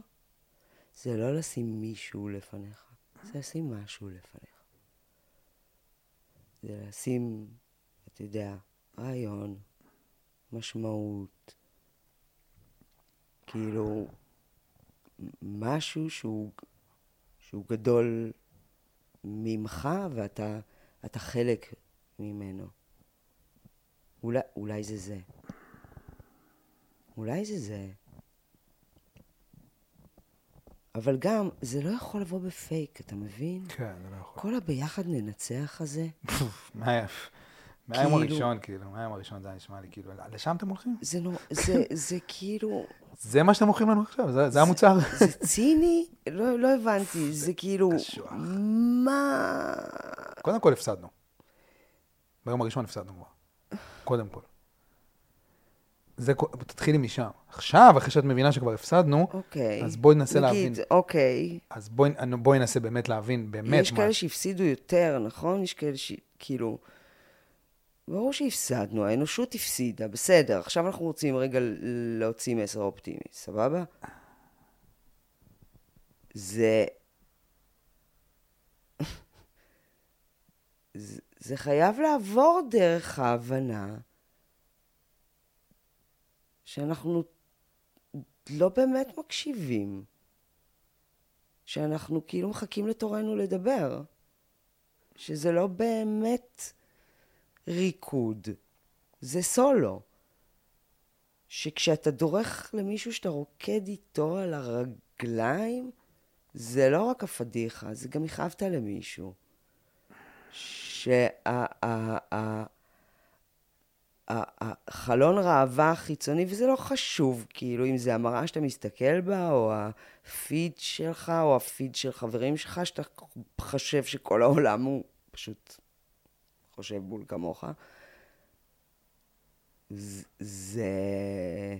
זה לא לשים מישהו לפניך, זה לשים משהו לפניך. זה לשים, אתה יודע, רעיון, משמעות, כאילו, משהו שהוא, שהוא גדול ממך ואתה אתה חלק ממנו. אולי, אולי זה זה. אולי זה זה. אבל גם, זה לא יכול לבוא בפייק, אתה מבין? כן, זה לא יכול. כל הביחד ננצח הזה, מה- מהיום כאילו- הראשון, כאילו, מהיום הראשון זה נשמע לי, כאילו, לשם אתם הולכים? זה, נו, זה, זה כאילו, זה מה שאתם מוכרים לנו עכשיו, זה, זה המוצר. זה ציני? לא, לא הבנתי, זה כאילו, קשוח. מה... קודם כל הפסדנו. ביום הראשון הפסדנו כבר. קודם כל. זה, תתחילי משם. עכשיו, אחרי שאת מבינה שכבר הפסדנו, אוקיי. אז בואי ננסה להבין. נגיד, אוקיי. אז בואי, בואי ננסה באמת להבין באמת יש מה... כאלה שהפסידו יותר, נכון? יש כאלה שכאילו... ברור שהפסדנו, האנושות הפסידה, בסדר. עכשיו אנחנו רוצים רגע להוציא מסר אופטימי, סבבה? זה... זה- חייב לעבור דרך ההבנה שאנחנו לא באמת מקשיבים. שאנחנו כאילו מחכים לתורנו לדבר. שזה לא באמת ריקוד, זה סולו. שכשאתה דורך למישהו שאתה רוקד איתו על הרגליים, זה לא רק הפדיחה, זה גם הכאבת למישהו. שהחלון ראווה החיצוני, וזה לא חשוב, כאילו, אם זה המראה שאתה מסתכל בה, או הפיד שלך, או הפיד של חברים שלך, שאתה חושב שכל העולם הוא פשוט חושב בול כמוך. זה...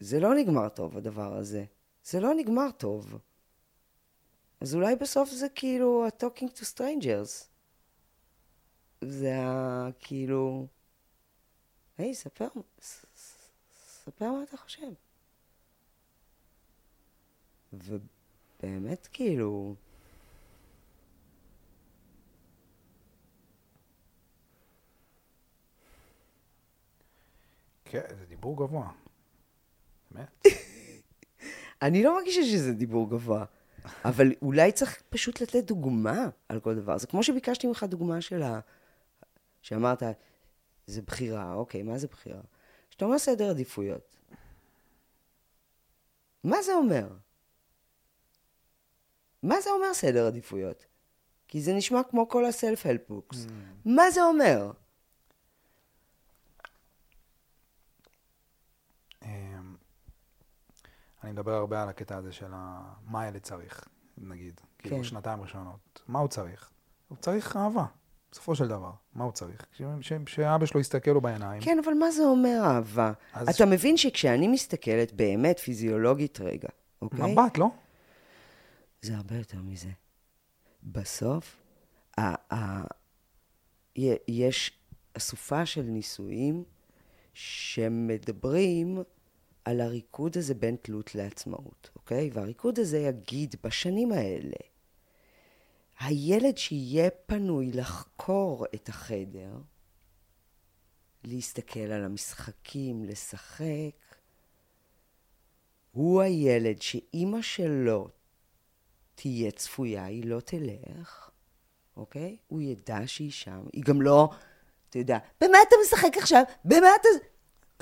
זה לא נגמר טוב, הדבר הזה. זה לא נגמר טוב. אז אולי בסוף זה כאילו ה-talking to strangers. זה ה... כאילו... היי, ספר, ס- ס- ספר מה אתה חושב. ובאמת, כאילו... כן, זה דיבור גבוה. באמת. אני לא מרגישה שזה דיבור גבוה, אבל אולי צריך פשוט לתת דוגמה על כל דבר. זה כמו שביקשתי ממך דוגמה של ה... שאמרת, זה בחירה, אוקיי, מה זה בחירה? כשאתה אומר סדר עדיפויות, מה זה אומר? מה זה אומר סדר עדיפויות? כי זה נשמע כמו כל ה-self-help books. מה זה אומר? אני מדבר הרבה על הקטע הזה של ה... מה הילד צריך, נגיד. כאילו, כן. שנתיים ראשונות. מה הוא צריך? הוא צריך אהבה. בסופו של דבר, מה הוא צריך? ש- ש- שאבא שלו יסתכל לו בעיניים. כן, אבל מה זה אומר אהבה? אתה מבין שכשאני מסתכלת באמת פיזיולוגית רגע, אוקיי? מבט, לא? זה הרבה יותר מזה. בסוף, ה- ה- יש אסופה של ניסויים שמדברים על הריקוד הזה בין תלות לעצמאות, אוקיי? והריקוד הזה יגיד, בשנים האלה, הילד שיהיה פנוי לחקור את החדר, להסתכל על המשחקים, לשחק, הוא הילד שאימא שלו תהיה צפויה, היא לא תלך, אוקיי? הוא ידע שהיא שם. היא גם לא, אתה יודע, במה אתה משחק עכשיו? במה אתה...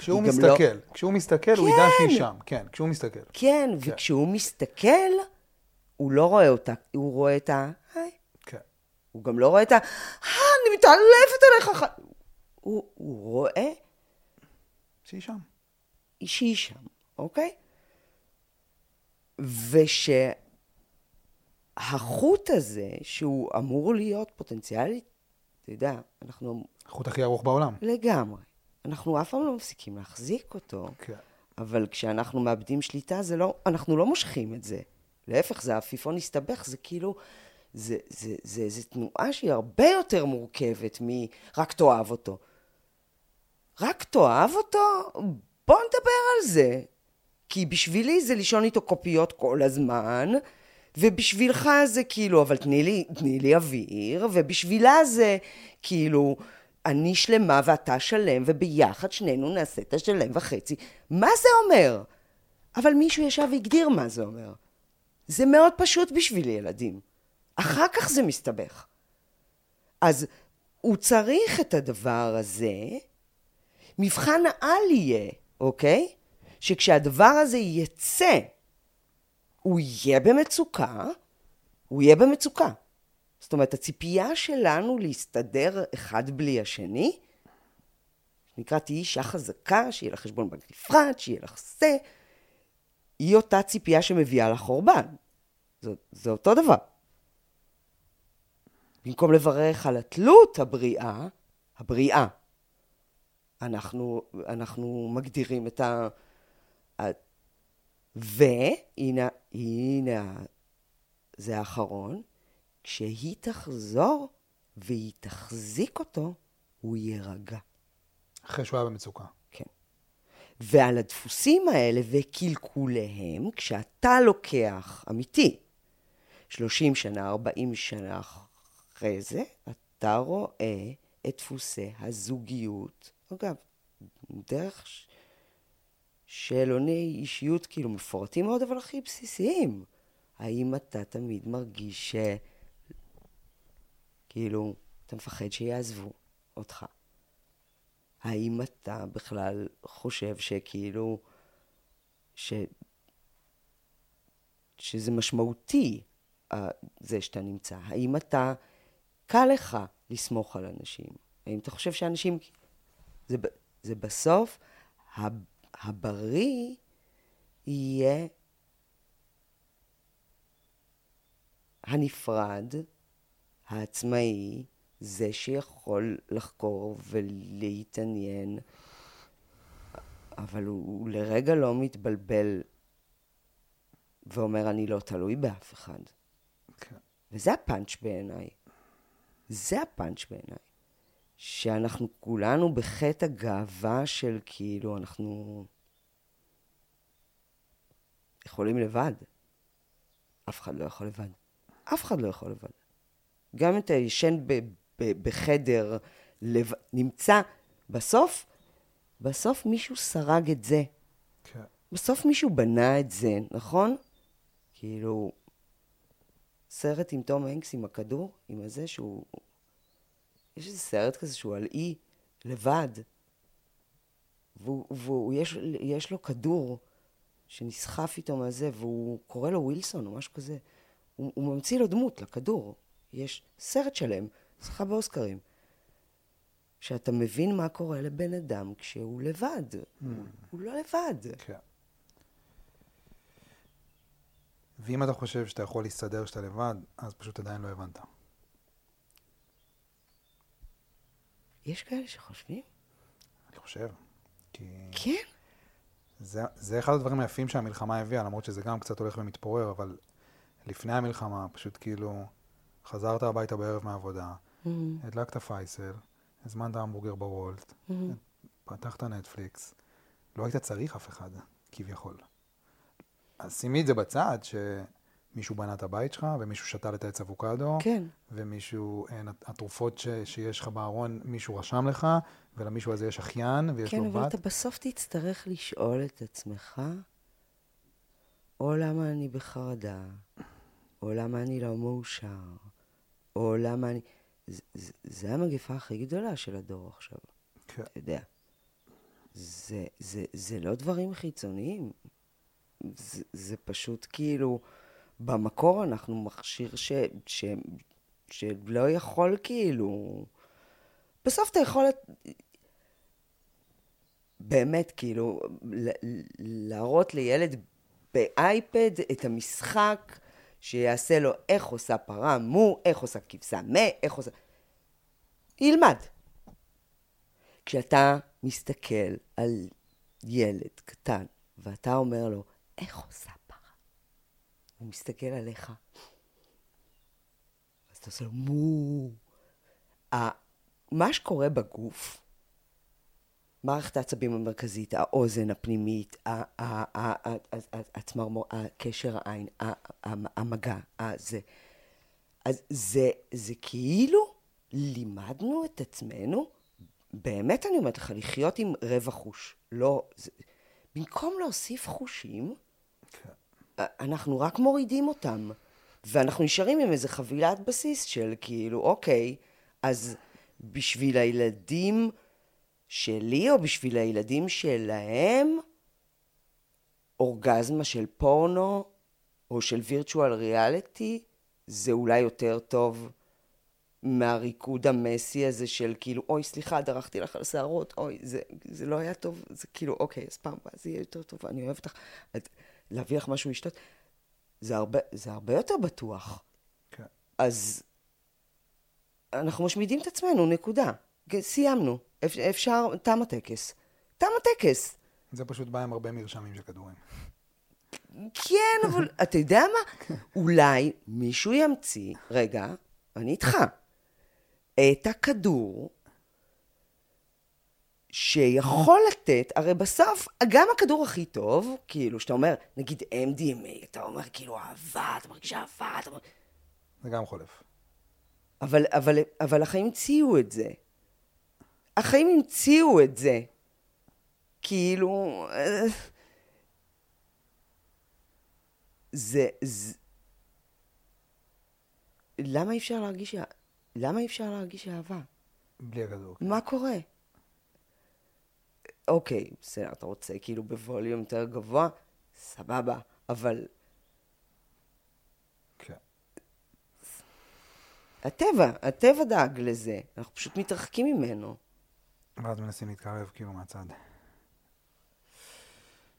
כשהוא היא גם לא- מסתכל, כשהוא מסתכל, הוא ידע שהיא שם. כן, כשהוא מסתכל. כן, וכשהוא מסתכל, הוא לא רואה אותה, הוא רואה את ה... היי. כן. הוא גם לא רואה את ה... אה, אני מתעלפת עליך. ח-" הוא, הוא רואה שהיא שם. שהיא שם, אוקיי? ושהחוט הזה, שהוא אמור להיות פוטנציאלית, אתה יודע, אנחנו החוט הכי ארוך בעולם. לגמרי. אנחנו אף פעם לא מפסיקים להחזיק אותו, כן. אבל כשאנחנו מאבדים שליטה, זה לא, אנחנו לא מושכים את זה. להפך, זה עפיפון הסתבך, זה כאילו, זה, זה, זה, זה תנועה שהיא הרבה יותר מורכבת מרק תאהב אותו. רק תאהב אותו? בוא נדבר על זה. כי בשבילי זה לישון איתו קופיות כל הזמן, ובשבילך זה כאילו, אבל תני לי, תני לי אוויר, ובשבילה זה כאילו, אני שלמה ואתה שלם, וביחד שנינו נעשה את השלם וחצי. מה זה אומר? אבל מישהו ישב והגדיר מה זה אומר. זה מאוד פשוט בשביל ילדים. אחר כך זה מסתבך. אז הוא צריך את הדבר הזה, מבחן העל יהיה, אוקיי? שכשהדבר הזה יצא, הוא יהיה במצוקה, הוא יהיה במצוקה. זאת אומרת, הציפייה שלנו להסתדר אחד בלי השני, שנקרא תהיי אישה חזקה, שיהיה לך חשבון בנק נפרד, שיהיה לך זה, היא אותה ציפייה שמביאה לחורבן. זה, זה אותו דבר. במקום לברך על התלות הבריאה, הבריאה, אנחנו, אנחנו מגדירים את. ה... והנה, הנה, זה האחרון, כשהיא תחזור והיא תחזיק אותו, הוא יירגע. אחרי שהוא היה במצוקה. כן. ועל הדפוסים האלה וקלקוליהם, כשאתה לוקח, אמיתי, 30 שנה, 40 שנה אחרי זה, אתה רואה את דפוסי הזוגיות. אגב, דרך ש- שאלוני אישיות כאילו מפורטים מאוד, אבל הכי בסיסיים. האם אתה תמיד מרגיש. כאילו, אתה מפחד שיעזבו אותך? האם אתה בכלל חושב שכאילו, ש... שזה משמעותי, זה שאתה נמצא? האם אתה, קל לך לסמוך על אנשים? האם אתה חושב שאנשים... זה, זה בסוף, הבריא יהיה הנפרד, העצמאי, זה שיכול לחקור ולהתעניין, אבל הוא, הוא לרגע לא מתבלבל ואומר, אני לא תלוי באף אחד. כן. וזה הפאנץ' בעיניי. זה הפאנץ' בעיניי. שאנחנו כולנו בחטא הגאווה של כאילו, אנחנו יכולים לבד. אף אחד לא יכול לבד. אף אחד לא יכול לבד. גם אם אתה ישן ב- ב- בחדר, לב... נמצא, בסוף, בסוף מישהו סרג את זה. כן. בסוף מישהו בנה את זה, נכון? כאילו, סרט עם תום הנקס עם הכדור, עם הזה שהוא... יש איזה סרט כזה שהוא על אי, לבד, והוא, והוא יש, יש לו כדור שנסחף איתו מהזה, והוא קורא לו ווילסון או משהו כזה. הוא, הוא ממציא לו דמות לכדור. יש סרט שלם, זכה באוסקרים. שאתה מבין מה קורה לבן אדם כשהוא לבד. Mm. הוא, לא לבד. כן. ואם אתה חושב שאתה יכול להסתדר כשאתה לבד, אז פשוט עדיין לא הבנת. יש כאלה שחושבים? אני חושב. כי כן. זה, זה אחד הדברים היפים שהמלחמה הביאה, למרות שזה גם קצת הולך ומתפורר, אבל לפני המלחמה, פשוט כאילו, חזרת הביתה בערב מהעבודה, Mm, הדלקת פייסל, הזמנת המבורגר בוולט, mm, פתחת נטפליקס, לא היית צריך אף אחד, כביכול. אז שימי את זה בצד, שמישהו בנה את הבית שלך, ומישהו שתל את העץ אבוקדו, כן. ומישהו, אה, התרופות ש, שיש לך בארון, מישהו רשם לך, ולמישהו הזה יש אחיין, ויש כן, לו אבל בת. אתה בסוף תצטרך לשאול את עצמך, או למה אני בחרדה, או למה אני לא מאושר, או למה אני... זה, זה, זה המגפה הכי גדולה של הדור עכשיו, כן. אתה יודע. זה, זה, זה לא דברים חיצוניים. זה, זה פשוט כאילו, במקור אנחנו מכשיר ש, ש, שלא יכול כאילו... בסוף אתה יכול באמת, כאילו, להראות לילד באייפד את המשחק שיעשה לו איך עושה פרה מו, איך עושה כבשה מה, איך עושה... ילמד. כשאתה מסתכל על ילד קטן ואתה אומר לו, איך עושה פרה? הוא מסתכל עליך. אז אתה עושה לו מו. מה שקורה בגוף, מערכת העצבים המרכזית, האוזן הפנימית, הצמרמור, הקשר העין, המגע, זה. אז זה, זה כאילו לימדנו את עצמנו, באמת אני אומרת לך, לחיות עם רבע חוש. לא, זה, במקום להוסיף חושים, כן. אנחנו רק מורידים אותם. ואנחנו נשארים עם איזה חבילת בסיס של כאילו, אוקיי, אז בשביל הילדים שלי או בשביל הילדים שלהם, אורגזמה של פורנו או של וירטואל ריאליטי, זה אולי יותר טוב מהריקוד המסי הזה של כאילו, אוי, סליחה, דרכתי לך על שערות, אוי, זה, זה לא היה טוב, זה כאילו, אוקיי, אז פעם הבאה זה יהיה יותר טוב, אני אוהבת אותך. אז להביא לך משהו לשתות, זה הרבה, זה הרבה יותר בטוח. כן. אז אנחנו משמידים את עצמנו, נקודה. סיימנו. אפ- אפשר, תם הטקס. תם הטקס. זה פשוט בא עם הרבה מרשמים של כדורים. כן, אבל אתה יודע מה? אולי מישהו ימציא, רגע, אני איתך, את הכדור שיכול לתת, הרי בסוף, גם הכדור הכי טוב, כאילו, שאתה אומר, נגיד MDMA, אתה אומר כאילו אהבה, אתה מרגיש אהבה, אתה אומר... זה גם חולף. אבל, אבל, אבל החיים המציאו את זה. החיים המציאו את זה. כאילו... אה, זה, זה... למה אי אפשר להרגיש... למה אי אפשר להרגיש אהבה? בלי הכדור. מה קורה? אוקיי, בסדר, אתה רוצה כאילו בווליום יותר גבוה, סבבה, אבל כן. הטבע, הטבע דאג לזה, אנחנו פשוט מתרחקים ממנו. ואז מנסים להתקרב כאילו מהצד.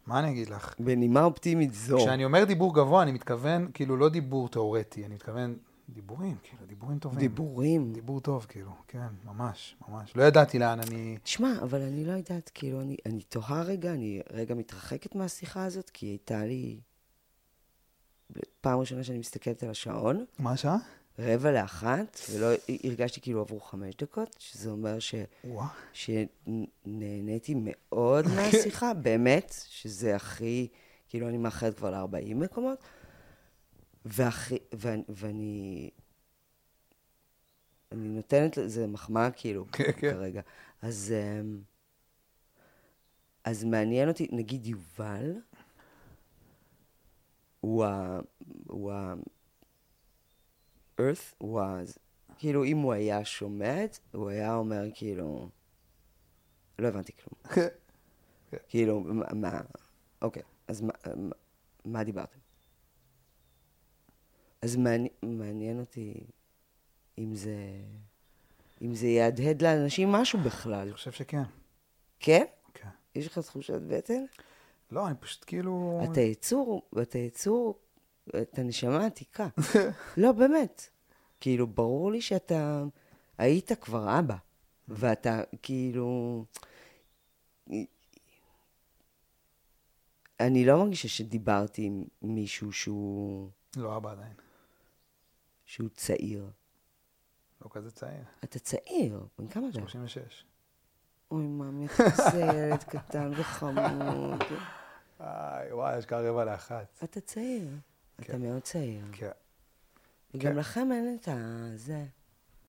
מה אני אגיד לך? בנימה אופטימית זו. כשאני אומר דיבור גבוה, אני מתכוון, כאילו, לא דיבור תיאורטי, אני מתכוון דיבורים, כאילו, דיבורים טובים. דיבורים. דיבור טוב, כאילו, כן, ממש, ממש. לא ידעתי לאן אני... תשמע, אבל אני לא יודעת, כאילו, אני, אני תוהה רגע, אני רגע מתרחקת מהשיחה הזאת, כי הייתה לי... פעם ראשונה שאני מסתכלת על השעון, מה השעה? רבע לאחת, ולא הרגשתי כאילו עברו חמש דקות, שזה אומר ש... שנהניתי מאוד מהשיחה, באמת, שזה הכי, כאילו אני מאחרת כבר ל-40 מקומות, והכי, ואני, ואני אני נותנת לזה מחמאה כאילו, כן, כן. כרגע. אז, אמ, אז מעניין אותי, נגיד יובל, הוא ה... הוא ה... earth, ה... כאילו, אם הוא היה שומע את זה, הוא היה אומר כאילו... לא הבנתי כלום. כאילו, מה... מה אוקיי, אז מה, מה, מה דיברתם? אז מעניין, מעניין אותי אם זה... אם זה יהדהד לאנשים משהו בכלל. אני חושב שכן. כן? כן. יש לך תחושת בטן? לא, אני פשוט כאילו... אתה יצור, אתה יצור, אתה נשמה עתיקה. לא, באמת. כאילו, ברור לי שאתה היית כבר אבא. ואתה כאילו... אני לא מרגישה שדיברתי עם מישהו שהוא, לא אבא עדיין. שהוא צעיר. לא כזה צעיר. אתה צעיר, בן כמה אתה? 36. אוי, מאמי, איך זה ילד קטן וחמוד. איי, וואי, יש כאן רבע לאחת. אתה צעיר. אתה כן. מאוד צעיר. כן. וגם כן. לכם אין את ה... זה.